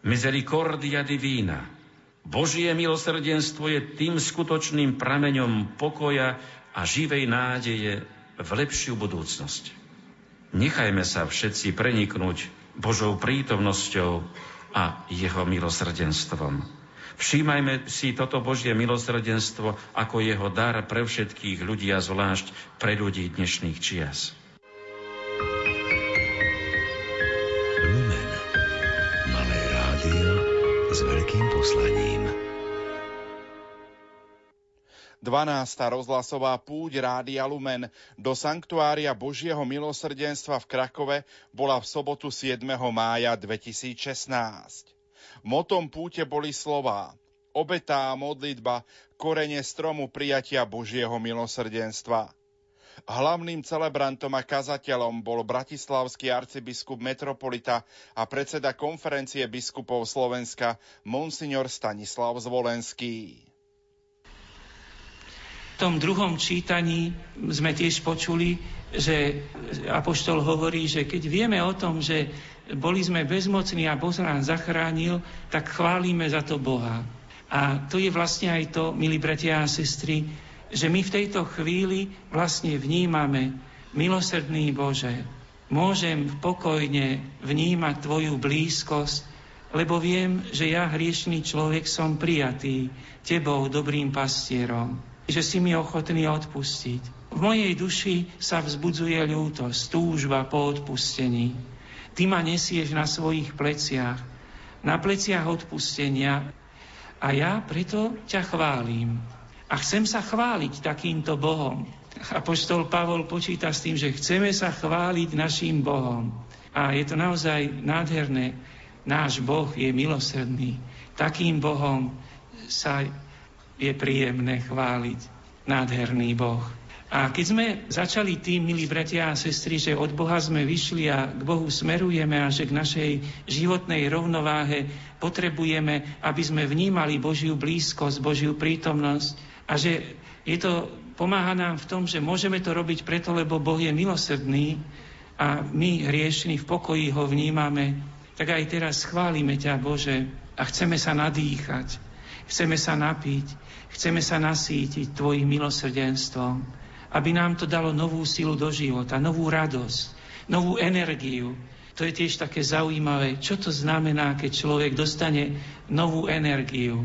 Misericordia divina. Božie milosrdenstvo je tým skutočným prameňom pokoja a živej nádeje v lepšiu budúcnosť. Nechajme sa všetci preniknúť Božou prítomnosťou a jeho milosrdenstvom. Všímajme si toto Božie milosrdenstvo ako jeho dar pre všetkých ľudí a zvlášť pre ľudí dnešných čias. Lumen. Malé rádio s veľkým poslaním. 12. rozhlasová púť Rádia Lumen do Sanktuária Božieho milosrdenstva v Krakove bola v sobotu 7. mája 2016. Motom púte boli slová obetá modlitba, korene stromu prijatia Božieho milosrdenstva. Hlavným celebrantom a kazateľom bol bratislavský arcibiskup metropolita a predseda konferencie biskupov Slovenska Monsignor Stanislav Zvolenský tom druhom čítaní sme tiež počuli, že Apoštol hovorí, že keď vieme o tom, že boli sme bezmocní a Boh nás zachránil, tak chválime za to Boha. A to je vlastne aj to, milí bratia a sestry, že my v tejto chvíli vlastne vnímame, milosrdný Bože, môžem pokojne vnímať Tvoju blízkosť, lebo viem, že ja, hriešný človek, som prijatý Tebou, dobrým pastierom že si mi ochotný odpustiť. V mojej duši sa vzbudzuje ľútosť, túžba po odpustení. Ty ma nesieš na svojich pleciach, na pleciach odpustenia a ja preto ťa chválim. A chcem sa chváliť takýmto Bohom. Apoštol Pavol počíta s tým, že chceme sa chváliť našim Bohom. A je to naozaj nádherné. Náš Boh je milosrdný. Takým Bohom sa je príjemné chváliť nádherný Boh. A keď sme začali tým, milí bratia a sestry, že od Boha sme vyšli a k Bohu smerujeme a že k našej životnej rovnováhe potrebujeme, aby sme vnímali Božiu blízkosť, Božiu prítomnosť a že je to, pomáha nám v tom, že môžeme to robiť preto, lebo Boh je milosrdný a my hriešni v pokoji ho vnímame, tak aj teraz chválime ťa, Bože, a chceme sa nadýchať, chceme sa napiť, Chceme sa nasítiť Tvojim milosrdenstvom, aby nám to dalo novú silu do života, novú radosť, novú energiu. To je tiež také zaujímavé, čo to znamená, keď človek dostane novú energiu,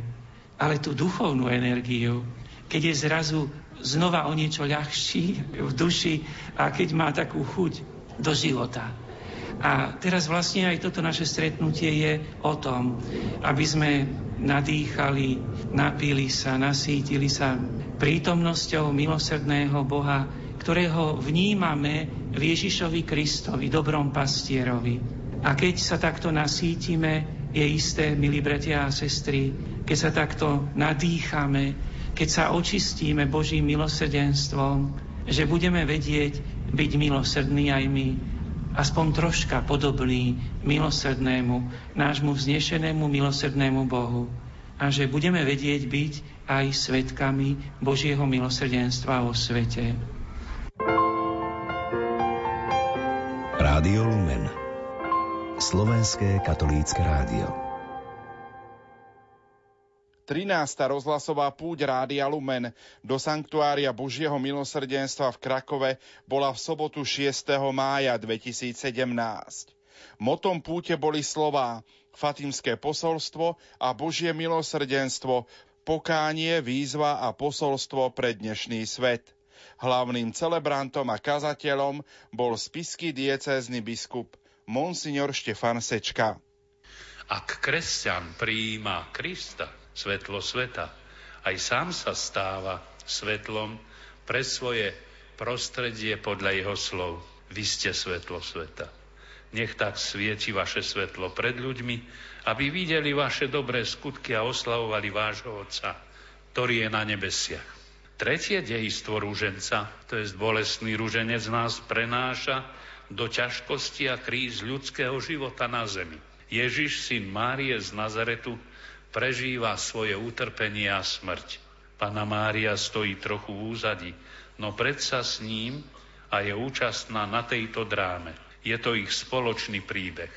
ale tú duchovnú energiu, keď je zrazu znova o niečo ľahší v duši a keď má takú chuť do života. A teraz vlastne aj toto naše stretnutie je o tom, aby sme nadýchali, napili sa, nasítili sa prítomnosťou milosrdného Boha, ktorého vnímame v Ježišovi Kristovi, dobrom pastierovi. A keď sa takto nasítime, je isté, milí bratia a sestry, keď sa takto nadýchame, keď sa očistíme Božím milosrdenstvom, že budeme vedieť byť milosrdní aj my, aspoň troška podobný milosrdnému, nášmu vznešenému milosrdnému Bohu a že budeme vedieť byť aj svetkami Božieho milosrdenstva vo svete. Rádio Lumen Slovenské katolícke rádio 13. rozhlasová púť Rádia Lumen do Sanktuária Božieho milosrdenstva v Krakove bola v sobotu 6. mája 2017. Motom púte boli slová Fatimské posolstvo a Božie milosrdenstvo, pokánie, výzva a posolstvo pre dnešný svet. Hlavným celebrantom a kazateľom bol spisky diecézny biskup Monsignor Štefan Sečka. Ak kresťan prijíma Krista, svetlo sveta. Aj sám sa stáva svetlom pre svoje prostredie podľa jeho slov. Vy ste svetlo sveta. Nech tak svieti vaše svetlo pred ľuďmi, aby videli vaše dobré skutky a oslavovali vášho Otca, ktorý je na nebesiach. Tretie dejistvo rúženca, to je bolestný rúženec, nás prenáša do ťažkosti a kríz ľudského života na zemi. Ježiš, syn Márie z Nazaretu, prežíva svoje utrpenie a smrť. Pana Mária stojí trochu v úzadi, no predsa s ním a je účastná na tejto dráme. Je to ich spoločný príbeh.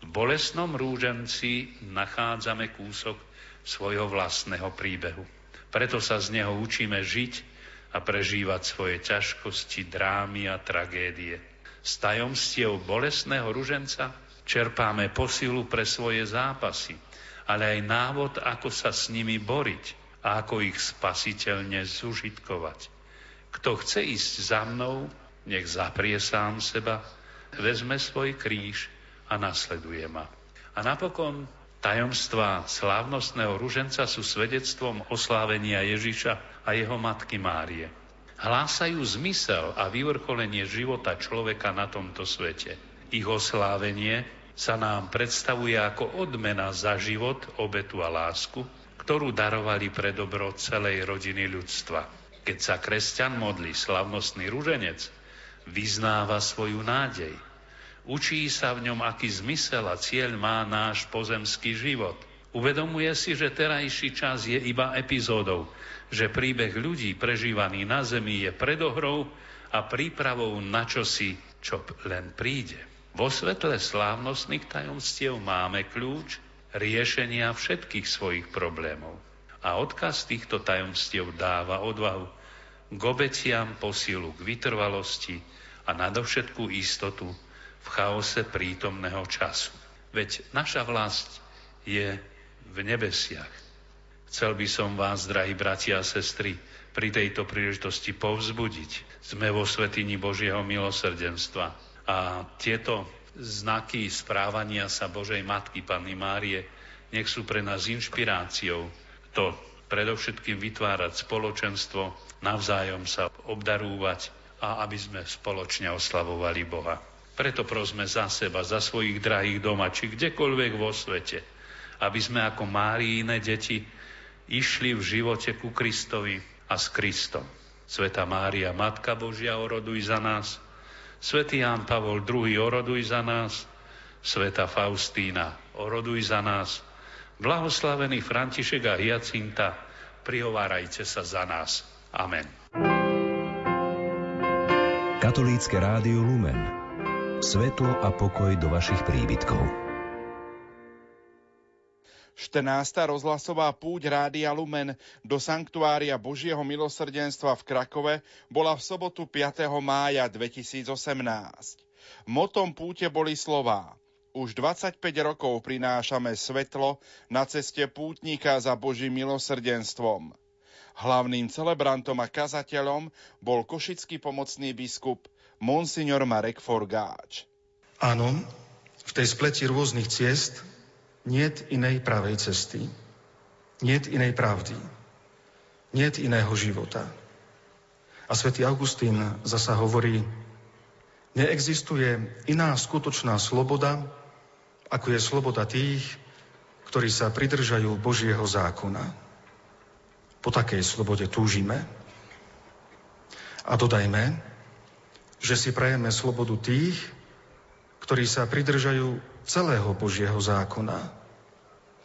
V bolesnom rúženci nachádzame kúsok svojho vlastného príbehu. Preto sa z neho učíme žiť a prežívať svoje ťažkosti, drámy a tragédie. S tajomstiev bolesného ruženca čerpáme posilu pre svoje zápasy – ale aj návod, ako sa s nimi boriť a ako ich spasiteľne zužitkovať. Kto chce ísť za mnou, nech zaprie sám seba, vezme svoj kríž a nasleduje ma. A napokon Tajomstva slávnostného ruženca sú svedectvom oslávenia Ježiša a jeho matky Márie. Hlásajú zmysel a vyvrcholenie života človeka na tomto svete. Ich oslávenie sa nám predstavuje ako odmena za život, obetu a lásku, ktorú darovali pre dobro celej rodiny ľudstva. Keď sa kresťan modlí slavnostný ruženec, vyznáva svoju nádej – Učí sa v ňom, aký zmysel a cieľ má náš pozemský život. Uvedomuje si, že terajší čas je iba epizódou, že príbeh ľudí prežívaný na zemi je predohrou a prípravou na čosi, čo len príde. Vo svetle slávnostných tajomstiev máme kľúč riešenia všetkých svojich problémov. A odkaz týchto tajomstiev dáva odvahu k obeciam, posilu k vytrvalosti a nadovšetku istotu, v chaose prítomného času. Veď naša vlast je v nebesiach. Chcel by som vás, drahí bratia a sestry, pri tejto príležitosti povzbudiť. Sme vo svetini Božieho milosrdenstva a tieto znaky správania sa Božej Matky Panny Márie nech sú pre nás inšpiráciou to predovšetkým vytvárať spoločenstvo, navzájom sa obdarúvať a aby sme spoločne oslavovali Boha. Preto prosme za seba, za svojich drahých doma, či kdekoľvek vo svete, aby sme ako Máriine deti išli v živote ku Kristovi a s Kristom. Sveta Mária, Matka Božia, oroduj za nás. Svetý Ján Pavol II, oroduj za nás. Sveta Faustína, oroduj za nás. Blahoslavený František a Hyacinta, prihovárajte sa za nás. Amen. Katolícke rádio Lumen Svetlo a pokoj do vašich príbytkov. 14. rozhlasová púť Rádia Lumen do Sanktuária Božieho milosrdenstva v Krakove bola v sobotu 5. mája 2018. Motom púte boli slová už 25 rokov prinášame svetlo na ceste pútnika za Božím milosrdenstvom. Hlavným celebrantom a kazateľom bol košický pomocný biskup monsignor Marek Forgáč. Áno, v tej spleti rôznych ciest niet inej pravej cesty, niet inej pravdy, niet iného života. A svätý Augustín zasa hovorí, neexistuje iná skutočná sloboda, ako je sloboda tých, ktorí sa pridržajú Božieho zákona. Po takej slobode túžime. A dodajme, že si prajeme slobodu tých, ktorí sa pridržajú celého Božieho zákona,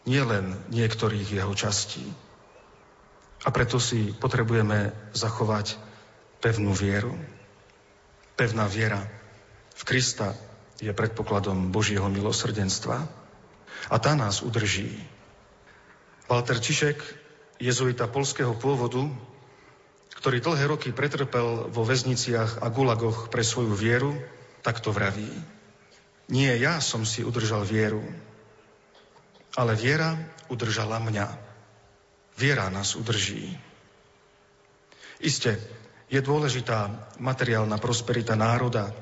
nielen niektorých jeho častí. A preto si potrebujeme zachovať pevnú vieru. Pevná viera v Krista je predpokladom Božieho milosrdenstva a tá nás udrží. Walter Čišek, jezuita polského pôvodu, ktorý dlhé roky pretrpel vo väzniciach a gulagoch pre svoju vieru, tak to vraví. Nie ja som si udržal vieru, ale viera udržala mňa. Viera nás udrží. Isté, je dôležitá materiálna prosperita národa,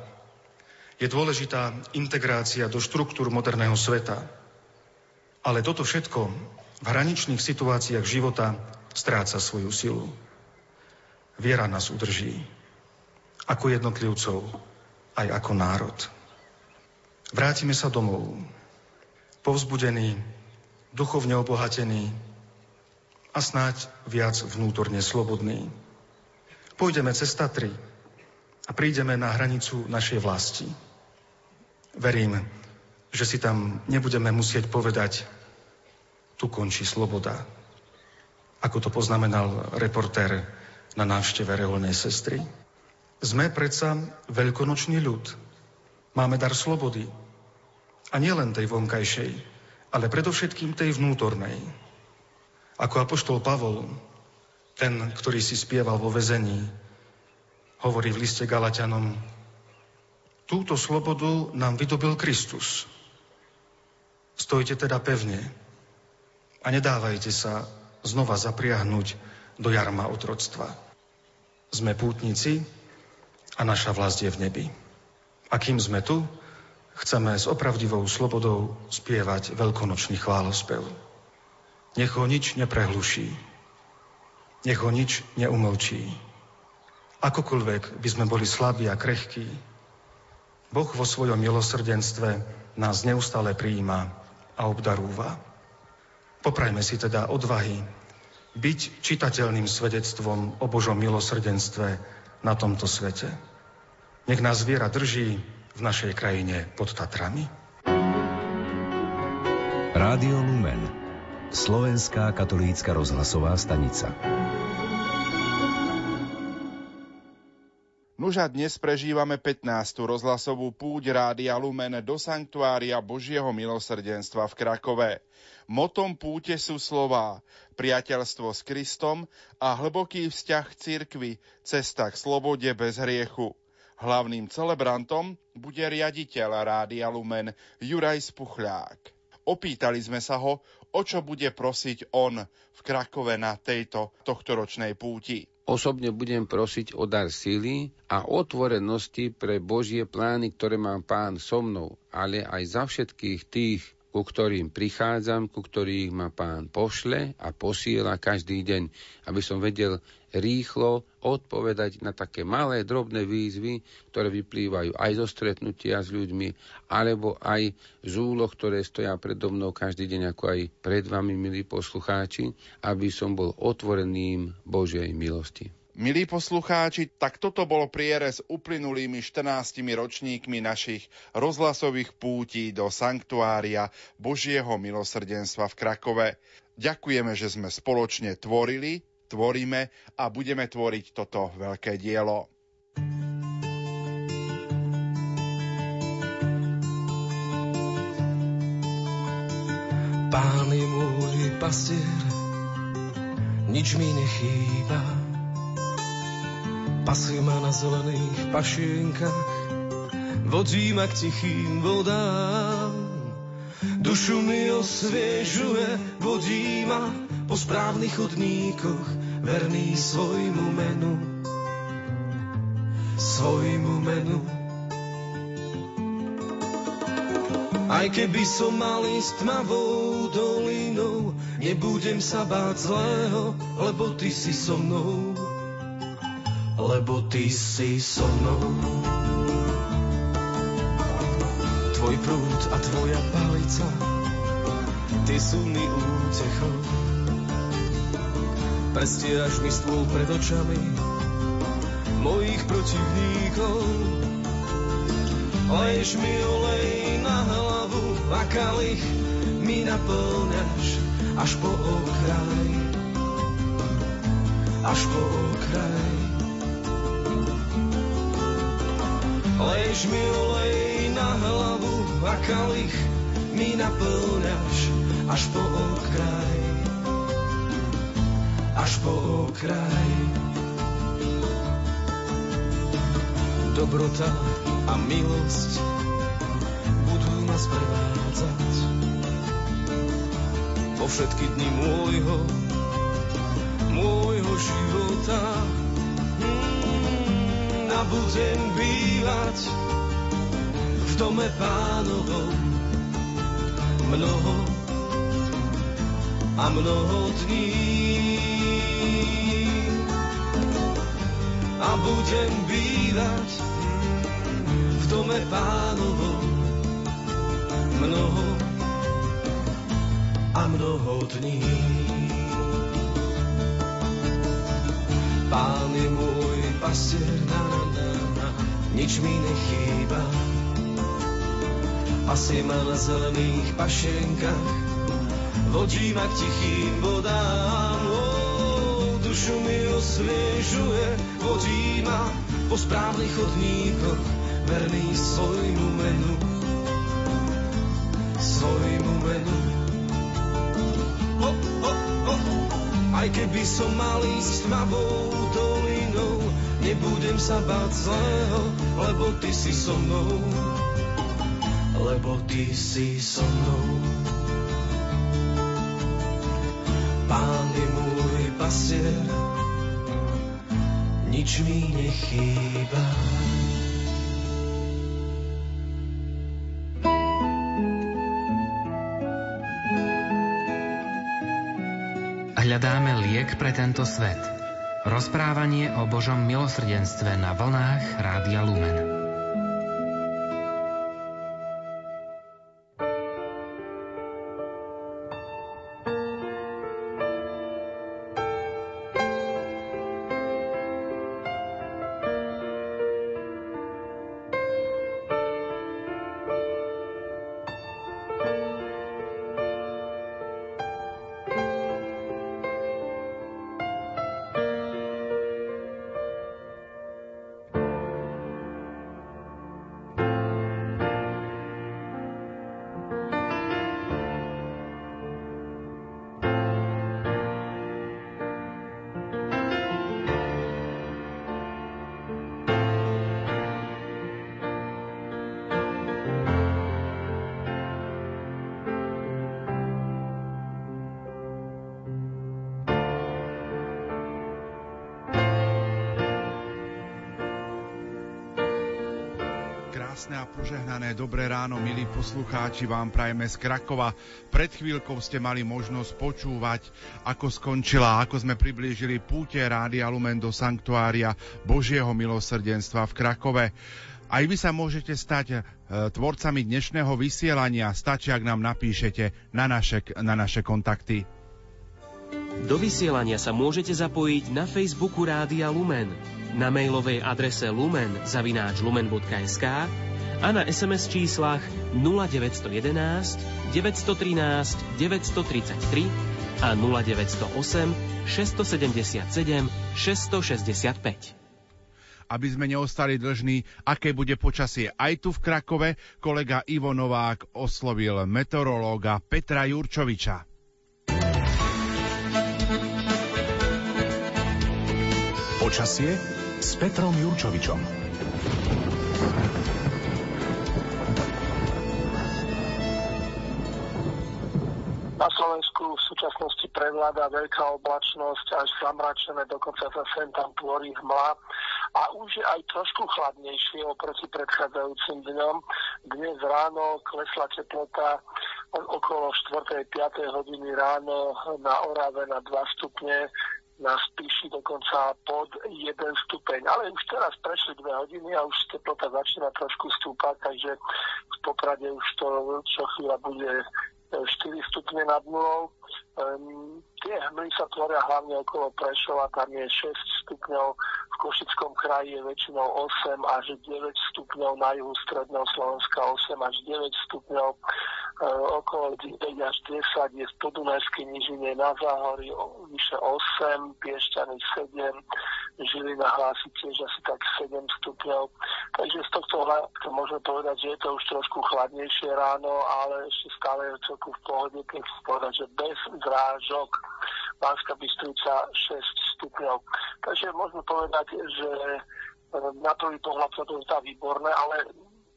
je dôležitá integrácia do štruktúr moderného sveta. Ale toto všetko v hraničných situáciách života stráca svoju silu. Viera nás udrží. Ako jednotlivcov, aj ako národ. Vrátime sa domov. Povzbudení, duchovne obohatení a snáď viac vnútorne slobodní. Pôjdeme cez Tatry a prídeme na hranicu našej vlasti. Verím, že si tam nebudeme musieť povedať, tu končí sloboda. Ako to poznamenal reportér na návšteve reholnej sestry. Sme predsa veľkonočný ľud. Máme dar slobody. A nielen tej vonkajšej, ale predovšetkým tej vnútornej. Ako apoštol Pavol, ten, ktorý si spieval vo vezení, hovorí v liste Galatianom, túto slobodu nám vydobil Kristus. Stojte teda pevne a nedávajte sa znova zapriahnuť do jarma otroctva. Sme pútnici a naša vlast je v nebi. A kým sme tu, chceme s opravdivou slobodou spievať veľkonočný chválospev. Nech ho nič neprehluší, nech ho nič neumlčí. Akokoľvek by sme boli slabí a krehkí, Boh vo svojom milosrdenstve nás neustále prijíma a obdarúva. Poprajme si teda odvahy byť čitateľným svedectvom o Božom milosrdenstve na tomto svete. Nech nás viera drží v našej krajine pod Tatrami. Rádio Lumen Slovenská katolícka rozhlasová stanica. Nuža dnes prežívame 15. rozhlasovú púť Rádia Lumen do Sanktuária Božieho milosrdenstva v Krakove. Motom púte sú slová priateľstvo s Kristom a hlboký vzťah k cirkvi, cesta k slobode bez hriechu. Hlavným celebrantom bude riaditeľ Rádia Lumen Juraj Spuchľák. Opýtali sme sa ho, o čo bude prosiť on v Krakove na tejto tohtoročnej púti. Osobne budem prosiť o dar síly a otvorenosti pre Božie plány, ktoré má Pán so mnou, ale aj za všetkých tých, ku ktorým prichádzam, ku ktorých ma Pán pošle a posiela každý deň, aby som vedel rýchlo odpovedať na také malé, drobné výzvy, ktoré vyplývajú aj zo stretnutia s ľuďmi, alebo aj z úloh, ktoré stoja predo mnou každý deň, ako aj pred vami, milí poslucháči, aby som bol otvoreným Božej milosti. Milí poslucháči, tak toto bol prierez uplynulými 14 ročníkmi našich rozhlasových pútí do sanktuária Božieho milosrdenstva v Krakove. Ďakujeme, že sme spoločne tvorili, tvoríme a budeme tvoriť toto veľké dielo. Pán je môj pastier, nič mi nechýba Pasie ma na zelených pašienkach, vodí ma k tichým vodám. Dušu mi osviežuje, vodí ma po správnych chodníkoch, verný svojmu menu. Svojmu menu. Aj keby som mal ísť tmavou dolinou, nebudem sa báť zlého, lebo ty si so mnou lebo ty si so mnou. Tvoj prúd a tvoja palica, ty sú mi útechou. Prestieraš mi stôl pred očami mojich protivníkov. Leješ mi olej na hlavu a kalich mi naplňaš až po okraj. Až po okraj. Lež mi olej na hlavu a kalich mi naplňaš až po okraj. Až po okraj. Dobrota a milosť budú nás prevádzať po všetky dni môjho, môjho života a budem bývať v dome pánovom mnoho a mnoho dní. A budem bývať v dome pánovom mnoho a mnoho dní. Pán je môj pastier, na, na, na, na, nič mi nechýba. Pasie ma na zelených pašienkach, vodí ma k tichým vodám. Ó, dušu mi osviežuje, vodí ma po správnych chodníkoch, verný svojmu menu. Svojmu menu. Oh, oh, oh. Aj keby som mal ísť tmavou dolinou, Nebudem sa báť zlého, lebo ty si so mnou. Lebo ty si so mnou. Pán je môj pasier, nič mi nechýba. Hľadáme liek pre tento svet. Rozprávanie o Božom milosrdenstve na vlnách Rádia Lumen. Poslucháči, vám prajeme z Krakova. Pred chvíľkou ste mali možnosť počúvať, ako skončila, ako sme priblížili púte Rádia Lumen do Sanktuária Božieho milosrdenstva v Krakove. Aj vy sa môžete stať e, tvorcami dnešného vysielania, stačí, ak nám napíšete na naše, na naše kontakty. Do vysielania sa môžete zapojiť na Facebooku Rádia Lumen, na mailovej adrese lumen zavináč lumen.sk a na SMS číslach 0911 913 933 a 0908 677 665 aby sme neostali dlžní, aké bude počasie aj tu v Krakove, kolega Ivo Novák oslovil meteorológa Petra Jurčoviča. Počasie s Petrom Jurčovičom. Na Slovensku v súčasnosti prevláda veľká oblačnosť, až zamračené, dokonca sa sem tam tvorí hmla a už je aj trošku chladnejšie oproti predchádzajúcim dňom. Dnes ráno klesla teplota okolo 4. 5. hodiny ráno na Orave na 2 stupne, na Spíši dokonca pod 1 stupeň. Ale už teraz prešli 2 hodiny a už teplota začína trošku stúpať, takže v Poprade už to čo chvíľa bude 4 stupne nad nulou. Um, tie hmly sa tvoria hlavne okolo Prešova, tam je 6 stupňov, v Košickom kraji je väčšinou 8 až 9 stupňov, na juhu stredného Slovenska 8 až 9 stupňov, e, okolo 9 až 10 je v Podunajskej nižine na Záhorí vyše 8, Piešťany 7, Žilina hlási tiež asi tak 7 stupňov. Takže z tohto hľadiska môžeme povedať, že je to už trošku chladnejšie ráno, ale ešte stále je celku v pohode, keď povedať, že bez zrážok Banská Bystrica 6 stupňov. Takže môžeme povedať, že na prvý pohľad sa to zdá výborné, ale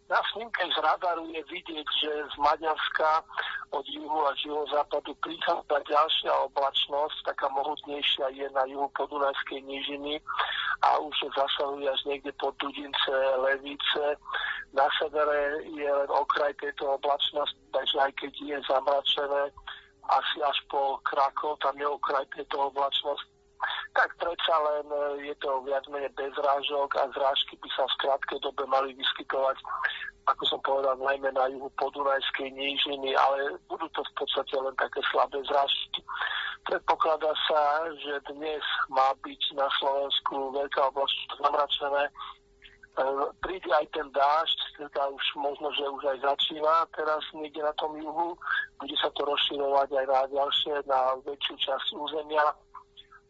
na snímke z radaru je vidieť, že z Maďarska od juhu a juhozápadu prichádza ďalšia oblačnosť, taká mohutnejšia je na juhu podunajskej nížiny a už zasahuje až niekde pod Dudince, Levice. Na severe je len okraj tejto oblačnosti, takže aj keď je zamračené, asi až po Krakov, tam je okraj tejto oblačnosti, tak predsa len e, je to viac menej bez rážok a zrážky by sa v krátkej dobe mali vyskytovať, ako som povedal, najmä na juhu podunajskej nížiny, ale budú to v podstate len také slabé zrážky. Predpokladá sa, že dnes má byť na Slovensku veľká oblasť zamračené, príde aj ten dážď, teda už možno, že už aj začína teraz niekde na tom juhu, bude sa to rozširovať aj na ďalšie, na väčšiu časť územia.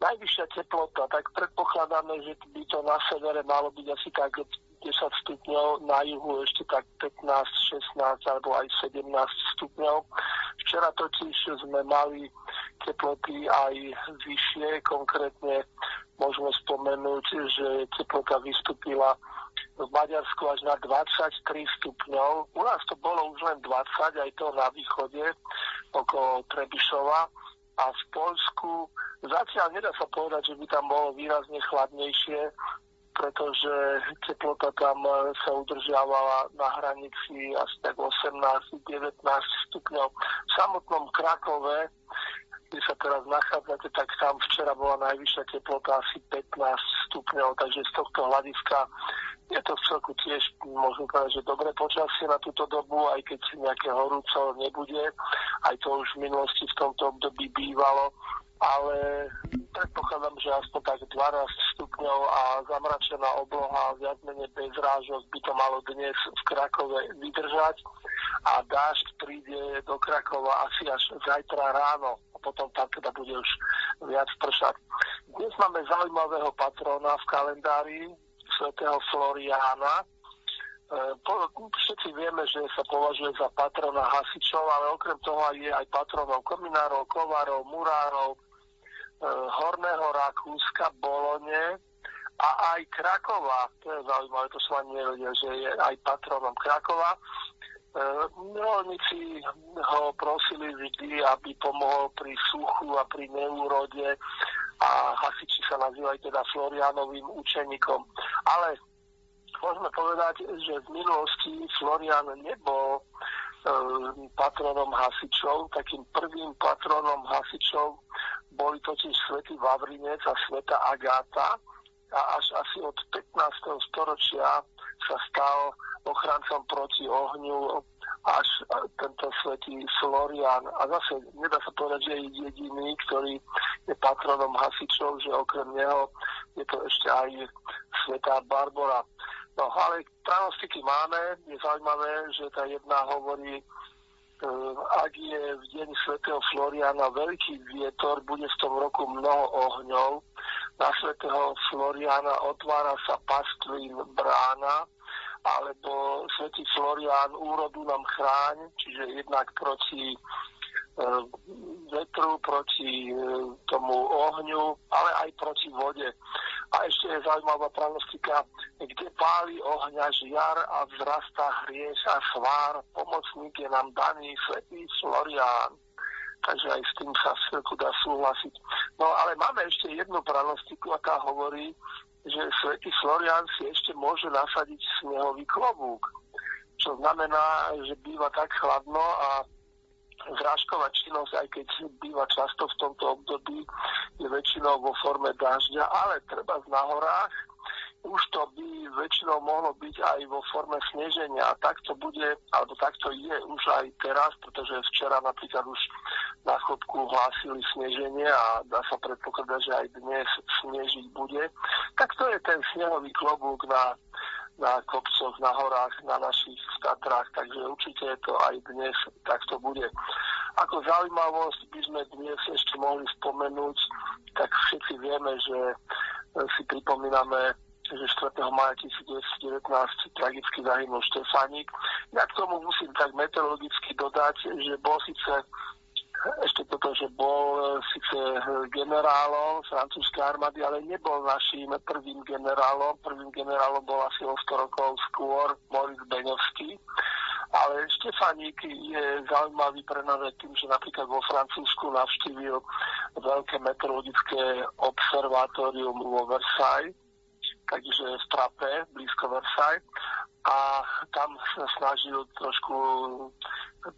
Najvyššia teplota, tak predpokladáme, že by to na severe malo byť asi tak 10 stupňov, na juhu ešte tak 15, 16 alebo aj 17 stupňov. Včera totiž sme mali teploty aj vyššie, konkrétne môžeme spomenúť, že teplota vystúpila v Maďarsku až na 23 stupňov. U nás to bolo už len 20, aj to na východe, okolo Trebišova a v Polsku zatiaľ nedá sa povedať, že by tam bolo výrazne chladnejšie, pretože teplota tam sa udržiavala na hranici asi tak 18-19 stupňov. V samotnom Krakove kde sa teraz nachádzate, tak tam včera bola najvyššia teplota asi 15 stupňov, takže z tohto hľadiska je to v celku tiež, môžem povedať, že dobré počasie na túto dobu, aj keď nejaké horúco nebude. Aj to už v minulosti v tomto období bývalo ale predpokladám, že aspoň tak 12 stupňov a zamračená obloha, viac menej bez rážok by to malo dnes v Krakove vydržať a dážď príde do Krakova asi až zajtra ráno a potom tam teda bude už viac pršať. Dnes máme zaujímavého patrona v kalendári, svätého Floriána, e, všetci vieme, že sa považuje za patrona hasičov, ale okrem toho je aj patronom kominárov, kovárov, murárov, e, Horného Rakúska, Bolone a aj Krakova. To je zaujímavé, to som ani nevedel, že je aj patronom Krakova. Milovníci ho prosili vždy, aby pomohol pri suchu a pri neúrode a hasiči sa nazývajú teda Florianovým učeníkom. Ale môžeme povedať, že v minulosti Florian nebol e, patronom hasičov. Takým prvým patronom hasičov boli totiž svätý Vavrinec a sveta Agáta a až asi od 15. storočia sa stal ochrancom proti ohňu až tento svetý Florian. A zase nedá sa povedať, že je jediný, ktorý je patronom hasičov, že okrem neho je to ešte aj svetá Barbara. No ale pranostiky máme, je zaujímavé, že tá jedna hovorí, e, ak je v deň svätého Floriana veľký vietor, bude v tom roku mnoho ohňov. Na svätého Floriana otvára sa pastvin brána, alebo svätý Florián úrodu nám chráň, čiže jednak proti e, vetru, proti e, tomu ohňu, ale aj proti vode. A ešte je zaujímavá pranostika, kde páli ohňa žiar a vzrastá hrieš a svár, pomocník je nám daný svätý Florián. Takže aj s tým sa všetko dá súhlasiť. No ale máme ešte jednu pranostiku, aká hovorí, že svätý Florian si ešte môže nasadiť snehový klobúk. Čo znamená, že býva tak chladno a zrážková činnosť, aj keď býva často v tomto období, je väčšinou vo forme dažďa, ale treba na horách už to by väčšinou mohlo byť aj vo forme sneženia. A tak to bude, alebo tak to je už aj teraz, pretože včera napríklad už na chodku hlásili sneženie a dá sa predpokladať, že aj dnes snežiť bude. Tak to je ten snehový klobúk na, na kopcoch, na horách, na našich Tatrách, takže určite to aj dnes takto bude. Ako zaujímavosť by sme dnes ešte mohli spomenúť, tak všetci vieme, že si pripomíname že 4. maja 1919 tragicky zahynul Štefánik. Ja k tomu musím tak meteorologicky dodať, že bol síce ešte toto, že bol e, síce generálom francúzskej armády, ale nebol našim prvým generálom. Prvým generálom bol asi o 100 rokov skôr Moritz Beňovský. Ale Štefaník je zaujímavý pre nás tým, že napríklad vo Francúzsku navštívil veľké meteorologické observatórium vo Versailles takže v Trape, blízko Versailles. A tam sa snažil trošku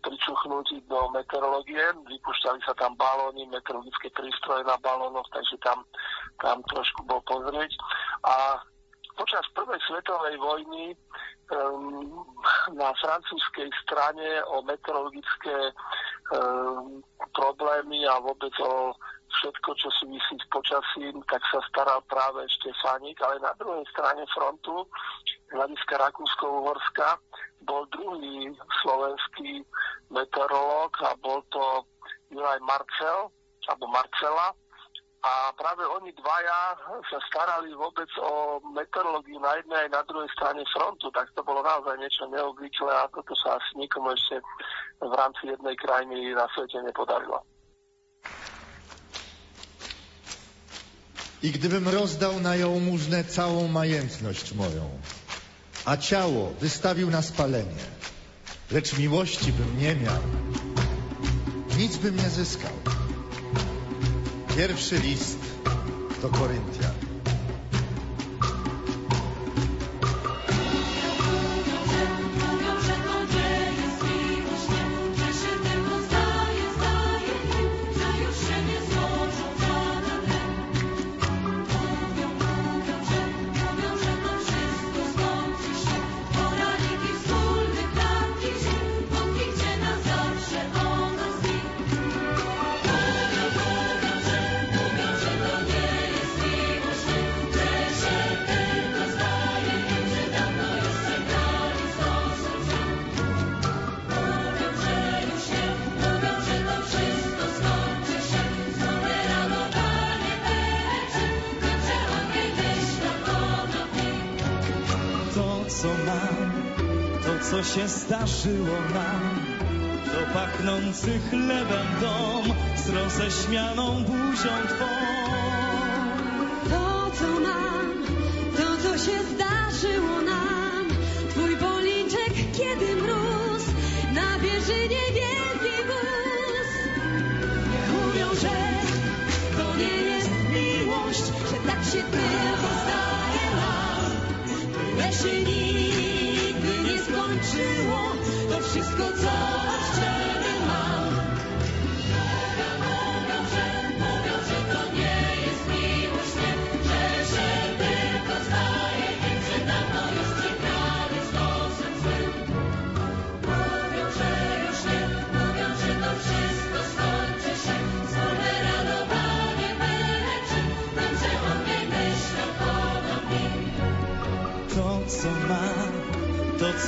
pričuchnúť do meteorológie. Vypúšťali sa tam balóny, meteorologické prístroje na balónoch, takže tam, tam trošku bol pozrieť. A počas prvej svetovej vojny um, na francúzskej strane o meteorologické um, problémy a vôbec o všetko, čo súvisí s počasím, tak sa staral práve Štefánik, ale na druhej strane frontu, hľadiska Rakúsko-Uhorska, bol druhý slovenský meteorológ a bol to Juraj Marcel, alebo Marcela, a práve oni dvaja sa starali vôbec o meteorológiu na jednej aj na druhej strane frontu, tak to bolo naozaj niečo neobvyklé a toto sa asi nikomu ešte v rámci jednej krajiny na svete nepodarilo. I gdybym rozdał na jałmużnę całą majętność moją, a ciało wystawił na spalenie, lecz miłości bym nie miał, nic bym nie zyskał. Pierwszy list do Koryntian. Zdarzyło nam. To pachnący chlebem dom z roześmianą buzią twą.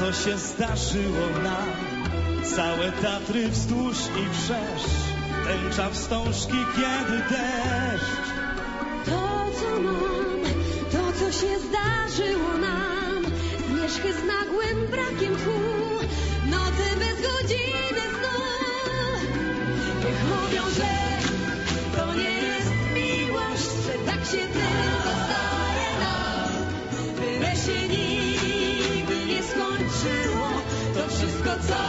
Co się zdarzyło nam. Całe Tatry wzdłuż i wszerz, tęcza wstążki, kiedy deszcz. To, co mam, to, co się zdarzyło nam, zmierzchy z nagłym brakiem tchu, nocy bez godziny snu. Niech mówią, że skończyło, to wszystko, co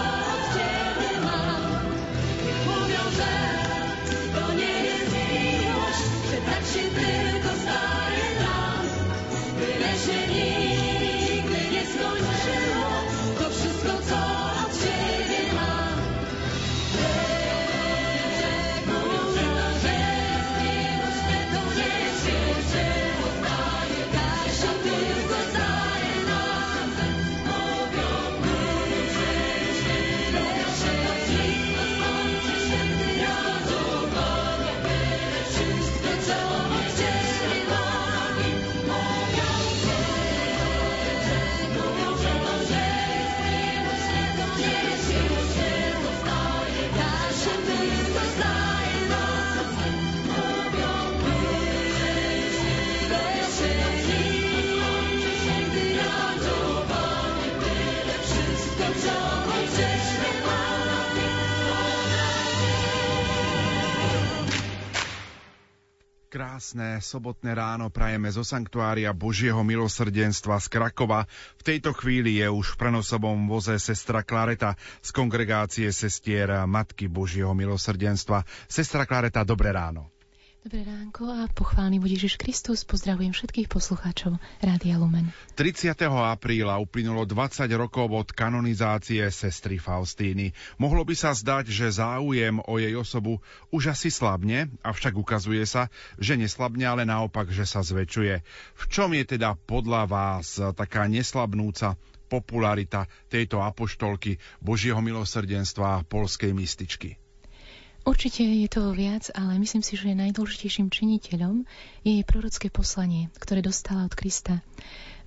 Krásne sobotné ráno prajeme zo Sanktuária Božieho milosrdenstva z Krakova. V tejto chvíli je už v prenosovom voze sestra Klareta z kongregácie sestier Matky Božieho milosrdenstva. Sestra Klareta, dobré ráno. Dobré ránko a pochválny bude Ježiš Kristus. Pozdravujem všetkých poslucháčov Rádia Lumen. 30. apríla uplynulo 20 rokov od kanonizácie sestry Faustíny. Mohlo by sa zdať, že záujem o jej osobu už asi slabne, avšak ukazuje sa, že neslabne, ale naopak, že sa zväčšuje. V čom je teda podľa vás taká neslabnúca popularita tejto apoštolky Božieho milosrdenstva a polskej mističky? Určite je toho viac, ale myslím si, že najdôležitejším činiteľom je jej prorocké poslanie, ktoré dostala od Krista.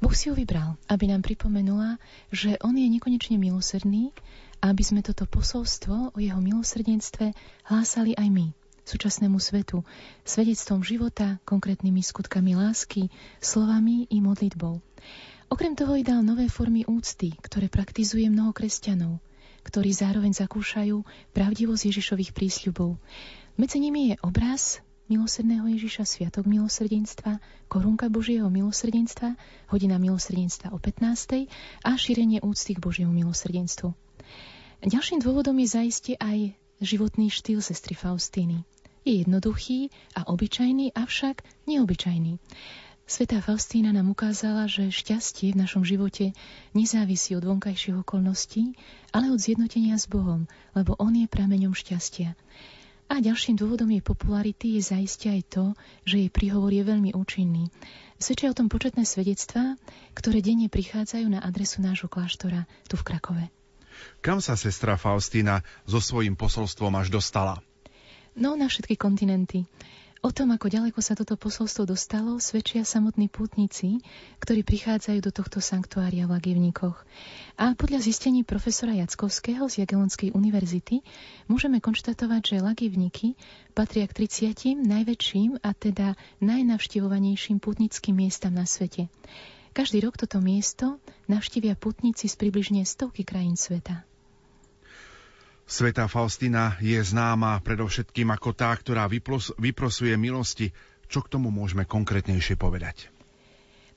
Boh si ho vybral, aby nám pripomenula, že On je nekonečne milosrdný a aby sme toto posolstvo o Jeho milosrdenstve hlásali aj my, súčasnému svetu, svedectvom života, konkrétnymi skutkami lásky, slovami i modlitbou. Okrem toho i dal nové formy úcty, ktoré praktizuje mnoho kresťanov – ktorí zároveň zakúšajú pravdivosť Ježišových prísľubov. Medzi nimi je obraz milosrdného Ježiša, Sviatok milosrdenstva, korunka Božieho milosrdenstva, hodina milosrdenstva o 15. a šírenie úcty k Božiemu milosrdenstvu. Ďalším dôvodom je zaiste aj životný štýl sestry Faustíny. Je jednoduchý a obyčajný, avšak neobyčajný. Svetá Faustína nám ukázala, že šťastie v našom živote nezávisí od vonkajších okolností, ale od zjednotenia s Bohom, lebo On je prameňom šťastia. A ďalším dôvodom jej popularity je zaiste aj to, že jej príhovor je veľmi účinný. Svedčia o tom početné svedectvá, ktoré denne prichádzajú na adresu nášho kláštora tu v Krakove. Kam sa sestra Faustína so svojím posolstvom až dostala? No, na všetky kontinenty. O tom, ako ďaleko sa toto posolstvo dostalo, svedčia samotní pútnici, ktorí prichádzajú do tohto sanktuária v Lagivníkoch. A podľa zistení profesora Jackovského z Jagelonskej univerzity môžeme konštatovať, že Lagivníky patria k 30 najväčším a teda najnavštevovanejším pútnickým miestam na svete. Každý rok toto miesto navštívia putníci z približne stovky krajín sveta. Sveta Faustina je známa predovšetkým ako tá, ktorá vyplos, vyprosuje milosti. Čo k tomu môžeme konkrétnejšie povedať?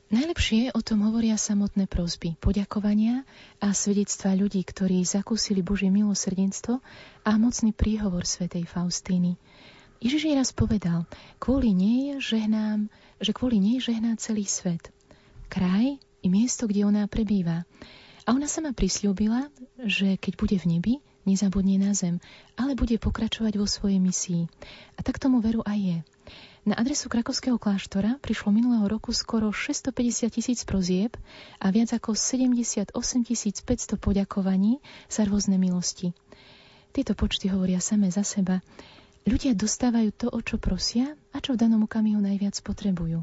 Najlepšie o tom hovoria samotné prosby, poďakovania a svedectvá ľudí, ktorí zakúsili Božie milosrdenstvo a mocný príhovor svätej Faustíny. Ježiš raz povedal, kvôli nej žehnám, že kvôli nej žehná celý svet. Kraj i miesto, kde ona prebýva. A ona sama prislúbila, že keď bude v nebi, nezabudne na zem, ale bude pokračovať vo svojej misii. A tak tomu veru aj je. Na adresu krakovského kláštora prišlo minulého roku skoro 650 tisíc prozieb a viac ako 78 500 poďakovaní za rôzne milosti. Tieto počty hovoria same za seba. Ľudia dostávajú to, o čo prosia a čo v danom okamihu najviac potrebujú.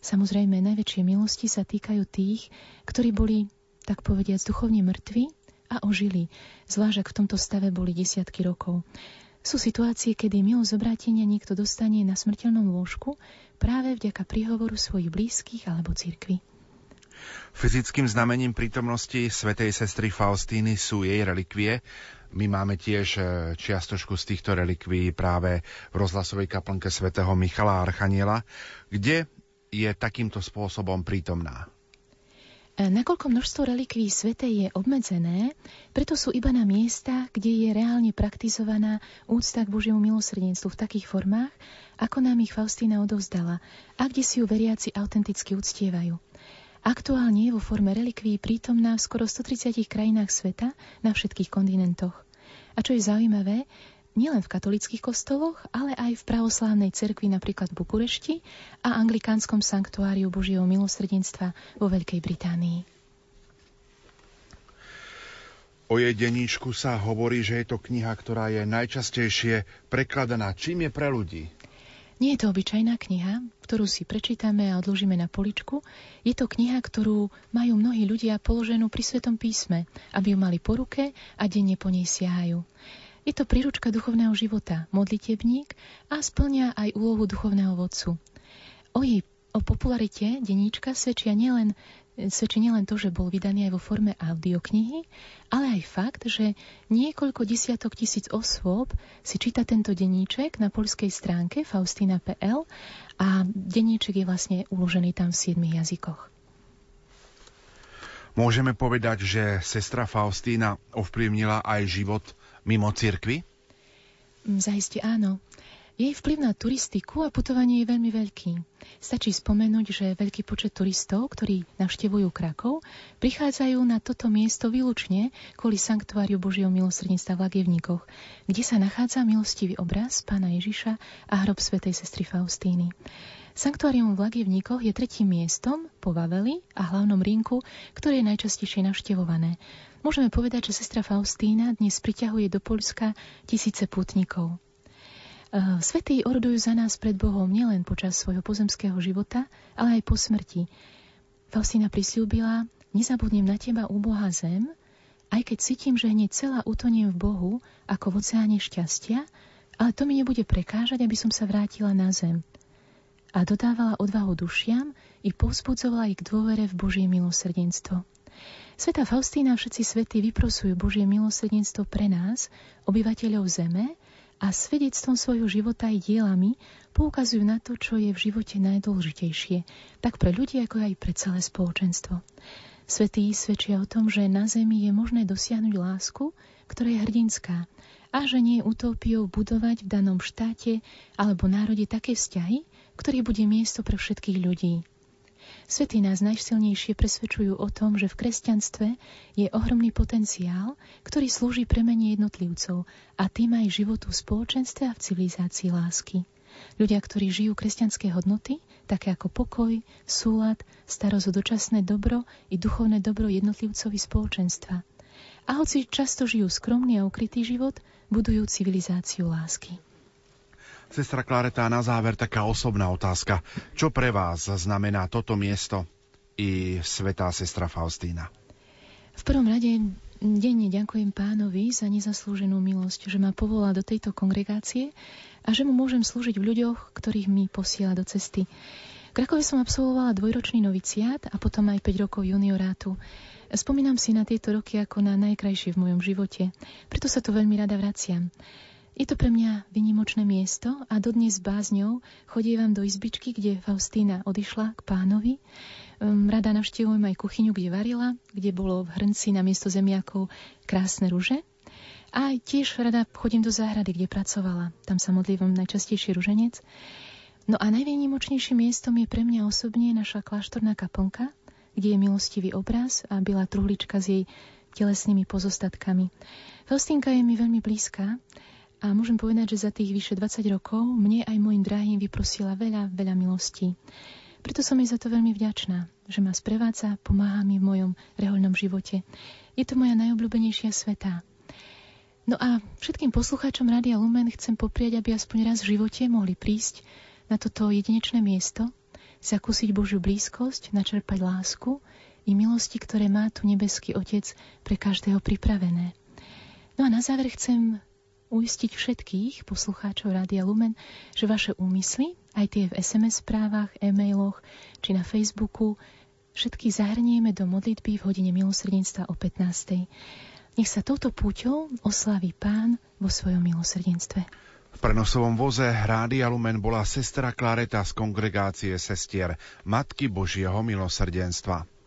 Samozrejme, najväčšie milosti sa týkajú tých, ktorí boli, tak povediať, duchovne mŕtvi a ožili, zvlášť ak v tomto stave boli desiatky rokov. Sú situácie, kedy milosť obrátenia niekto dostane na smrteľnom lôžku práve vďaka príhovoru svojich blízkych alebo cirkvi. Fyzickým znamením prítomnosti svätej sestry Faustíny sú jej relikvie. My máme tiež e, čiastočku z týchto relikví práve v rozhlasovej kaplnke svätého Michala Archaniela, kde je takýmto spôsobom prítomná. E, nakoľko množstvo relikví svetej je obmedzené, preto sú iba na miesta, kde je reálne praktizovaná úcta k Božiemu milosrdenstvu v takých formách, ako nám ich Faustína odovzdala a kde si ju veriaci autenticky uctievajú. Aktuálne je vo forme relikví prítomná v skoro 130 krajinách sveta na všetkých kontinentoch. A čo je zaujímavé, nielen v katolických kostoloch, ale aj v pravoslávnej cerkvi napríklad v Bukurešti a anglikánskom sanktuáriu Božieho milosrdenstva vo Veľkej Británii. O jej deníčku sa hovorí, že je to kniha, ktorá je najčastejšie prekladaná. Čím je pre ľudí? Nie je to obyčajná kniha, ktorú si prečítame a odložíme na poličku. Je to kniha, ktorú majú mnohí ľudia položenú pri Svetom písme, aby ju mali po ruke a denne po nej siahajú. Je to príručka duchovného života, modlitebník a splňa aj úlohu duchovného vodcu. O jej o popularite deníčka svedčia nielen, svedčí nielen to, že bol vydaný aj vo forme audioknihy, ale aj fakt, že niekoľko desiatok tisíc osôb si číta tento deníček na poľskej stránke faustina.pl a deníček je vlastne uložený tam v siedmých jazykoch. Môžeme povedať, že sestra Faustína ovplyvnila aj život mimo cirkvy? Mm, Zajiste áno. Jej vplyv na turistiku a putovanie je veľmi veľký. Stačí spomenúť, že veľký počet turistov, ktorí navštevujú Krakov, prichádzajú na toto miesto výlučne kvôli sanktuáriu Božieho milosrdenstva v Lagevníkoch, kde sa nachádza milostivý obraz pána Ježiša a hrob svätej sestry Faustíny. Sanktuárium v Lagievníkoch je tretím miestom po Vaveli a hlavnom rinku, ktoré je najčastejšie navštevované. Môžeme povedať, že sestra Faustína dnes priťahuje do Polska tisíce pútnikov. Eh, svetí orodujú za nás pred Bohom nielen počas svojho pozemského života, ale aj po smrti. Faustína prisľúbila, nezabudnem na teba, úbohá zem, aj keď cítim, že hneď celá utoniem v Bohu ako v oceáne šťastia, ale to mi nebude prekážať, aby som sa vrátila na zem. A dodávala odvahu dušiam i povzbudzovala ich k dôvere v Božie milosrdenstvo. Sveta Faustína všetci svety vyprosujú Božie milosrdenstvo pre nás, obyvateľov Zeme, a svedectvom svojho života aj dielami poukazujú na to, čo je v živote najdôležitejšie, tak pre ľudí, ako aj pre celé spoločenstvo. Svetí svedčia o tom, že na Zemi je možné dosiahnuť lásku, ktorá je hrdinská, a že nie je utopiou budovať v danom štáte alebo národe také vzťahy, ktorý bude miesto pre všetkých ľudí. Svety nás najsilnejšie presvedčujú o tom, že v kresťanstve je ohromný potenciál, ktorý slúži premene jednotlivcov a tým aj životu v spoločenstve a v civilizácii lásky. Ľudia, ktorí žijú kresťanské hodnoty, také ako pokoj, súlad, starosť o dočasné dobro i duchovné dobro jednotlivcovi spoločenstva. A hoci často žijú skromný a ukrytý život, budujú civilizáciu lásky. Sestra Klareta, na záver taká osobná otázka. Čo pre vás znamená toto miesto i svetá sestra Faustína? V prvom rade denne ďakujem pánovi za nezaslúženú milosť, že ma povolá do tejto kongregácie a že mu môžem slúžiť v ľuďoch, ktorých mi posiela do cesty. V Krakove som absolvovala dvojročný noviciát a potom aj 5 rokov juniorátu. Spomínam si na tieto roky ako na najkrajšie v mojom živote, preto sa tu veľmi rada vraciam. Je to pre mňa vynimočné miesto a dodnes s bázňou chodievam do izbičky, kde Faustína odišla k pánovi. Um, rada navštevujem aj kuchyňu, kde varila, kde bolo v hrnci na miesto zemiakov krásne ruže. A tiež rada chodím do záhrady, kde pracovala. Tam sa modlívam najčastejšie ruženec. No a najvýnimočnejším miestom je pre mňa osobne naša kláštorná kaplnka, kde je milostivý obraz a byla truhlička s jej telesnými pozostatkami. Faustinka je mi veľmi blízka a môžem povedať, že za tých vyše 20 rokov mne aj mojim drahým vyprosila veľa, veľa milostí. Preto som jej za to veľmi vďačná, že ma sprevádza, pomáha mi v mojom rehoľnom živote. Je to moja najobľúbenejšia sveta. No a všetkým poslucháčom Rádia Lumen chcem poprieť, aby aspoň raz v živote mohli prísť na toto jedinečné miesto, zakúsiť Božiu blízkosť, načerpať lásku i milosti, ktoré má tu nebeský Otec pre každého pripravené. No a na záver chcem uistiť všetkých poslucháčov Rádia Lumen, že vaše úmysly, aj tie v SMS správach, e-mailoch či na Facebooku, všetky zahrnieme do modlitby v hodine milosrdenstva o 15. Nech sa touto púťou oslaví Pán vo svojom milosrdenstve. V prenosovom voze Rádia Lumen bola sestra Klareta z kongregácie sestier Matky Božieho milosrdenstva.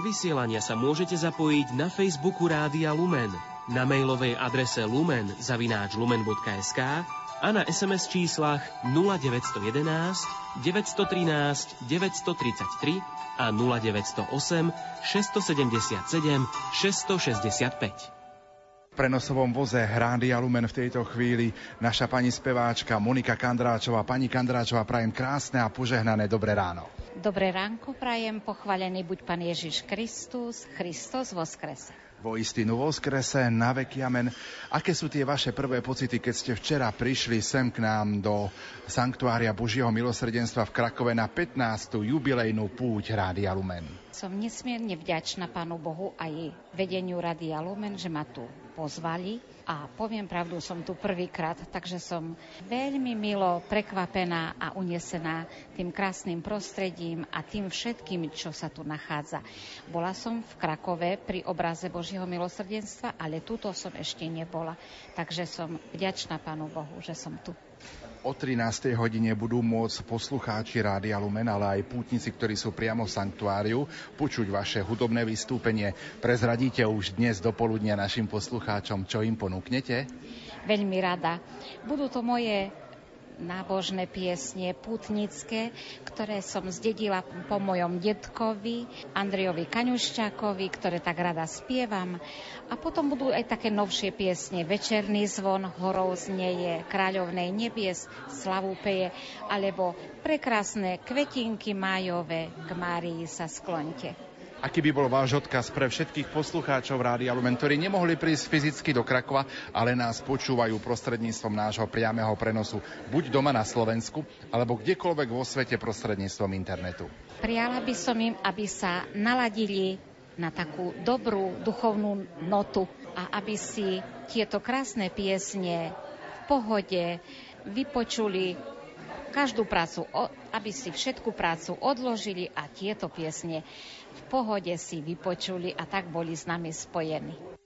Do vysielania sa môžete zapojiť na Facebooku Rádia Lumen, na mailovej adrese lumen zavináč lumen.sk a na SMS číslach 0911 913 933 a 0908 677 665 prenosovom voze Rádia Lumen v tejto chvíli naša pani speváčka Monika Kandráčová. Pani Kandráčová, prajem krásne a požehnané dobré ráno. Dobré ránko prajem, pochválený buď Pán Ježiš Kristus, Christos voskrese vo istinu voskrese, na veky amen. Aké sú tie vaše prvé pocity, keď ste včera prišli sem k nám do Sanktuária Božieho milosrdenstva v Krakove na 15. jubilejnú púť Rádia Lumen? Som nesmierne vďačná Pánu Bohu aj vedeniu Rádia Lumen, že ma tu pozvali a poviem pravdu, som tu prvýkrát, takže som veľmi milo prekvapená a unesená tým krásnym prostredím a tým všetkým, čo sa tu nachádza. Bola som v Krakove pri obraze Božieho milosrdenstva, ale tuto som ešte nebola, takže som vďačná Pánu Bohu, že som tu. O 13. hodine budú môcť poslucháči Rádia Lumen, ale aj pútnici, ktorí sú priamo v sanktuáriu, počuť vaše hudobné vystúpenie. Prezradíte už dnes do poludnia našim poslucháčom, čo im ponúknete? Veľmi rada. Budú to moje nábožné piesne putnické, ktoré som zdedila po mojom detkovi, Andrejovi Kaňuščákovi, ktoré tak rada spievam. A potom budú aj také novšie piesne. Večerný zvon, horou znieje, kráľovnej nebies, slavu peje, alebo prekrásne kvetinky májové, k Márii sa sklonte. Aký by bol váš odkaz pre všetkých poslucháčov Rádia Lumen, ktorí nemohli prísť fyzicky do Krakova, ale nás počúvajú prostredníctvom nášho priameho prenosu, buď doma na Slovensku, alebo kdekoľvek vo svete prostredníctvom internetu? Prijala by som im, aby sa naladili na takú dobrú duchovnú notu a aby si tieto krásne piesne v pohode vypočuli každú prácu, aby si všetku prácu odložili a tieto piesne pohode si vypočuli a tak boli s nami spojení.